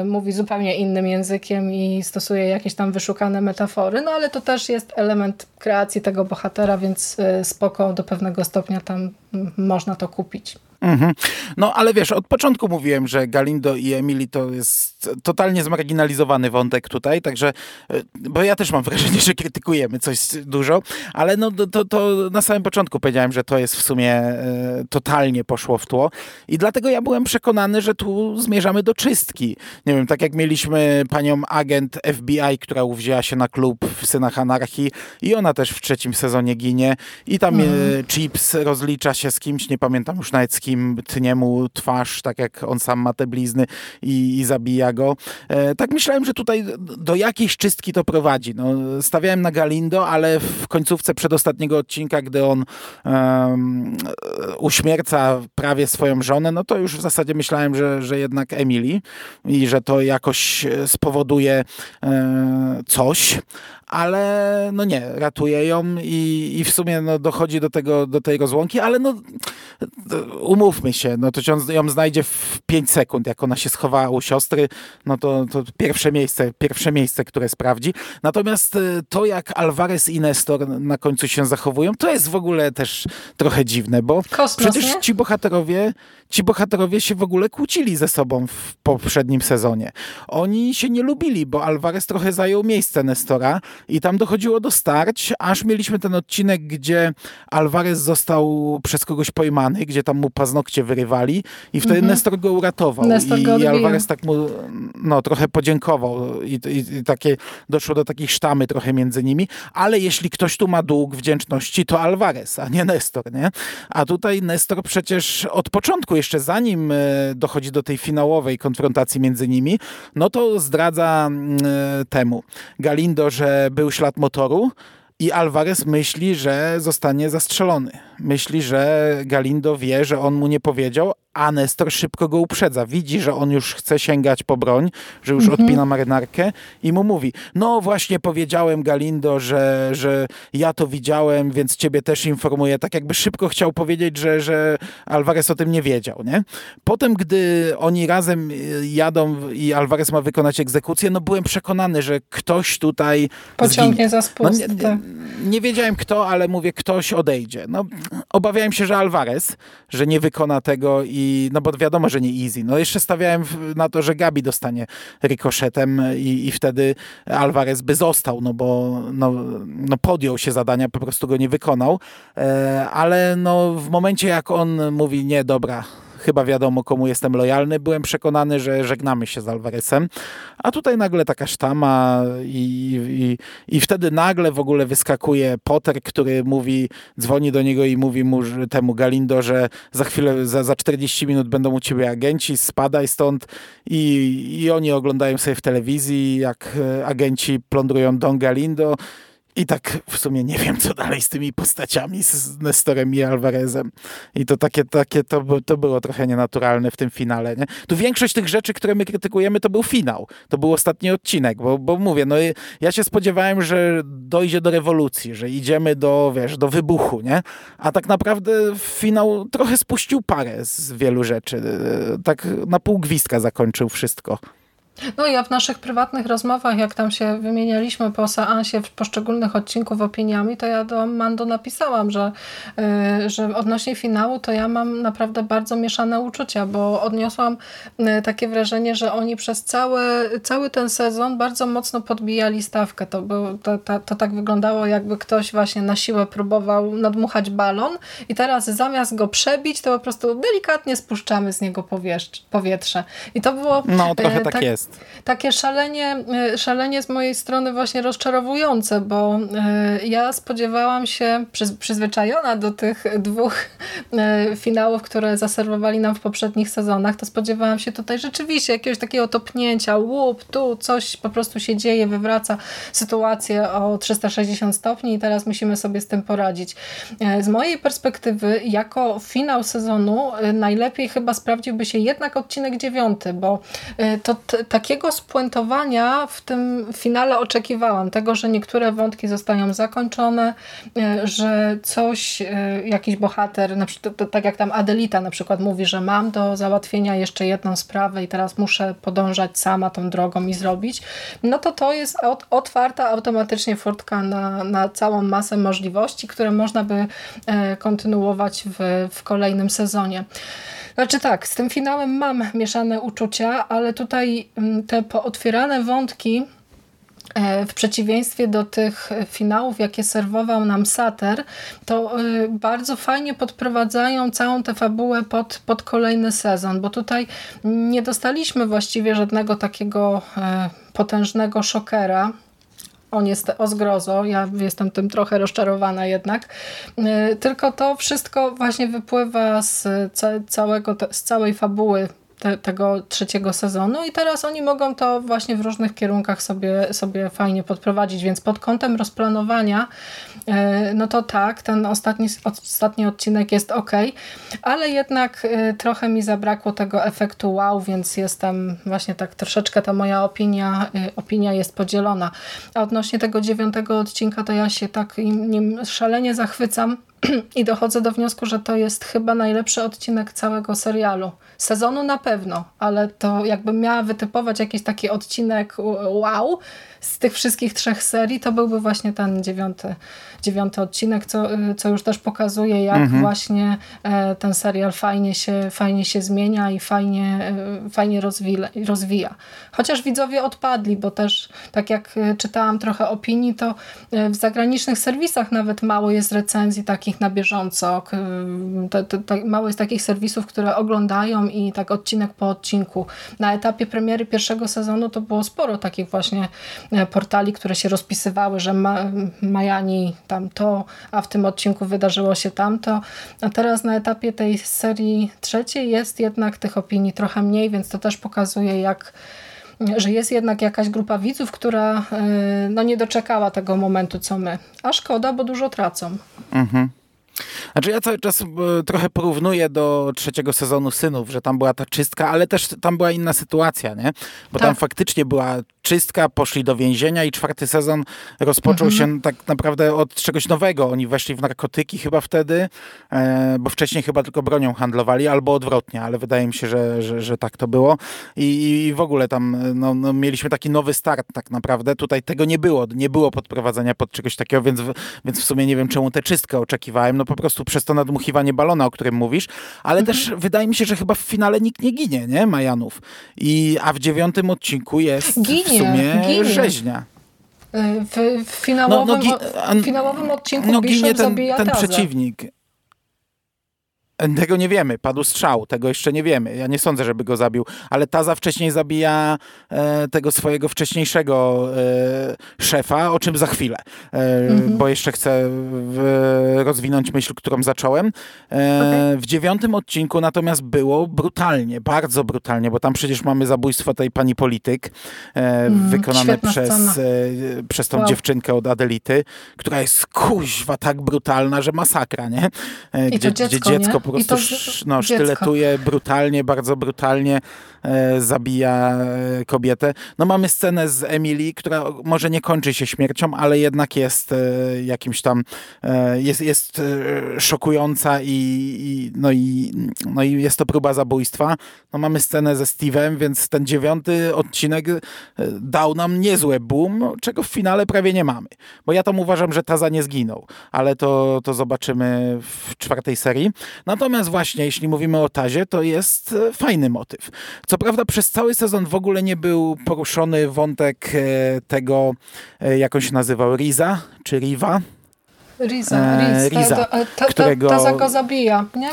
y, mówi zupełnie innym językiem i stosuje jakieś tam wyszukane metafory, no ale to też jest element kreacji tego bohatera, więc y, spoko do pewnego stopnia tam można to kupić. Mhm. No ale wiesz, od początku mówiłem, że Galindo i Emily to jest totalnie zmarginalizowany wątek tutaj, także, e, bo ja też mam wrażenie, że krytykujemy coś dużo, ale no to, to na samym początku powiedziałem, że to jest w sumie e, totalnie poszło w tło i dlatego ja byłem przekonany, że tu zmierzamy do czystki. Nie wiem, tak jak mieliśmy panią agent FBI, która uwzięła się na klub w Synach Anarchii i ona też w trzecim sezonie ginie i tam mhm. Chips rozlicza się z kimś, nie pamiętam już nawet z kim, wszystkim tnie mu twarz, tak jak on sam ma te blizny i, i zabija go. E, tak myślałem, że tutaj do jakiejś czystki to prowadzi. No, stawiałem na Galindo, ale w końcówce przedostatniego odcinka, gdy on um, uśmierca prawie swoją żonę, no to już w zasadzie myślałem, że, że jednak Emily i że to jakoś spowoduje e, coś, ale no nie, ratuje ją i, i w sumie no, dochodzi do, tego, do tej rozłąki, ale no umówmy się, no to ją znajdzie w 5 sekund, jak ona się schowała u siostry, no to, to pierwsze miejsce, pierwsze miejsce, które sprawdzi. Natomiast e, to, jak Alvarez i Nestor na końcu się zachowują, to jest w ogóle też trochę dziwne, bo Kosmos, przecież nie? ci bohaterowie, ci bohaterowie się w ogóle kłócili ze sobą w poprzednim sezonie. Oni się nie lubili, bo Alvarez trochę zajął miejsce Nestora, i tam dochodziło do starć, aż mieliśmy ten odcinek, gdzie Alvarez został przez kogoś pojmany, gdzie tam mu paznokcie wyrywali i wtedy mhm. Nestor go uratował. Nestor I, go I Alvarez tak mu no, trochę podziękował I, i, i, takie doszło do takiej sztamy trochę między nimi, ale jeśli ktoś tu ma dług wdzięczności, to Alvarez, a nie Nestor, nie? A tutaj Nestor przecież od początku, jeszcze zanim e, dochodzi do tej finałowej konfrontacji między nimi, no to zdradza mm, e, temu Galindo, że był ślad motoru i Alvarez myśli, że zostanie zastrzelony. Myśli, że Galindo wie, że on mu nie powiedział, a Nestor szybko go uprzedza. Widzi, że on już chce sięgać po broń, że już mhm. odpina marynarkę i mu mówi, no właśnie powiedziałem Galindo, że, że ja to widziałem, więc ciebie też informuję. Tak jakby szybko chciał powiedzieć, że, że Alvarez o tym nie wiedział. Nie? Potem, gdy oni razem jadą i Alvarez ma wykonać egzekucję, no byłem przekonany, że ktoś tutaj pociągnie zginie. za spust. No, nie, nie, nie, wiedziałem kto, ale mówię, ktoś odejdzie. No, obawiałem się, że Alvarez, że nie wykona tego i no bo wiadomo, że nie easy. No jeszcze stawiałem na to, że Gabi dostanie rikoszetem i, i wtedy Alvarez by został, no bo no, no podjął się zadania, po prostu go nie wykonał, e, ale no w momencie jak on mówi, nie, dobra, chyba wiadomo, komu jestem lojalny. Byłem przekonany, że żegnamy się z Alvarezem, a tutaj nagle taka sztama i, i, i wtedy nagle w ogóle wyskakuje Potter, który mówi, dzwoni do niego i mówi mu temu Galindo, że za chwilę, za, za 40 minut będą u ciebie agenci, spadaj stąd. I, i oni oglądają sobie w telewizji, jak e, agenci plądrują Don Galindo i tak w sumie nie wiem, co dalej z tymi postaciami, z Nestorem i Alvarezem. I to takie, takie to, to było trochę nienaturalne w tym finale. Nie? Tu większość tych rzeczy, które my krytykujemy, to był finał. To był ostatni odcinek, bo, bo mówię, no ja się spodziewałem, że dojdzie do rewolucji, że idziemy do, wiesz, do wybuchu, nie? A tak naprawdę finał trochę spuścił parę z wielu rzeczy. Tak na pół gwizdka zakończył wszystko. No ja w naszych prywatnych rozmowach, jak tam się wymienialiśmy po seansie poszczególnych odcinków opiniami, to ja do Mando napisałam, że, yy, że odnośnie finału to ja mam naprawdę bardzo mieszane uczucia, bo odniosłam yy, takie wrażenie, że oni przez cały, cały ten sezon bardzo mocno podbijali stawkę. To, był, to, to, to tak wyglądało, jakby ktoś właśnie na siłę próbował nadmuchać balon i teraz zamiast go przebić, to po prostu delikatnie spuszczamy z niego powietrze. I to było... No, trochę tak, tak jest jest. Takie szalenie, e, szalenie z mojej strony właśnie rozczarowujące, bo e, ja spodziewałam się, przyzwyczajona do tych dwóch e, finałów, które zaserwowali nam w poprzednich sezonach, to spodziewałam się tutaj rzeczywiście jakiegoś takiego topnięcia, łup, tu coś po prostu się dzieje, wywraca sytuację o 360 stopni i teraz musimy sobie z tym poradzić. Z mojej perspektywy, jako finał sezonu, najlepiej chyba sprawdziłby się jednak odcinek dziewiąty, bo to takiego spuentowania w tym finale oczekiwałam. Tego, że niektóre wątki zostają zakończone, e, że coś, e, jakiś bohater, na przykład, tak jak tam Adelita na przykład mówi, że mam do załatwienia jeszcze jedną sprawę i teraz muszę podążać sama tą drogą i zrobić, no to to jest otwarta automatycznie furtka na, na całą masę możliwości, które można by e, kontynuować w, w kolejnym sezonie. Znaczy tak, z tym finałem mam mieszane uczucia, ale tutaj mm, te pootwierane wątki e, w przeciwieństwie do tych finałów, jakie serwował nam Sater, to e, bardzo fajnie podprowadzają całą tę fabułę pod, pod kolejny sezon, bo tutaj nie dostaliśmy właściwie żadnego takiego e, potężnego szokera, o, niestety, o zgrozo, ja jestem tym trochę rozczarowana jednak, y, tylko to wszystko właśnie wypływa z całego, z całej fabuły te, tego trzeciego sezonu i teraz oni mogą to właśnie w różnych kierunkach sobie, sobie fajnie podprowadzić, więc pod kątem rozplanowania e, no to tak, ten ostatni, ostatni odcinek jest ok, ale jednak e, trochę mi zabrakło tego efektu wow, więc jestem właśnie tak troszeczkę ta moja opinia, e, opinia jest podzielona. A odnośnie tego dziewiątego odcinka to ja się tak nim szalenie zachwycam, i dochodzę do wniosku, że to jest chyba najlepszy odcinek całego serialu. Sezonu na pewno, ale to jakbym miała wytypować jakiś taki odcinek wow z tych wszystkich trzech serii, to byłby właśnie ten dziewiąty, dziewiąty odcinek, co, co już też pokazuje, jak mhm. właśnie e, ten serial fajnie się, fajnie się zmienia i fajnie, e, fajnie rozwija, rozwija. Chociaż widzowie odpadli, bo też tak jak e, czytałam trochę opinii, to w zagranicznych serwisach nawet mało jest recenzji takich na bieżąco. To, to, to, mało jest takich serwisów, które oglądają i tak odcinek po odcinku. Na etapie premiery pierwszego sezonu to było sporo takich właśnie portali, które się rozpisywały, że ma, Majani tam to, a w tym odcinku wydarzyło się tamto. A teraz na etapie tej serii trzeciej jest jednak tych opinii trochę mniej, więc to też pokazuje jak że jest jednak jakaś grupa widzów, która y, no, nie doczekała tego momentu, co my. A szkoda, bo dużo tracą. Mhm. Znaczy ja cały czas e, trochę porównuję do trzeciego sezonu Synów, że tam była ta czystka, ale też tam była inna sytuacja, nie? Bo tak. tam faktycznie była czystka, poszli do więzienia i czwarty sezon rozpoczął mhm. się tak naprawdę od czegoś nowego. Oni weszli w narkotyki chyba wtedy, e, bo wcześniej chyba tylko bronią handlowali, albo odwrotnie, ale wydaje mi się, że, że, że tak to było. I, i w ogóle tam no, no, mieliśmy taki nowy start tak naprawdę. Tutaj tego nie było. Nie było podprowadzenia pod czegoś takiego, więc, więc w sumie nie wiem, czemu tę czystkę oczekiwałem. No po prostu przez to nadmuchiwanie balona, o którym mówisz, ale mhm. też wydaje mi się, że chyba w finale nikt nie ginie, nie? Majanów. I, a w dziewiątym odcinku jest ginie, w sumie ginie. rzeźnia. W, w finałowym, no, no, finałowym odcinku no, ginie ten, ten przeciwnik. Tego nie wiemy. Padł strzał, tego jeszcze nie wiemy. Ja nie sądzę, żeby go zabił, ale Taza wcześniej zabija e, tego swojego wcześniejszego e, szefa, o czym za chwilę, e, mhm. bo jeszcze chcę w, rozwinąć myśl, którą zacząłem. E, okay. W dziewiątym odcinku natomiast było brutalnie, bardzo brutalnie, bo tam przecież mamy zabójstwo tej pani polityk, mm, wykonane przez, e, przez tą wow. dziewczynkę od Adelity, która jest kuźwa tak brutalna, że masakra, nie? Gdzie, I to dziecko, gdzie dziecko? Po prostu no, sztyletuje brutalnie, bardzo brutalnie, e, zabija e, kobietę. No mamy scenę z Emily, która może nie kończy się śmiercią, ale jednak jest e, jakimś tam, e, jest, jest e, szokująca i, i, no i, no i jest to próba zabójstwa. No mamy scenę ze Steve'em, więc ten dziewiąty odcinek e, dał nam niezłe boom, czego w finale prawie nie mamy. Bo ja tam uważam, że Taza nie zginął, ale to, to zobaczymy w czwartej serii. Natomiast właśnie, jeśli mówimy o Tazie, to jest e, fajny motyw. Co prawda przez cały sezon w ogóle nie był poruszony wątek e, tego, e, jak on się nazywał, Riza, czy Riva, Riza, e, Riza ta, ta, którego... Taza go zabija, nie?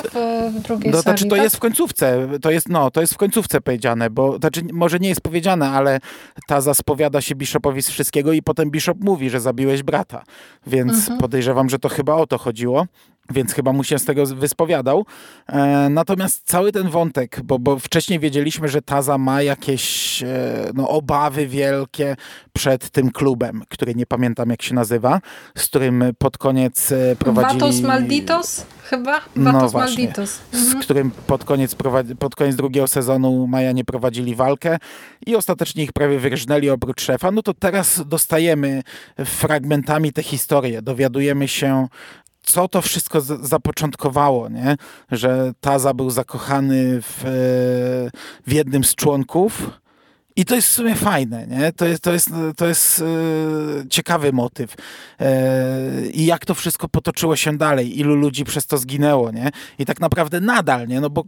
W drugiej no, serii, znaczy, to tak? jest w końcówce, to jest, no, to jest w końcówce powiedziane, bo znaczy, może nie jest powiedziane, ale Taza spowiada się Bishopowi z wszystkiego i potem Bishop mówi, że zabiłeś brata, więc mhm. podejrzewam, że to chyba o to chodziło więc chyba mu się z tego wyspowiadał. E, natomiast cały ten wątek, bo, bo wcześniej wiedzieliśmy, że Taza ma jakieś e, no, obawy wielkie przed tym klubem, który nie pamiętam jak się nazywa, z którym pod koniec e, prowadzili... Vatos Malditos chyba? No Vatos no Malditos. Mhm. Z którym pod koniec, pod koniec drugiego sezonu Maja nie prowadzili walkę i ostatecznie ich prawie wyrżnęli oprócz szefa. No to teraz dostajemy fragmentami tę historię. Dowiadujemy się co to wszystko zapoczątkowało, nie? Że Taza był zakochany w, w jednym z członków i to jest w sumie fajne, nie? To jest, to jest, to jest e, ciekawy motyw. E, I jak to wszystko potoczyło się dalej, ilu ludzi przez to zginęło, nie? I tak naprawdę nadal, nie? No bo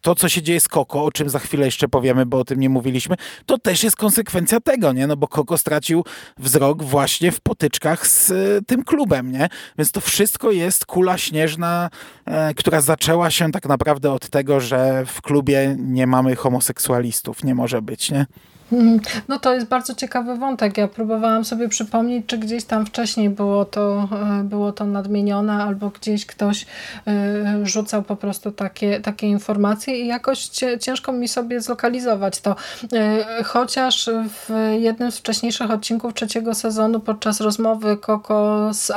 to, co się dzieje z Koko, o czym za chwilę jeszcze powiemy, bo o tym nie mówiliśmy, to też jest konsekwencja tego, nie? No bo Koko stracił wzrok właśnie w potyczkach z e, tym klubem, nie? Więc to wszystko jest kula śnieżna, e, która zaczęła się tak naprawdę od tego, że w klubie nie mamy homoseksualistów, nie może być, nie? Mhm. No to jest bardzo ciekawy wątek. Ja próbowałam sobie przypomnieć, czy gdzieś tam wcześniej było to, e, było to nadmienione, albo gdzieś ktoś e, rzucał po prostu takie, takie informacje i jakoś ciężko mi sobie zlokalizować to. E, chociaż w jednym z wcześniejszych odcinków trzeciego sezonu podczas rozmowy Koko z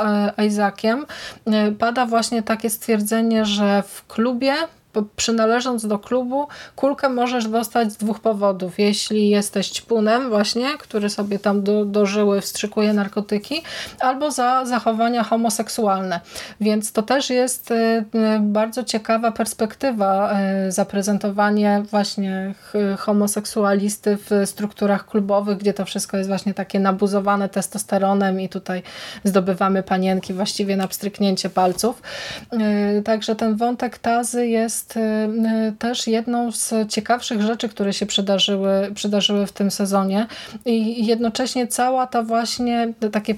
Isaaciem pada właśnie takie stwierdzenie, że w klubie przynależąc do klubu, kulkę możesz dostać z dwóch powodów. Jeśli jesteś ćpunem właśnie, który sobie tam do, dożyły wstrzykuje narkotyki, albo za zachowania homoseksualne. Więc to też jest y, y, bardzo ciekawa perspektywa y, zaprezentowanie właśnie homoseksualisty w strukturach klubowych, gdzie to wszystko jest właśnie takie nabuzowane testosteronem i tutaj zdobywamy panienki właściwie na pstryknięcie palców. Także ten wątek tazy jest jest y, y, też jedną z ciekawszych rzeczy, które się przydarzyły, przydarzyły w tym sezonie. I jednocześnie cała ta właśnie takie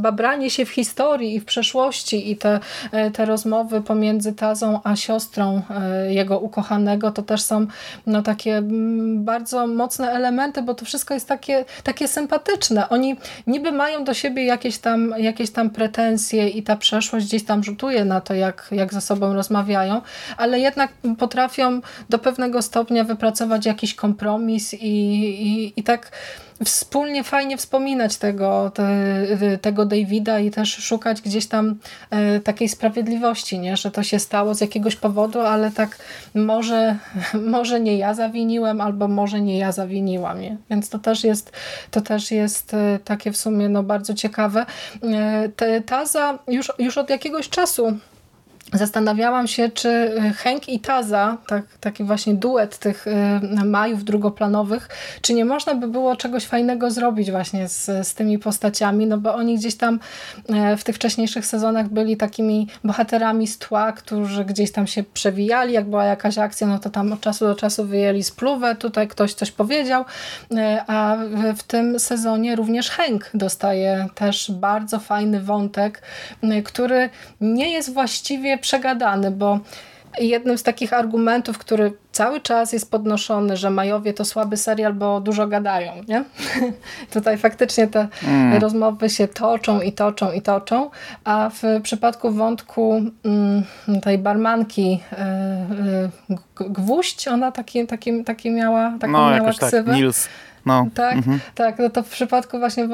babranie się w historii i w przeszłości i te, e, te rozmowy pomiędzy Tazą a siostrą e, jego ukochanego to też są no, takie bardzo mocne elementy, bo to wszystko jest takie, takie sympatyczne. Oni niby mają do siebie jakieś tam, jakieś tam pretensje i ta przeszłość gdzieś tam rzutuje na to, jak, jak ze sobą rozmawiają, ale jednak potrafią do pewnego stopnia wypracować jakiś kompromis i, i, i tak wspólnie fajnie wspominać tego, te, tego Davida i też szukać gdzieś tam e, takiej sprawiedliwości, nie? że to się stało z jakiegoś powodu, ale tak może, może nie ja zawiniłem, albo może nie ja zawiniłam. Nie? Więc to też jest, to też jest e, takie w sumie no, bardzo ciekawe. E, Taza już, już od jakiegoś czasu Zastanawiałam się, czy y, Henk i Taza, tak, taki właśnie duet tych y, majów drugoplanowych, czy nie można by było czegoś fajnego zrobić właśnie z, z tymi postaciami, no bo oni gdzieś tam e, w tych wcześniejszych sezonach byli takimi bohaterami z tła, którzy gdzieś tam się przewijali, jak była jakaś akcja, no to tam od czasu do czasu wyjęli spluwę, tutaj ktoś coś powiedział, e, a w tym sezonie również Henk dostaje też bardzo fajny wątek, który nie jest właściwie przegadany, bo jednym z takich argumentów, który cały czas jest podnoszony, że Majowie to słaby serial, bo dużo gadają, nie? Tutaj faktycznie te mm. rozmowy się toczą i toczą i toczą, a w przypadku wątku mm, tej barmanki yy, yy, Gwóźdź, ona taki, taki, taki miała, taką no, miała ksywę. Tak, Nils. No. Tak, mhm. tak. No to w przypadku właśnie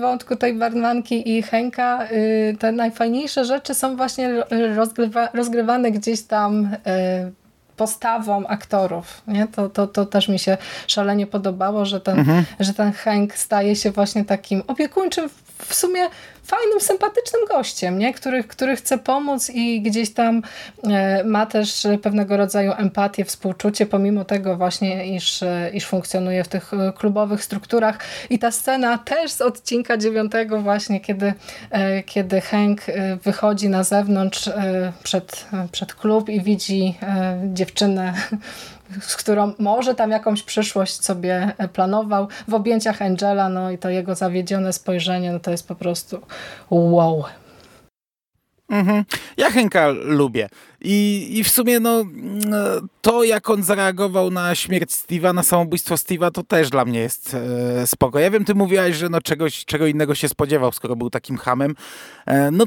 wątku tej barmanki i Henka y, te najfajniejsze rzeczy są właśnie rozgrywa, rozgrywane gdzieś tam y, postawą aktorów. Nie? To, to, to też mi się szalenie podobało, że ten, mhm. że ten Hank staje się właśnie takim opiekuńczym w sumie fajnym, sympatycznym gościem, nie? Który, który chce pomóc i gdzieś tam e, ma też pewnego rodzaju empatię, współczucie, pomimo tego właśnie, iż, e, iż funkcjonuje w tych e, klubowych strukturach. I ta scena też z odcinka dziewiątego właśnie, kiedy, kiedy Hank wychodzi na zewnątrz przed, przed klub i widzi dziewczynę z którą może tam jakąś przyszłość sobie planował. W objęciach Angela, no i to jego zawiedzione spojrzenie, no to jest po prostu wow. Mhm. Ja Henka lubię. I, I w sumie no, to, jak on zareagował na śmierć Steve'a, na samobójstwo Steve'a, to też dla mnie jest e, spoko. Ja wiem, ty mówiłaś, że no czegoś, czego innego się spodziewał, skoro był takim hamem. E, no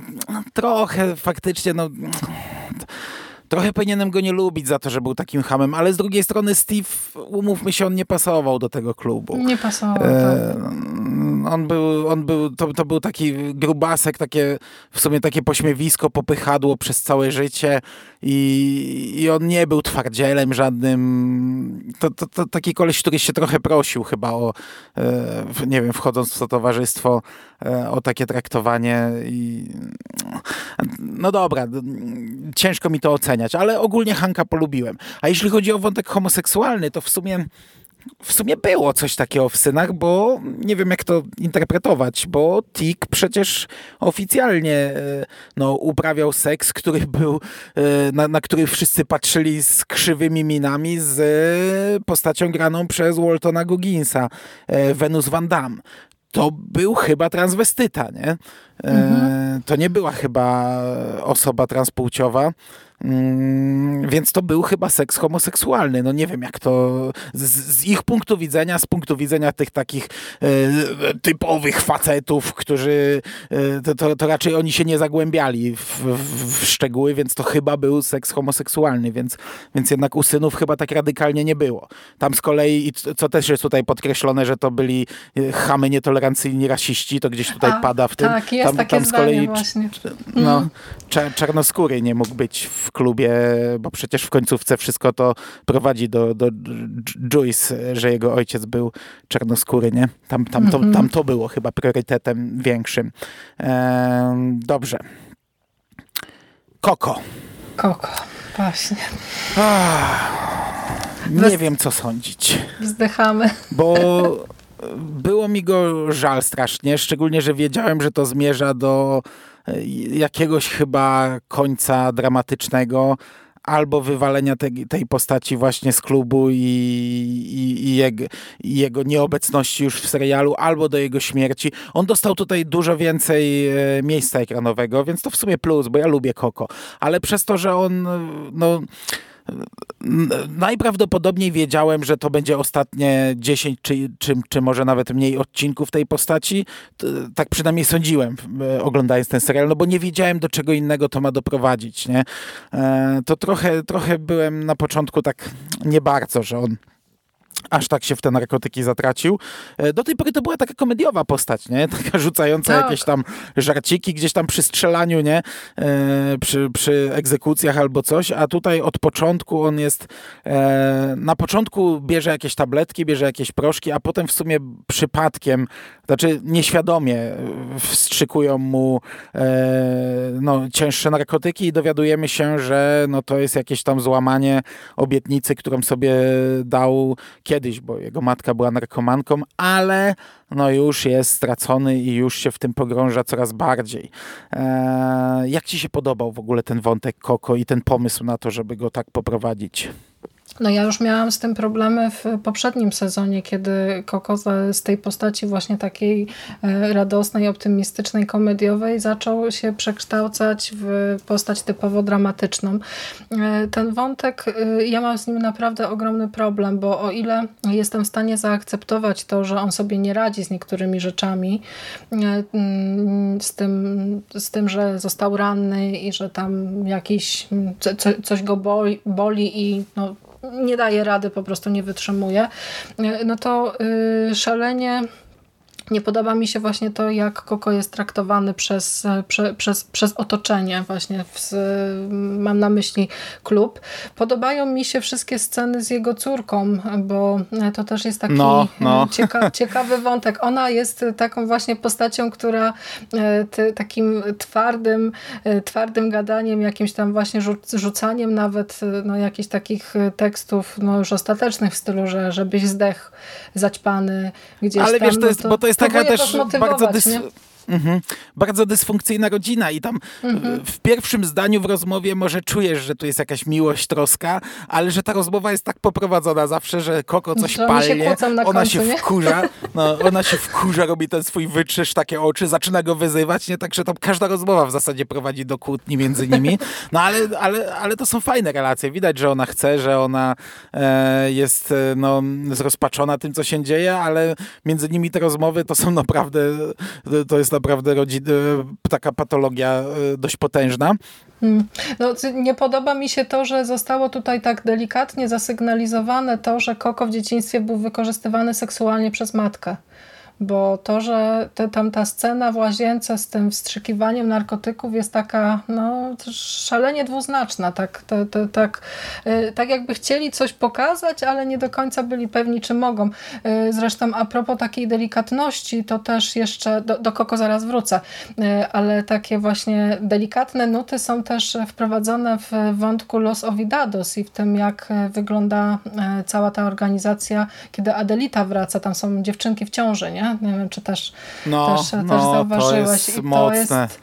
trochę faktycznie, no trochę powinienem go nie lubić za to, że był takim hamem, ale z drugiej strony Steve, umówmy się, on nie pasował do tego klubu. Nie pasował, e, tak. On był, on był to, to był taki grubasek, takie w sumie takie pośmiewisko, popychadło przez całe życie i, i on nie był twardzielem żadnym. To, to, to taki koleś, który się trochę prosił chyba o, e, nie wiem, wchodząc w to towarzystwo, e, o takie traktowanie i no dobra, ciężko mi to oceniać, ale ogólnie Hanka polubiłem. A jeśli chodzi o wątek homoseksualny, to w sumie w sumie było coś takiego w synach, bo nie wiem jak to interpretować, bo Tik przecież oficjalnie e, no, uprawiał seks, który był, e, na, na który wszyscy patrzyli z krzywymi minami z postacią graną przez Waltona Gugginsa, e, Venus Van Damme to był chyba transwestyta, nie? Mhm. To nie była chyba osoba transpłciowa. Mm, więc to był chyba seks homoseksualny. No nie wiem, jak to z, z ich punktu widzenia, z punktu widzenia tych takich e, typowych facetów, którzy e, to, to, to, raczej oni się nie zagłębiali w, w, w, szczegóły, więc to chyba był seks homoseksualny, więc, więc jednak u synów chyba tak radykalnie nie było. Tam z kolei, co też jest tutaj podkreślone, że to byli e, chamy nietolerancyjni rasiści, to gdzieś tutaj A, pada w tym. Tak, jest tam, takie tam z kolei właśnie. No, mm. czarnoskóry nie mógł być w klubie, bo przecież w końcówce wszystko to prowadzi do, do Joyce, że jego ojciec był czarnoskóry, nie? Tam, tam, to, tam to było chyba priorytetem większym. Dobrze. Koko. Koko, właśnie. nie wiem, co sądzić. Wzdychamy. Bo było mi go żal strasznie, szczególnie, że wiedziałem, że to zmierza do jakiegoś chyba końca dramatycznego albo wywalenia te, tej postaci właśnie z klubu i, i, i, jego, i, jego, nieobecności już w serialu, albo do jego śmierci. On dostał tutaj dużo więcej e, miejsca ekranowego, więc to w sumie plus, bo ja lubię Koko. Ale przez to, że on no Najprawdopodobniej wiedziałem, że to będzie ostatnie 10 czy, czy, czy może nawet mniej odcinków tej postaci. Tak przynajmniej sądziłem, e, oglądając ten serial, no bo nie wiedziałem, do czego innego to ma doprowadzić. Nie? E, to trochę, trochę byłem na początku tak nie bardzo, że on aż tak się w te narkotyki zatracił. E, do tej pory to była taka komediowa postać, nie? Taka rzucająca tak. jakieś tam żarciki gdzieś tam przy strzelaniu, nie? E, przy, przy egzekucjach albo coś, a tutaj od początku on jest e, na początku bierze jakieś tabletki, bierze jakieś proszki, a potem w sumie przypadkiem, znaczy nieświadomie wstrzykują mu no, cięższe narkotyki i dowiadujemy się, że no, to jest jakieś tam złamanie obietnicy, którą sobie dał kiedyś, bo jego matka była narkomanką, ale no już jest stracony i już się w tym pogrąża coraz bardziej. Eee, jak ci się podobał w ogóle ten wątek Koko i ten pomysł na to, żeby go tak poprowadzić? No ja już miałam z tym problemy w poprzednim sezonie, kiedy Koko z tej postaci właśnie takiej e, radosnej, optymistycznej, komediowej zaczął się przekształcać w postać typowo dramatyczną. E, ten wątek, e, ja mam z nim naprawdę ogromny problem, bo o ile jestem w stanie zaakceptować to, że on sobie nie radzi z niektórymi rzeczami, mm, z tym, z tym że został ranny i że tam jakiś, co, coś go boli, boli i no, nie daje rady, po prostu nie wytrzymuje, no to szalenie nie podoba mi się właśnie to, jak Koko jest traktowany przez, prze, przez, przez otoczenie, właśnie w, mam na myśli klub. Podobają mi się wszystkie sceny z jego córką, bo to też jest taki no, no. Cieka, ciekawy wątek. Ona jest taką właśnie postacią, która e, ty, takim twardym, e, twardym gadaniem, jakimś tam właśnie rzucaniem nawet no, jakichś takich tekstów no, już ostatecznych w stylu, że żebyś zdech zaćpany gdzieś Ale tam. wiesz, to jest, no to... bo to jest taka też bardzo dys... Mhm. Bardzo dysfunkcyjna rodzina i tam mhm. w pierwszym zdaniu w rozmowie może czujesz, że tu jest jakaś miłość, troska, ale że ta rozmowa jest tak poprowadzona zawsze, że Koko coś że palnie, się ona końcu, się nie? wkurza, no, ona się wkurza, robi ten swój wyczysz, takie oczy, zaczyna go wyzywać, nie? Także tam każda rozmowa w zasadzie prowadzi do kłótni między nimi, no ale, ale, ale to są fajne relacje, widać, że ona chce, że ona e, jest e, no, zrozpaczona tym, co się dzieje, ale między nimi te rozmowy to są naprawdę, to jest naprawdę rodzin, e, taka patologia e, dość potężna. Hmm. No, nie podoba mi się to, że zostało tutaj tak delikatnie zasygnalizowane to, że Koko w dzieciństwie był wykorzystywany seksualnie przez matkę bo to, że te, tam ta scena w łazience z tym wstrzykiwaniem narkotyków jest taka no, szalenie dwuznaczna, tak, to, to, tak, y, tak jakby chcieli coś pokazać, ale nie do końca byli pewni, czy mogą. Y, zresztą a propos takiej delikatności, to też jeszcze, do, do Koko zaraz wrócę, y, ale takie właśnie delikatne nuty są też wprowadzone w wątku Los Ovidados i w tym, jak wygląda cała ta organizacja, kiedy Adelita wraca, tam są dziewczynki w ciąży, nie? Nie? Nie wiem, czy też, no, też, no, też zauważyłeś. To jest I mocne. To jest...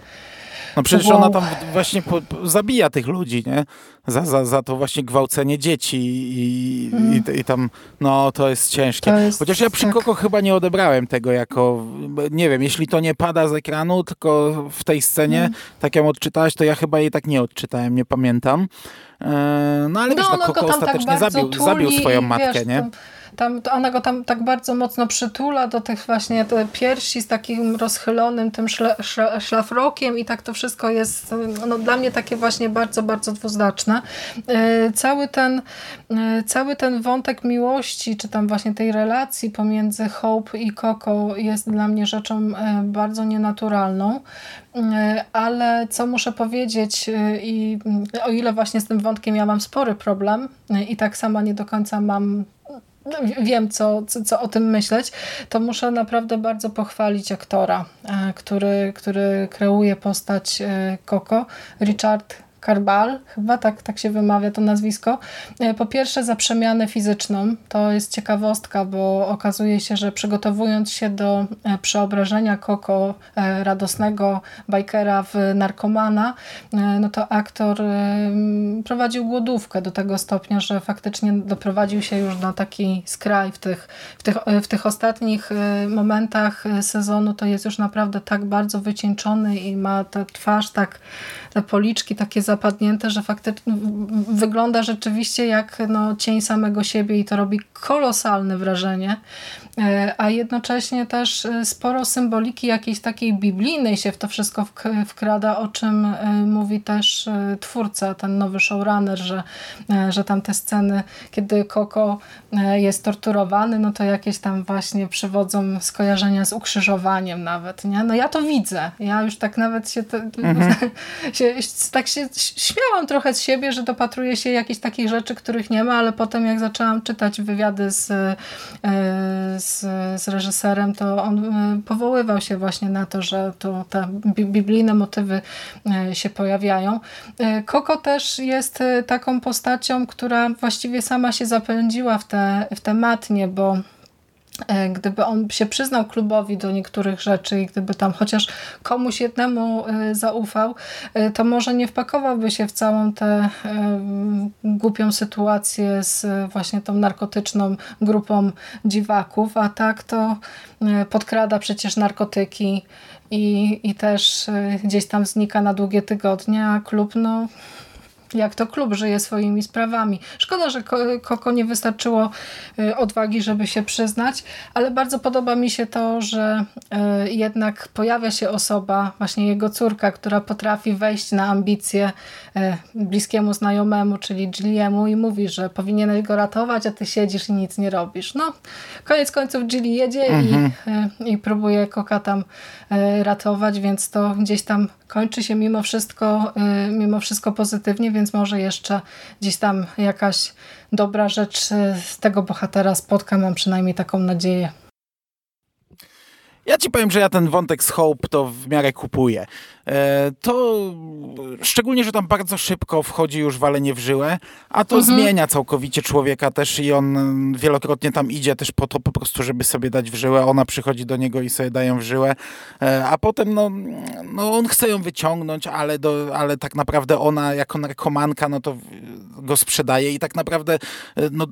No przecież wow. ona tam właśnie po, po, zabija tych ludzi, nie? Za, za, za to właśnie gwałcenie dzieci i, mm. i, i, tam, no to jest ciężkie. To jest, Chociaż ja przy tak. Koko chyba nie odebrałem tego jako, nie wiem, jeśli to nie pada z ekranu, tylko w tej scenie, mm. tak ją odczytałaś, to ja chyba jej tak nie odczytałem, nie pamiętam. E, no ale no, wiesz, no, Koko tak ostatecznie tak zabił, zabił swoją matkę, wiesz, nie? Tam, ona go tam tak bardzo mocno przytula do tych właśnie te piersi z takim rozchylonym tym szla, szla, szlafrokiem i tak to wszystko jest no, dla mnie takie właśnie bardzo, bardzo dwuznaczne. E, cały ten, e, cały ten wątek miłości, czy tam właśnie tej relacji pomiędzy Hope i Coco jest dla mnie rzeczą e, bardzo nienaturalną ale co muszę powiedzieć i o ile właśnie z tym wątkiem ja mam spory problem i tak sama nie do końca mam wiem, co, co, co, o tym myśleć, to muszę naprawdę bardzo pochwalić aktora, e, który, który kreuje postać e, Richard Karbal, chyba tak, tak się wymawia to nazwisko. E, po pierwsze za przemianę fizyczną, to jest ciekawostka, bo okazuje się, że przygotowując się do e, przeobrażenia Koko, e, radosnego bajkera w narkomana, no to aktor prowadził głodówkę do tego stopnia, że faktycznie doprowadził się już na taki skraj w tych, w tych, w tych ostatnich momentach sezonu, to jest już naprawdę tak bardzo wycieńczony i ma tę twarz tak te policzki takie zapadnięte, że faktycznie wygląda rzeczywiście jak no, cień samego siebie i to robi kolosalne wrażenie. E, a jednocześnie też e, sporo symboliki jakiejś takiej biblijnej się w to wszystko wkrada, o czym e, mówi też twórca, ten nowy showrunner, że, że tam te sceny, kiedy Koko jest torturowany, no to jakieś tam właśnie przywodzą skojarzenia z ukrzyżowaniem nawet, nie? No ja to widzę. Ja już tak nawet się, mhm. się tak się śmiałam trochę z siebie, że dopatruję się jakichś takich rzeczy, których nie ma, ale potem jak zaczęłam czytać wywiady z, z z, z reżyserem, to on e, powoływał się właśnie na to, że to te biblijne motywy e, się pojawiają. Koko e, też jest taką postacią, która właściwie sama się zapędziła w te, w te matnie, bo gdyby on się przyznał klubowi do niektórych rzeczy i gdyby tam chociaż komuś jednemu e, zaufał, e, to może nie wpakowałby się w całą tę głupią sytuację z właśnie tą narkotyczną grupą dziwaków, a tak to podkrada przecież narkotyki i, i też gdzieś tam znika na długie tygodnie, a klub no jak to klub żyje swoimi sprawami. Szkoda, że Koko nie wystarczyło y, odwagi, żeby się przyznać, ale bardzo podoba mi się to, że y, jednak pojawia się osoba, właśnie jego córka, która potrafi wejść na ambicje y, bliskiemu znajomemu, czyli Gilliemu i mówi, że powinieneś go ratować, a ty siedzisz i nic nie robisz. No, koniec końców Gilly jedzie mhm. i, i próbuje Koka tam ratować, więc to gdzieś tam kończy się mimo wszystko, mimo wszystko pozytywnie, więc może jeszcze gdzieś tam jakaś dobra rzecz z tego bohatera spotka, mam przynajmniej taką nadzieję. Ja ci powiem, że ja ten wątek z Hope to w miarę kupuję. E, to szczególnie, że tam bardzo szybko wchodzi już walenie w żyłę, a to mhm. zmienia całkowicie człowieka też i on wielokrotnie tam idzie też po to po prostu, żeby sobie dać w żyłę. Ona przychodzi do niego i sobie dają w żyłę, e, a potem no, no on chce ją wyciągnąć, ale, do, ale tak naprawdę ona jako narkomanka no to go sprzedaje i tak naprawdę e, no,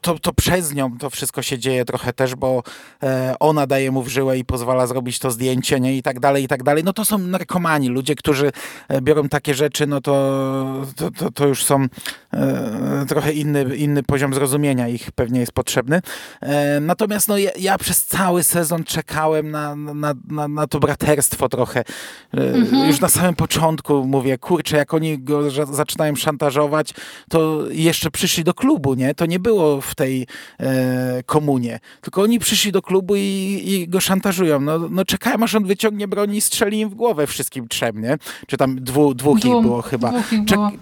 to, to przez nią to wszystko się dzieje trochę też, bo e, ona daje mu w żyłę i pozwala zrobić to zdjęcie, nie? I tak dalej, i tak dalej. No to są narkomani, ludzie, którzy e, biorą takie rzeczy, no to, to, to, to już są e, trochę inny, inny poziom zrozumienia ich pewnie jest potrzebny. E, natomiast no ja, ja, przez cały sezon czekałem na, na, na, na to braterstwo trochę. E, mhm. Już na samym początku mówię, kurczę, jak oni go zaczynają szantażować, to jeszcze przyszli do klubu, nie? To nie było w tej e, komunie. Tylko oni przyszli do klubu i, i go szantażują. No, no czekałem, aż on wyciągnie broń i strzeli im w głowę wszystkim trzem, nie? Czy tam dwu, dwóch ich było chyba.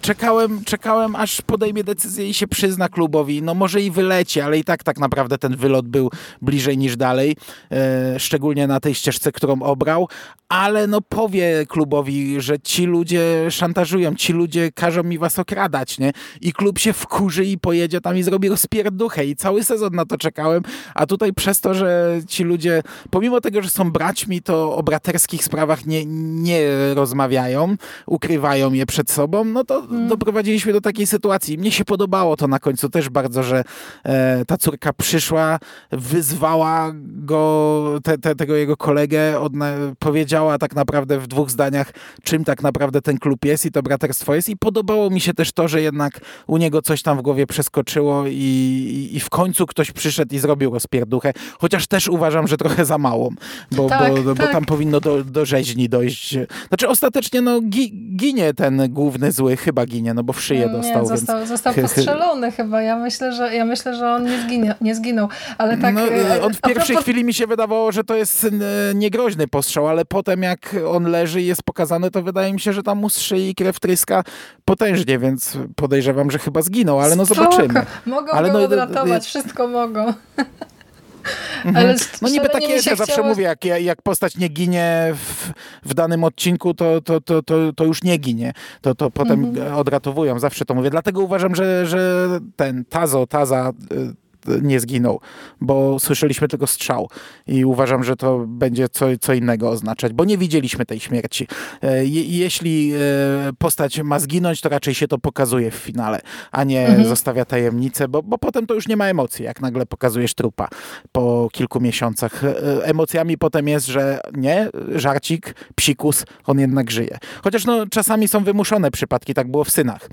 Czekałem, czekałem, aż podejmie decyzję i się przyzna klubowi. No może i wyleci, ale i tak tak naprawdę ten wylot był bliżej niż dalej. E, szczególnie na tej ścieżce, którą obrał. Ale no powie klubowi, że ci ludzie szantażują, ci ludzie każą mi was okradać, nie? I klub się wkurzy i pojedzie tam i zrobi rozpierdol duchę i cały sezon na to czekałem, a tutaj przez to, że ci ludzie, pomimo tego, że są braćmi, to o braterskich sprawach nie, nie rozmawiają, ukrywają je przed sobą, no to mm. doprowadziliśmy do takiej sytuacji. Mnie się podobało to na końcu też bardzo, że e, ta córka przyszła, wyzwała go, te, te, tego jego kolegę, odna, powiedziała tak naprawdę w dwóch zdaniach, czym tak naprawdę ten klub jest i to braterstwo jest i podobało mi się też to, że jednak u niego coś tam w głowie przeskoczyło i, i, w końcu ktoś przyszedł i zrobił rozpierduchę, chociaż też uważam, że trochę za małą, bo, tak, bo, tak. bo tam powinno do, do rzeźni dojść. Znaczy ostatecznie no, gi, ginie ten główny zły, chyba ginie, no bo w szyję dostał. Nie, został, więc... został postrzelony chyba, ja myślę, że, ja myślę, że on nie, zginie, nie zginął, ale tak... No, e, on w pierwszej propos... chwili mi się wydawało, że to jest e, niegroźny postrzał, ale potem jak on leży i jest pokazany, to wydaje mi się, że tam mu z szyi krew tryska potężnie, więc podejrzewam, że chyba zginął, ale no zobaczymy. Mogą ale no, odratować, wszystko mogą. Mhm. Ale no niby takie jest, ja zawsze chciało... mówię, jak, jak postać nie ginie w, w danym odcinku, to, to, to, to, to już nie ginie. To, to potem mhm. odratowują, zawsze to mówię. Dlatego uważam, że, że ten Tazo, Taza y, nie zginął, bo słyszeliśmy tylko strzał i uważam, że to będzie co, co innego oznaczać, bo nie widzieliśmy tej śmierci. E, je, jeśli e, postać ma zginąć, to raczej się to pokazuje w finale, a nie mhm. zostawia tajemnicę, bo, bo potem to już nie ma emocji, jak nagle pokazujesz trupa po kilku miesiącach. E, emocjami potem jest, że nie, żarcik, psikus, on jednak żyje. Chociaż no, czasami są wymuszone przypadki, tak było w Synach,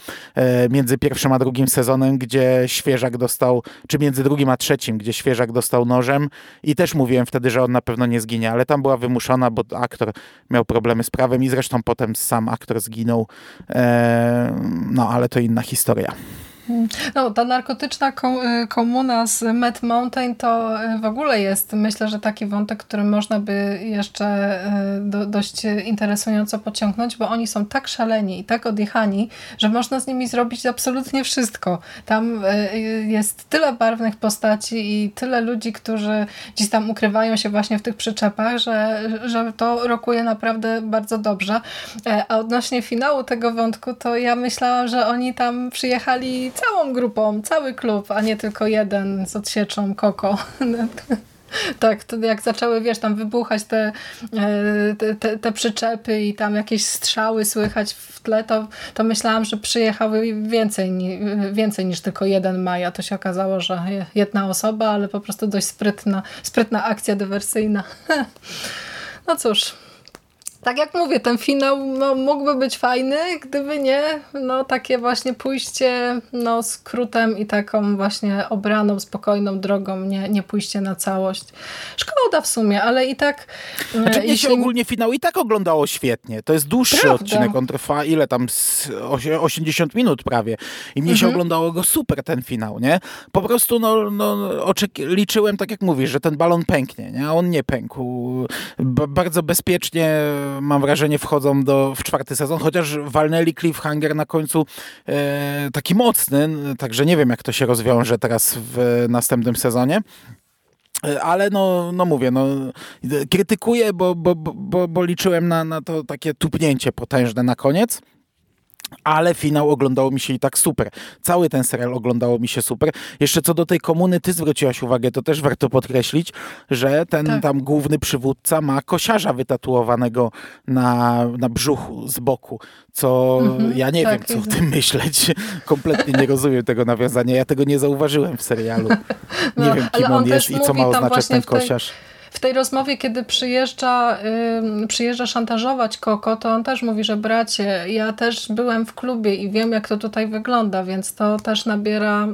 między pierwszym a drugim sezonem, gdzie świeżak dostał, czy między drugim a trzecim, gdzie świeżak dostał nożem i też mówiłem wtedy, że on na pewno nie zginie, ale tam była wymuszona, bo aktor miał problemy z prawem i zresztą potem sam aktor zginął. Eee, no, ale to inna historia. No, ta narkotyczna y, komuna z Mad Mountain to y, w ogóle jest, myślę, że taki wątek, który można by jeszcze y, do, dość interesująco pociągnąć, bo oni są tak szaleni i tak odjechani, że można z nimi zrobić absolutnie wszystko. Tam jest tyle barwnych postaci i tyle ludzi, którzy gdzieś tam ukrywają się właśnie w tych przyczepach, że, że to rokuje naprawdę bardzo dobrze. E, a odnośnie finału tego wątku, to ja myślałam, że oni tam przyjechali całą grupą, cały klub, a nie tylko jeden z odsieczą Koko. Tak, to jak zaczęły, wiesz, tam wybuchać te, e, te, te, te, przyczepy i tam jakieś strzały słychać w tle, to, to myślałam, że przyjechały więcej, więcej niż tylko jeden Maja. To się okazało, że jedna osoba, ale po prostu dość sprytna, sprytna akcja dywersyjna. No cóż, tak jak mówię, ten finał no, mógłby być fajny, gdyby nie no, takie właśnie pójście no, skrótem i taką właśnie obraną, spokojną drogą, nie, nie pójście na całość. Szkoda w sumie, ale i tak... E, znaczy mnie jeśli... się ogólnie finał i tak oglądało świetnie. To jest dłuższy Prawda. odcinek, on trwa ile tam, 80 minut prawie. I mnie mhm. się oglądało go super ten finał, nie? Po prostu no, no, liczyłem, tak jak mówisz, że ten balon pęknie, nie? A on nie pękł. B bardzo bezpiecznie mam wrażenie, wchodzą do, w czwarty sezon, chociaż walnęli cliffhanger na końcu e, taki mocny, także nie wiem, jak to się rozwiąże teraz w następnym sezonie. E, ale no, no mówię, no, krytykuję, bo, bo, bo, bo liczyłem na, na to takie tupnięcie potężne na koniec ale finał oglądało mi się i tak super. Cały ten serial oglądało mi się super. Jeszcze co do tej komuny, ty zwróciłaś uwagę, to też warto podkreślić, że ten tak. tam główny przywódca ma kosiarza wytatuowanego na, na brzuchu z boku, co mhm, ja nie tak, wiem, co w tym myśleć. Kompletnie nie rozumiem tego nawiązania. Ja tego nie zauważyłem w serialu. Nie no, wiem, kim on, on jest i co ma oznaczać ten kosiarz w tej rozmowie, kiedy przyjeżdża, yy, przyjeżdża szantażować Koko, to on też mówi, że bracie, ja też byłem w klubie i wiem, jak to tutaj wygląda, więc to też nabiera,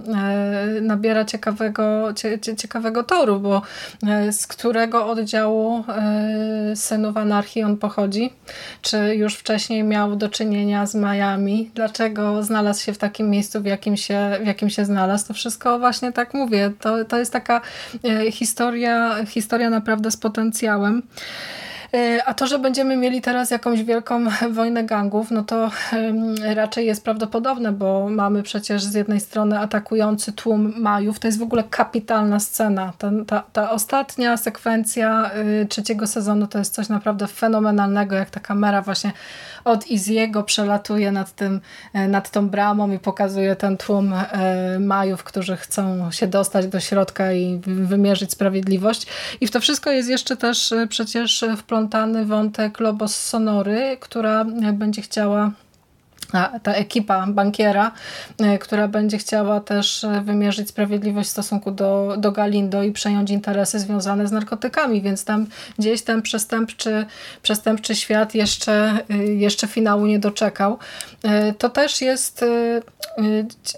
yy, nabiera ciekawego, cie, ciekawego toru, bo yy, z którego oddziału yy, synów anarchii on pochodzi? Czy już wcześniej miał do czynienia z Miami? Dlaczego znalazł się w takim miejscu, w jakim się, w jakim się znalazł? To wszystko właśnie tak mówię. To, to jest taka historia, historia naprawdę naprawdę z potencjałem. E, a to, że będziemy mieli teraz jakąś wielką wojnę gangów, no to raczej jest prawdopodobne, bo mamy przecież z jednej strony atakujący tłum Majów. To jest w ogóle kapitalna scena. Ta, ta, ta ostatnia sekwencja y, trzeciego sezonu to jest coś naprawdę fenomenalnego, jak ta kamera właśnie od Iziego przelatuje nad, tym, e, nad tą bramą i pokazuje ten tłum e, Majów, którzy chcą się dostać do środka i wymierzyć sprawiedliwość. I w to wszystko jest jeszcze też przecież wplątane wplątany wątek Lobos Sonory, która będzie chciała ta ekipa bankiera, e, która będzie chciała też e, wymierzyć sprawiedliwość w stosunku do, do Galindo i przejąć interesy związane z narkotykami, więc tam gdzieś ten przestępczy, przestępczy świat jeszcze, e, jeszcze finału nie doczekał. To też jest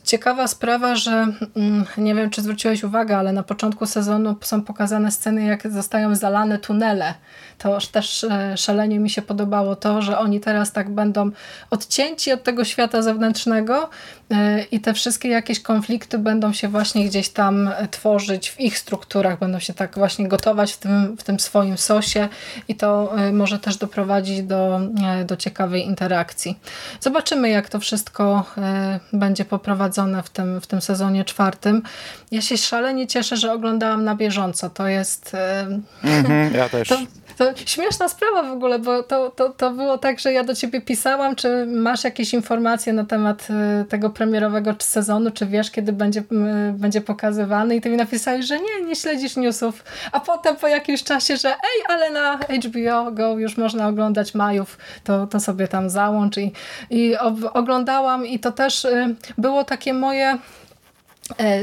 ciekawa sprawa, że mm, nie wiem, czy zwróciłeś uwagę, ale na początku sezonu są pokazane sceny, jak zostają zalane tunele. To też szalenie mi się podobało to, że oni teraz tak będą odcięci od tego świata zewnętrznego e, i te wszystkie jakieś konflikty będą się właśnie gdzieś tam tworzyć w ich strukturach, będą się tak właśnie gotować w tym, w tym swoim sosie i to e, może też doprowadzić do, e, do ciekawej interakcji. Zobaczymy, jak to wszystko będzie poprowadzone w tym, w tym sezonie czwartym. Ja się szalenie cieszę, że oglądałam na bieżąco. To jest... -hmm, ja też. To, to śmieszna sprawa w ogóle, bo to, to, to było tak, że ja do ciebie pisałam, czy masz jakieś informacje na temat y, tego premierowego sezonu, czy wiesz, kiedy będzie, będzie pokazywany? I ty mi napisałeś, że nie, nie śledzisz newsów, a potem po jakimś czasie, że ej, ale na HBO Go już można oglądać Majów, to, to sobie tam załącz. I, i oglądałam i to też y, było takie moje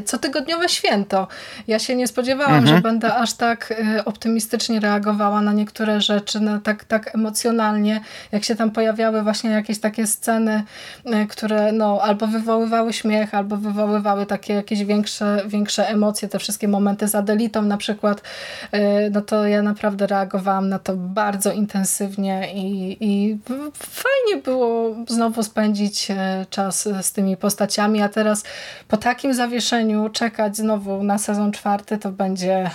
cotygodniowe święto. Ja się nie spodziewałam, mhm. że będę aż tak e, optymistycznie reagowała na niektóre rzeczy, na tak, tak emocjonalnie, jak się tam pojawiały właśnie jakieś takie sceny, e, które no, albo wywoływały śmiech, albo wywoływały takie jakieś większe, większe emocje, te wszystkie momenty z Adelitą na przykład, no to ja naprawdę reagowałam na to bardzo intensywnie i, i fajnie było znowu spędzić czas z tymi postaciami, a teraz po takim zawieszeniu zawieszeniu czekać znowu na sezon czwarty, to będzie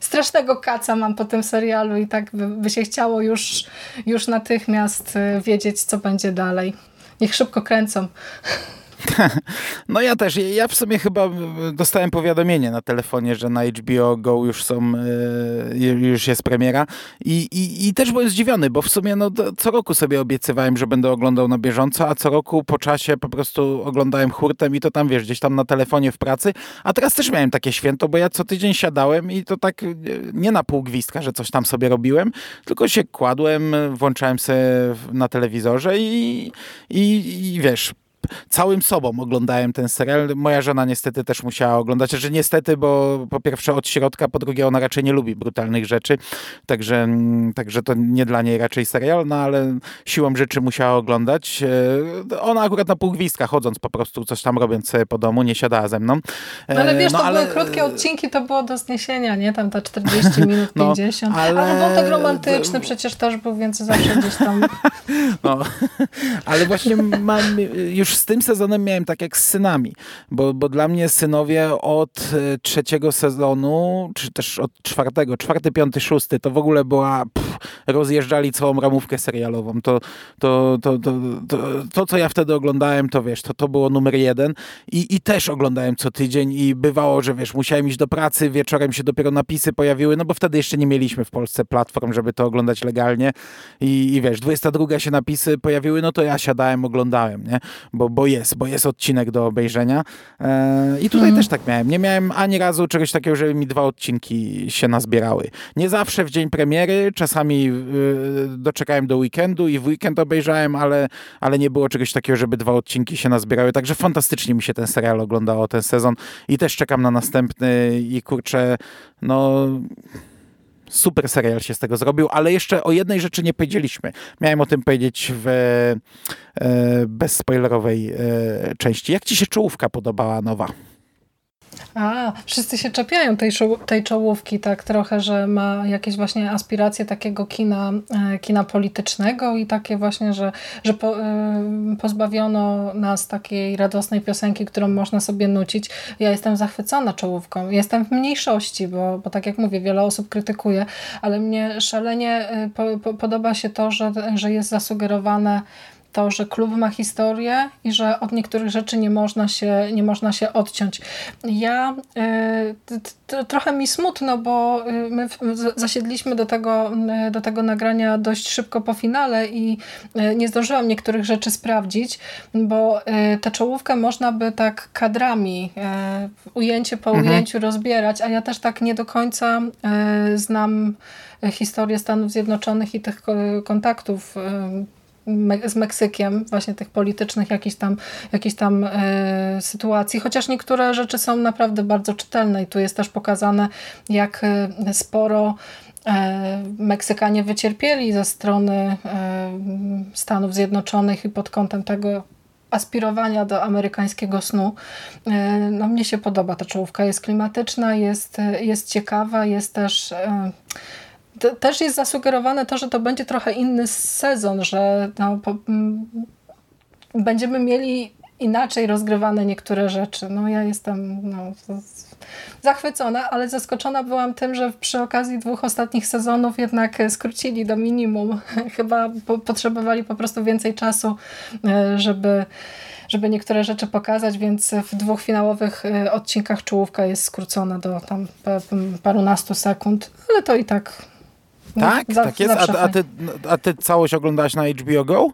strasznego kaca mam po tym serialu i tak by, by się chciało już, już natychmiast y, wiedzieć, co będzie dalej. Niech szybko kręcą. No ja też. Ja w sumie chyba dostałem powiadomienie na telefonie, że na HBO Go już są, e, już jest premiera i, i, i też byłem zdziwiony, bo w sumie no, co roku sobie obiecywałem, że będę oglądał na bieżąco, a co roku po czasie po prostu oglądałem hurtem i to tam, wiesz, gdzieś tam na telefonie w pracy, a teraz też miałem takie święto, bo ja co tydzień siadałem i to tak nie na pół gwizdka, że coś tam sobie robiłem, tylko się kładłem, włączałem sobie na telewizorze i, i, i wiesz, całym sobą oglądałem ten serial. Moja żona niestety też musiała oglądać, że niestety, bo po pierwsze od środka, po drugie ona raczej nie lubi brutalnych rzeczy, także, także to nie dla niej raczej serial, no ale siłą rzeczy musiała oglądać. E, ona akurat na półgwistka chodząc po prostu, coś tam robiąc sobie po domu, nie siadała ze mną. No ale wiesz, no, to ale... były krótkie odcinki, to było do zniesienia, nie? Tam ta 40 minut, 50. No, ale... ale wątek romantyczny przecież też był, więc zawsze gdzieś tam... No, ale właśnie mam, już z tym sezonem miałem tak jak z synami, bo, bo dla mnie synowie od e, trzeciego sezonu, czy też od czwartego, czwarty, piąty, szósty, to w ogóle była, pff, rozjeżdżali całą ramówkę serialową. To, to, to, to, to, to, co ja wtedy oglądałem, to wiesz, to, to było numer jeden I, i też oglądałem co tydzień i bywało, że wiesz, musiałem iść do pracy, wieczorem się dopiero napisy pojawiły, no bo wtedy jeszcze nie mieliśmy w Polsce platform, żeby to oglądać legalnie i, i wiesz, 22 się napisy pojawiły, no to ja siadałem, oglądałem, nie? Bo, bo jest, bo jest odcinek do obejrzenia e, i tutaj mm. też tak miałem. Nie miałem ani razu czegoś takiego, żeby mi dwa odcinki się nazbierały. Nie zawsze w dzień premiery, czasami y, doczekałem do weekendu i w weekend obejrzałem, ale, ale nie było czegoś takiego, żeby dwa odcinki się nazbierały, także fantastycznie mi się ten serial oglądało, ten sezon i też czekam na następny i kurczę, no super serial się z tego zrobił, ale jeszcze o jednej rzeczy nie powiedzieliśmy. Miałem o tym powiedzieć w e, bezspoilerowej e, części. Jak ci się czołówka podobała nowa? A, wszyscy się czepiają tej, tej czołówki tak trochę, że ma jakieś właśnie aspiracje takiego kina, e, kina politycznego i takie właśnie, że, że po, e, pozbawiono nas takiej radosnej piosenki, którą można sobie nucić. Ja jestem zachwycona czołówką. Jestem w mniejszości, bo, bo tak jak mówię, wiele osób krytykuje, ale mnie szalenie e, po, po, podoba się to, że, że jest zasugerowane to, że klub ma historię i że od niektórych rzeczy nie można się, nie można się odciąć. Ja y, trochę mi smutno, bo y, my zasiedliśmy do tego, y, do tego nagrania dość szybko po finale i nie zdążyłam niektórych rzeczy sprawdzić, bo tę czołówkę można by tak kadrami, ujęcie po mhm. ujęciu rozbierać, a ja też tak nie do końca znam historię Stanów Zjednoczonych i tych kontaktów z Meksykiem, właśnie tych politycznych jakichś tam, jakichś tam e, sytuacji, chociaż niektóre rzeczy są naprawdę bardzo czytelne i tu jest też pokazane, jak e, sporo e, Meksykanie wycierpieli ze strony e, Stanów Zjednoczonych i pod kątem tego aspirowania do amerykańskiego snu. No mnie się podoba ta czołówka, jest klimatyczna, jest, jest ciekawa, jest też też jest zasugerowane to, że to będzie trochę inny sezon, że no, po, będziemy mieli inaczej rozgrywane niektóre rzeczy. No ja jestem no, zachwycona, ale zaskoczona byłam tym, że przy okazji dwóch ostatnich sezonów jednak skrócili do minimum. Chyba po potrzebowali po prostu więcej czasu, e, żeby żeby niektóre rzeczy pokazać, więc w dwóch finałowych e, odcinkach czołówka jest skrócona do tam parunastu sekund, ale to i tak tak? Tak jest? A, a, ty, a ty całość oglądałaś na HBO Go?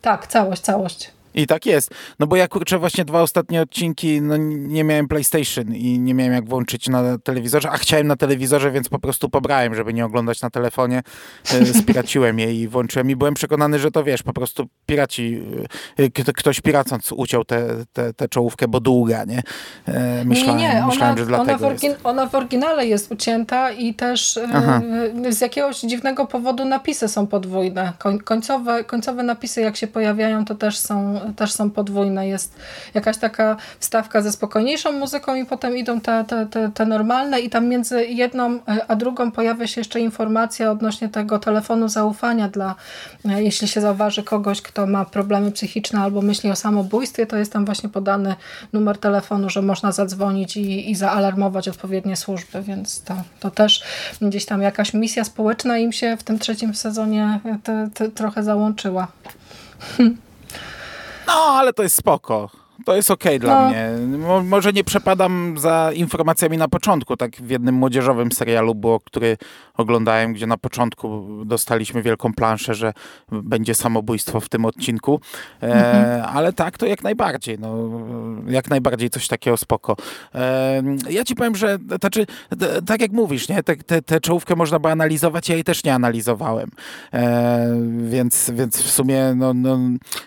Tak, całość, całość. I tak jest. No bo ja kurczę właśnie dwa ostatnie odcinki, no nie miałem PlayStation i nie miałem jak włączyć na telewizorze, a chciałem na telewizorze, więc po prostu pobrałem, żeby nie oglądać na telefonie. E, spiraciłem je i włączyłem i byłem przekonany, że to wiesz, po prostu piraci, e, ktoś piracąc uciął tę czołówkę, bo długa, nie? E, myślałem, nie, nie. Myślałem, że dlatego ona w, jest. ona w oryginale jest ucięta i też Aha. z jakiegoś dziwnego powodu napisy są podwójne. Końcowe, końcowe napisy jak się pojawiają, to też są też są podwójne. Jest jakaś taka wstawka ze spokojniejszą muzyką i potem idą te, te, te, te normalne i tam między jedną a drugą pojawia się jeszcze informacja odnośnie tego telefonu zaufania dla, e, jeśli się zauważy kogoś, kto ma problemy psychiczne albo myśli o samobójstwie, to jest tam właśnie podany numer telefonu, że można zadzwonić i, i zaalarmować odpowiednie służby, więc to, to też gdzieś tam jakaś misja społeczna im się w tym trzecim sezonie te, te, trochę załączyła. No, ale to jest spoko. To jest okej okay dla no. mnie. Mo może nie przepadam za informacjami na początku, tak w jednym młodzieżowym serialu było, który oglądałem, gdzie na początku dostaliśmy wielką planszę, że będzie samobójstwo w tym odcinku, e, mhm. ale tak, to jak najbardziej, no, jak najbardziej coś takiego spoko. E, ja ci powiem, że znaczy, tak jak mówisz, nie, tę te, te, czołówkę można by analizować, ja jej też nie analizowałem, e, więc, więc w sumie no, no,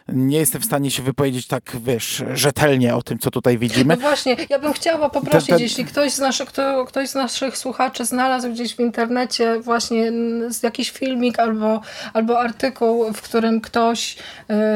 nie jestem w stanie się wypowiedzieć tak, wiesz, rzetelnie o tym, co tutaj widzimy. No właśnie, ja bym chciała poprosić, ten, ten... jeśli ktoś z, naszych, kto, ktoś z naszych słuchaczy znalazł gdzieś w internecie właśnie jakiś filmik albo, albo artykuł, w którym ktoś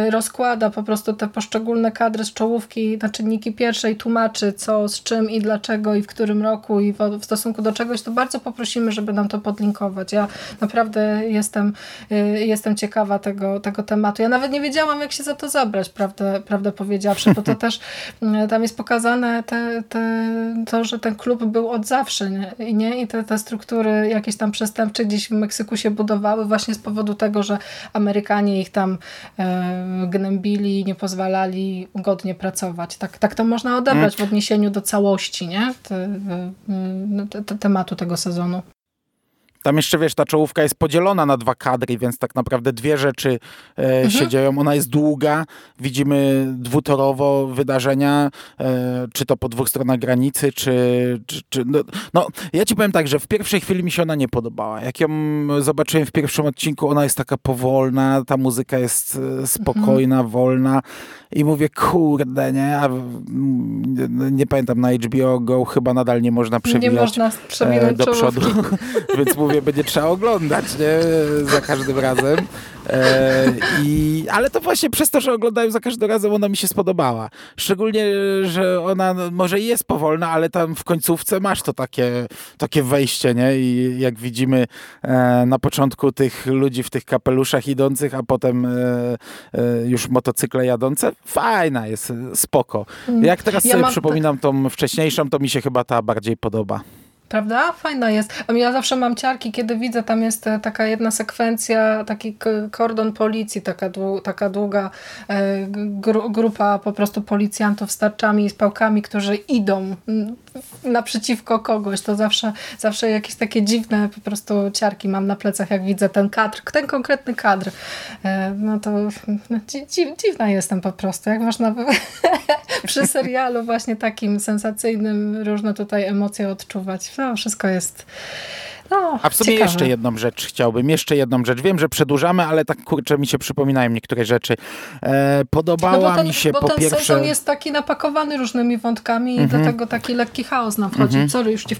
y, rozkłada po prostu te poszczególne kadry z czołówki na czynniki pierwszej, tłumaczy co, z czym i dlaczego i w którym roku i w, w stosunku do czegoś, to bardzo poprosimy, żeby nam to podlinkować. Ja naprawdę jestem, y, jestem ciekawa tego, tego tematu. Ja nawet nie wiedziałam, jak się za to zabrać, prawdę, prawdę powiedziawszy, bo to też y, tam jest pokazane te, te, to, że ten klub był od zawsze nie? I, nie? I te, te struktury jakieś tam przestępcze gdzieś w Meksyku się budowały właśnie z powodu tego, że Amerykanie ich tam e, gnębili, nie pozwalali godnie pracować. Tak, tak to można odebrać w odniesieniu do całości nie? Te, te, te, tematu tego sezonu. Tam jeszcze, wiesz, ta czołówka jest podzielona na dwa kadry, więc tak naprawdę dwie rzeczy e, mhm. się dzieją. Ona jest długa, widzimy dwutorowo wydarzenia, e, czy to po dwóch stronach granicy, czy... czy, czy no, no, ja ci powiem tak, że w pierwszej chwili mi się ona nie podobała. Jak ją zobaczyłem w pierwszym odcinku, ona jest taka powolna, ta muzyka jest e, spokojna, mhm. wolna i mówię, kurde, nie? A, nie pamiętam, na HBO Go chyba nadal nie można przewijać nie można e, do przodu, więc mówię, będzie trzeba oglądać, nie? Za każdym razem. E, i, ale to właśnie przez to, że oglądają za każdym razem, ona mi się spodobała. Szczególnie, że ona może jest powolna, ale tam w końcówce masz to takie, takie wejście, nie? I jak widzimy e, na początku tych ludzi w tych kapeluszach idących, a potem e, e już motocykle jadące, fajna jest, spoko. Mm. Jak teraz ja sobie przypominam tą wcześniejszą, to mi się chyba ta bardziej podoba. Prawda? Fajna jest. Ja zawsze mam ciarki, kiedy widzę, tam jest e, taka jedna sekwencja, taki kordon policji, taka, taka długa e, gru grupa po prostu policjantów z tarczami i z pałkami, którzy idą naprzeciwko kogoś. To zawsze, zawsze jakieś takie dziwne po prostu ciarki mam na plecach, jak widzę ten kadr, ten konkretny kadr. E, no to no, dziwna jestem po prostu. Jak można przy serialu właśnie takim sensacyjnym różne tutaj emocje odczuwać no, wszystko jest... No, A w sumie ciekawe. jeszcze jedną rzecz chciałbym, jeszcze jedną rzecz. Wiem, że przedłużamy, ale tak kurczę mi się przypominają niektóre rzeczy. E, podobała no ten, mi się po ten pierwsze... sezon jest taki napakowany różnymi wątkami i do tego taki lekki chaos nam wchodzi. Mm Sorry, już cię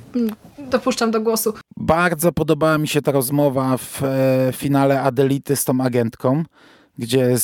dopuszczam do głosu. Bardzo podobała mi się ta rozmowa w e, finale Adelity z tą agentką gdzie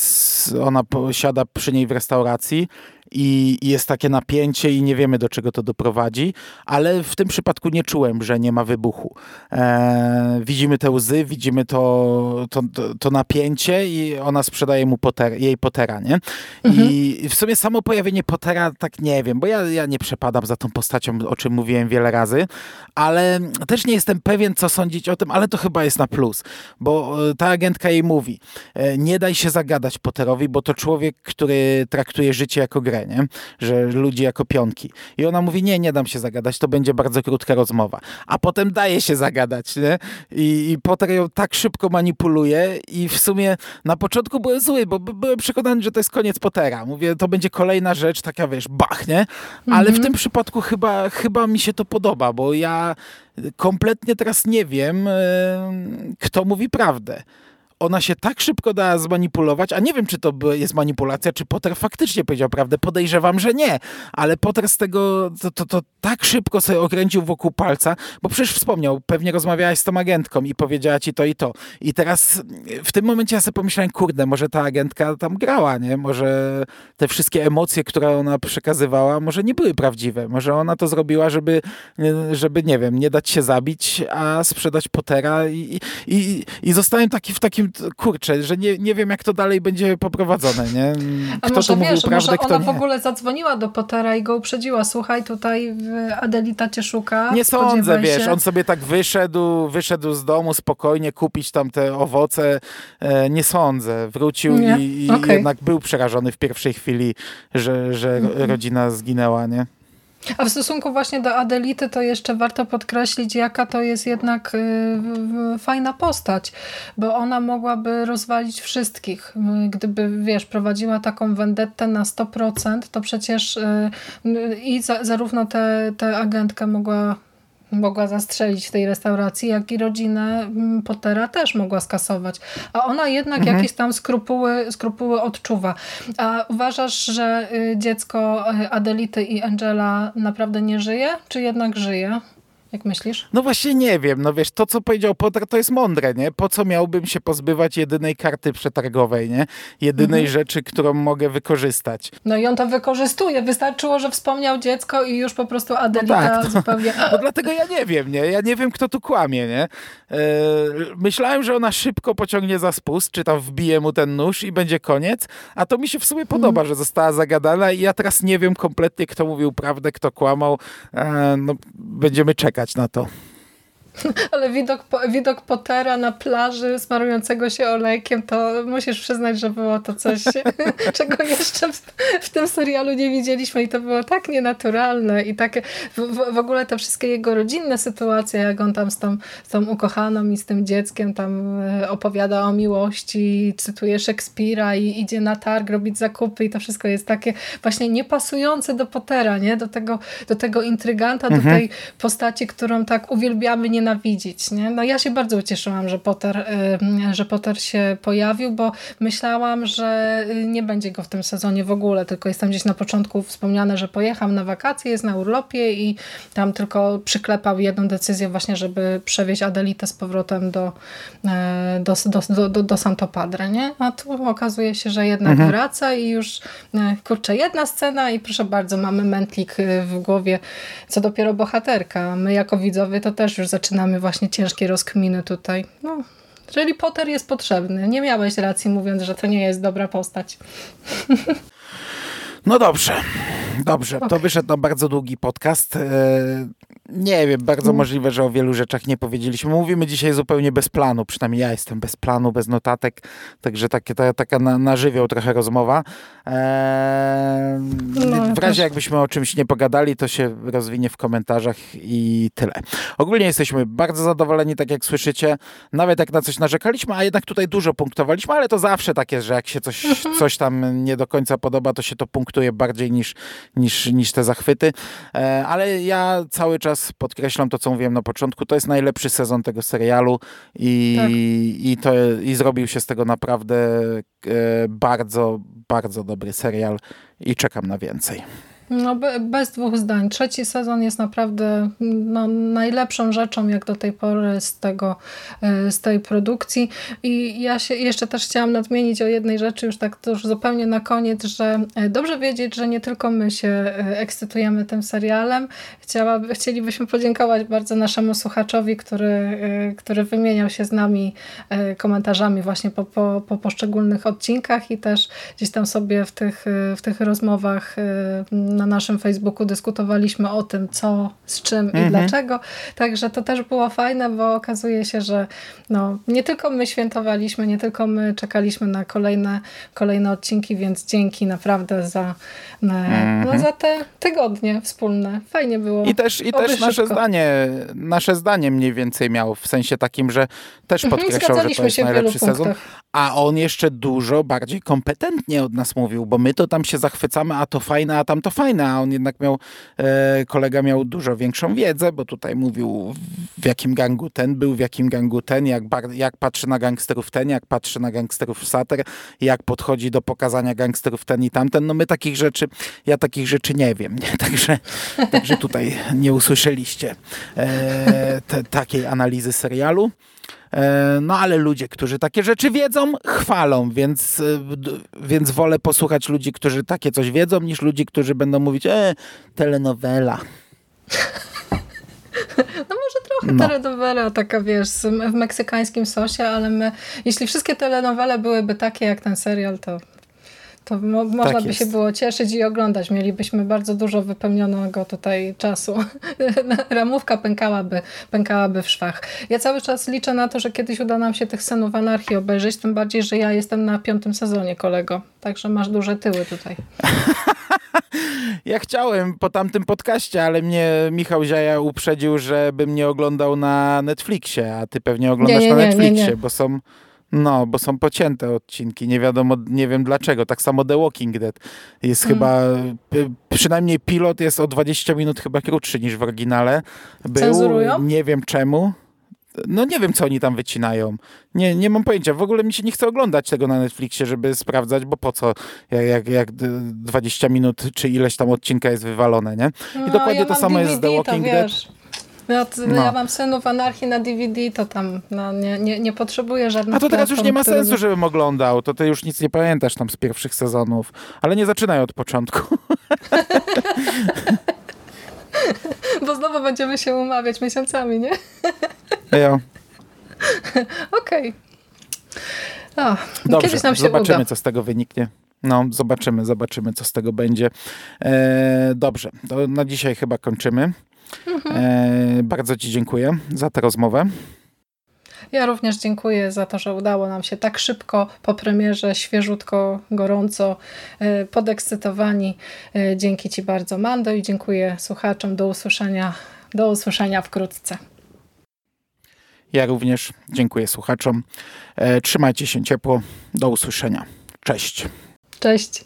ona siada przy niej w restauracji i, jest takie napięcie i nie wiemy do czego to doprowadzi, ale w tym przypadku nie czułem, że nie ma wybuchu. E, widzimy te łzy, widzimy to, to, to, napięcie i ona sprzedaje mu jej Pottera, nie? Mhm. I w sumie samo pojawienie Pottera, tak nie wiem, bo ja, ja nie przepadam za tą postacią, o czym mówiłem wiele razy, ale też nie jestem pewien, co sądzić o tym, ale to chyba jest na plus, bo e, ta agentka jej mówi, e, nie daj się zagadać Potterowi, bo to człowiek, który traktuje życie jako grę nie? że ludzi jako pionki. I ona mówi, nie, nie dam się zagadać, to będzie bardzo krótka rozmowa. A potem daje się zagadać, nie? I, i Potter ją tak szybko manipuluje i w sumie na początku byłem zły, bo byłem przekonany, że to jest koniec Pottera. Mówię, to będzie kolejna rzecz, taka wiesz, bach, nie? Ale mhm. w tym przypadku chyba, chyba mi się to podoba, bo ja kompletnie teraz nie wiem, kto mówi prawdę ona się tak szybko da zmanipulować, a nie wiem, czy to jest manipulacja, czy Potter faktycznie powiedział prawdę. Podejrzewam, że nie, ale Potter z tego to, to, to tak szybko sobie okręcił wokół palca, bo przecież wspomniał, pewnie rozmawiałaś z tą agentką i powiedziała ci to i to. I teraz w tym momencie ja sobie pomyślałem, kurde, może ta agentka tam grała, nie? Może te wszystkie emocje, które ona przekazywała, może nie były prawdziwe. Może ona to zrobiła, żeby, żeby nie wiem, nie dać się zabić, a sprzedać Pottera i, i, i zostałem taki w takim kurczę, że nie, nie wiem jak to dalej będzie poprowadzone, nie? Kto A może, mówił wiesz, prawdę, może ona w ogóle zadzwoniła do Pottera i go uprzedziła, słuchaj, tutaj Adelita cię szuka. Nie sądzę, wiesz, on sobie tak wyszedł, wyszedł z domu spokojnie kupić tam te owoce, e, nie sądzę. Wrócił nie? i, i okay. jednak był przerażony w pierwszej chwili, że, że mhm. rodzina zginęła, nie? A w stosunku właśnie do Adelity to jeszcze warto podkreślić, jaka to jest jednak y, fajna postać, bo ona mogłaby rozwalić wszystkich. Gdyby, wiesz, prowadziła taką vendettę na 100%, to przecież y, i za, zarówno tę agentkę mogła mogła zastrzelić w tej restauracji, jak i rodzinę mm, Pottera też mogła skasować. A ona jednak mhm. jakieś tam skrupuły, skrupuły odczuwa. A uważasz, że y, dziecko y, Adelity i Angela naprawdę nie żyje, czy jednak żyje? Jak myślisz? No właśnie nie wiem. No wiesz, to co powiedział Potter to jest mądre, nie? Po co miałbym się pozbywać jedynej karty przetargowej, nie? Jedynej mhm. rzeczy, którą mogę wykorzystać. No i on to wykorzystuje. Wystarczyło, że wspomniał dziecko i już po prostu Adelita no tak, zupełnie... No dlatego ja nie wiem, nie? Ja nie wiem, kto tu kłamie, nie? E, myślałem, że ona szybko pociągnie za spust, czy tam wbije mu ten nóż i będzie koniec, a to mi się w sumie podoba, mhm. że została zagadana i ja teraz nie wiem kompletnie, kto mówił prawdę, kto kłamał. E, no, będziemy czekać czekać na to. Ale widok, widok Pottera na plaży smarującego się olejkiem, to musisz przyznać, że było to coś, czego jeszcze w, w, tym serialu nie widzieliśmy i to było tak nienaturalne i takie w, w, ogóle te wszystkie jego rodzinne sytuacje, jak on tam z tą, z tą ukochaną i z tym dzieckiem tam e, opowiada o miłości, cytuje Szekspira i idzie na targ robić zakupy i to wszystko jest takie właśnie niepasujące do Pottera, nie? Do tego, do tego intryganta, mhm. do tej postaci, którą tak uwielbiamy, nie nienawidzić. Nie? No ja się bardzo ucieszyłam, że Potter, że Potter się pojawił, bo myślałam, że nie będzie go w tym sezonie w ogóle, tylko jestem gdzieś na początku wspomniane, że pojechał na wakacje, jest na urlopie i tam tylko przyklepał jedną decyzję właśnie, żeby przewieźć Adelitę z powrotem do, e, do, do, do, do Santo Padre. Nie? A tu okazuje się, że jednak mhm. wraca i już kurczę, jedna scena i proszę bardzo, mamy mętlik w głowie, co dopiero bohaterka. My jako widzowie to też już zaczynamy zaczynamy właśnie ciężkie rozkminy tutaj. No, czyli Potter jest potrzebny. Nie miałeś racji mówiąc, że to nie jest dobra postać. No dobrze, dobrze. Okay. To wyszedł na bardzo długi podcast. Nie wiem, bardzo mm. możliwe, że o wielu rzeczach nie powiedzieliśmy. Mówimy dzisiaj zupełnie bez planu, przynajmniej ja jestem bez planu, bez notatek, także takie, ta, taka na, na żywioł trochę rozmowa. Eee, no, w razie jakbyśmy o czymś nie pogadali, to się rozwinie w komentarzach i tyle. Ogólnie jesteśmy bardzo zadowoleni, tak jak słyszycie, nawet jak na coś narzekaliśmy, a jednak tutaj dużo punktowaliśmy, ale to zawsze tak jest, że jak się coś, mhm. coś tam nie do końca podoba, to się to punktuje bardziej niż, niż, niż te zachwyty. Eee, ale ja cały czas podkreślam to, co mówiłem na początku, to jest najlepszy sezon tego serialu i, tak. i, to, i zrobił się z tego naprawdę e, bardzo, bardzo dobry serial i czekam na więcej. No bez dwóch zdań. Trzeci sezon jest naprawdę no, najlepszą rzeczą jak do tej pory z, tego, e, z tej produkcji. I ja się jeszcze też chciałam nadmienić o jednej rzeczy, już tak już zupełnie na koniec, że e, dobrze wiedzieć, że nie tylko my się e, ekscytujemy tym serialem. Chciała, chcielibyśmy podziękować bardzo naszemu słuchaczowi, który, który wymieniał się z nami komentarzami właśnie po, po, po poszczególnych odcinkach i też gdzieś tam sobie w tych, w tych rozmowach na naszym Facebooku dyskutowaliśmy o tym, co, z czym mhm. i dlaczego. Także to też było fajne, bo okazuje się, że no, nie tylko my świętowaliśmy, nie tylko my czekaliśmy na kolejne, kolejne odcinki, więc dzięki naprawdę za, na, mhm. no, za te tygodnie wspólne. Fajnie było. I też, i też nasze, zdanie, nasze zdanie mniej więcej miał w sensie takim, że też mhm, podkreślał, że to jest najlepszy sezon. A on jeszcze dużo bardziej kompetentnie od nas mówił, bo my to tam się zachwycamy, a to fajne, a tam to fajne a on jednak miał, e, kolega miał dużo większą wiedzę, bo tutaj mówił w jakim gangu ten był, w jakim gangu ten, jak, jak patrzy na gangsterów ten, jak patrzy na gangsterów Sater, jak podchodzi do pokazania gangsterów ten i tamten. No my takich rzeczy, ja takich rzeczy nie wiem, nie? Także, także tutaj nie usłyszeliście e, te, takiej analizy serialu. E, no ale ludzie, którzy takie rzeczy wiedzą, chwalą, więc, e, więc wolę posłuchać ludzi, którzy takie coś wiedzą, niż ludzi, którzy będą mówić, e, telenowela. No może No. Telenowela taka, wiesz, w meksykańskim sosie, ale my, jeśli wszystkie telenowele byłyby takie jak ten serial, to, to mo, można by jest. się było cieszyć i oglądać. Mielibyśmy bardzo dużo wypełnionego tutaj czasu. Ramówka pękałaby, pękałaby w szwach. Ja cały czas liczę na to, że kiedyś uda nam się tych synów anarchii obejrzeć, tym bardziej, że ja jestem na piątym sezonie, kolego. Także masz duże tyły tutaj. Ja chciałem po tamtym podcaście, ale mnie Michał Ziaja uprzedził, żebym nie oglądał na Netflixie, a ty pewnie oglądasz Nie, nie, na nie, nie, Netflixie, bo są no, bo są pocięte odcinki. Nie wiadomo, nie wiem dlaczego. Tak samo The Walking Dead jest Mm. chyba, y, przynajmniej pilot jest o 20 minut chyba krótszy niż w oryginale. Był, Cenzurują? Nie wiem czemu. No nie wiem, co oni tam wycinają. Nie, nie mam pojęcia. W ogóle mi się nie chce oglądać tego na Netflixie, żeby sprawdzać, bo po co, jak, jak, jak d- 20 minut czy ileś tam odcinka jest wywalone, nie? I No, dokładnie ja to samo jest z The DVD, Walking Dead. Ja, No. ja mam synów anarchii na DVD, to tam no, nie, nie, nie potrzebuję żadnych A to teraz już nie ma sensu, żebym oglądał. To ty już nic nie pamiętasz tam z pierwszych sezonów. Ale nie zaczynaj od początku. Bo znowu będziemy się umawiać miesiącami, nie? Jo. Okej. O, Dobrze, Kiedyś nam się zobaczymy, uda. co z tego wyniknie. No, zobaczymy, zobaczymy, co z tego będzie. E, dobrze, to na dzisiaj chyba kończymy. Mhm. E, bardzo Ci dziękuję za tę rozmowę. Ja również dziękuję za to, że udało nam się tak szybko po premierze, świeżutko, gorąco, e, podekscytowani. E, Dzięki Ci bardzo, Mando, i dziękuję słuchaczom. Do usłyszenia, do usłyszenia wkrótce. Ja również dziękuję słuchaczom. E, trzymajcie się ciepło. Do usłyszenia. Cześć. Cześć.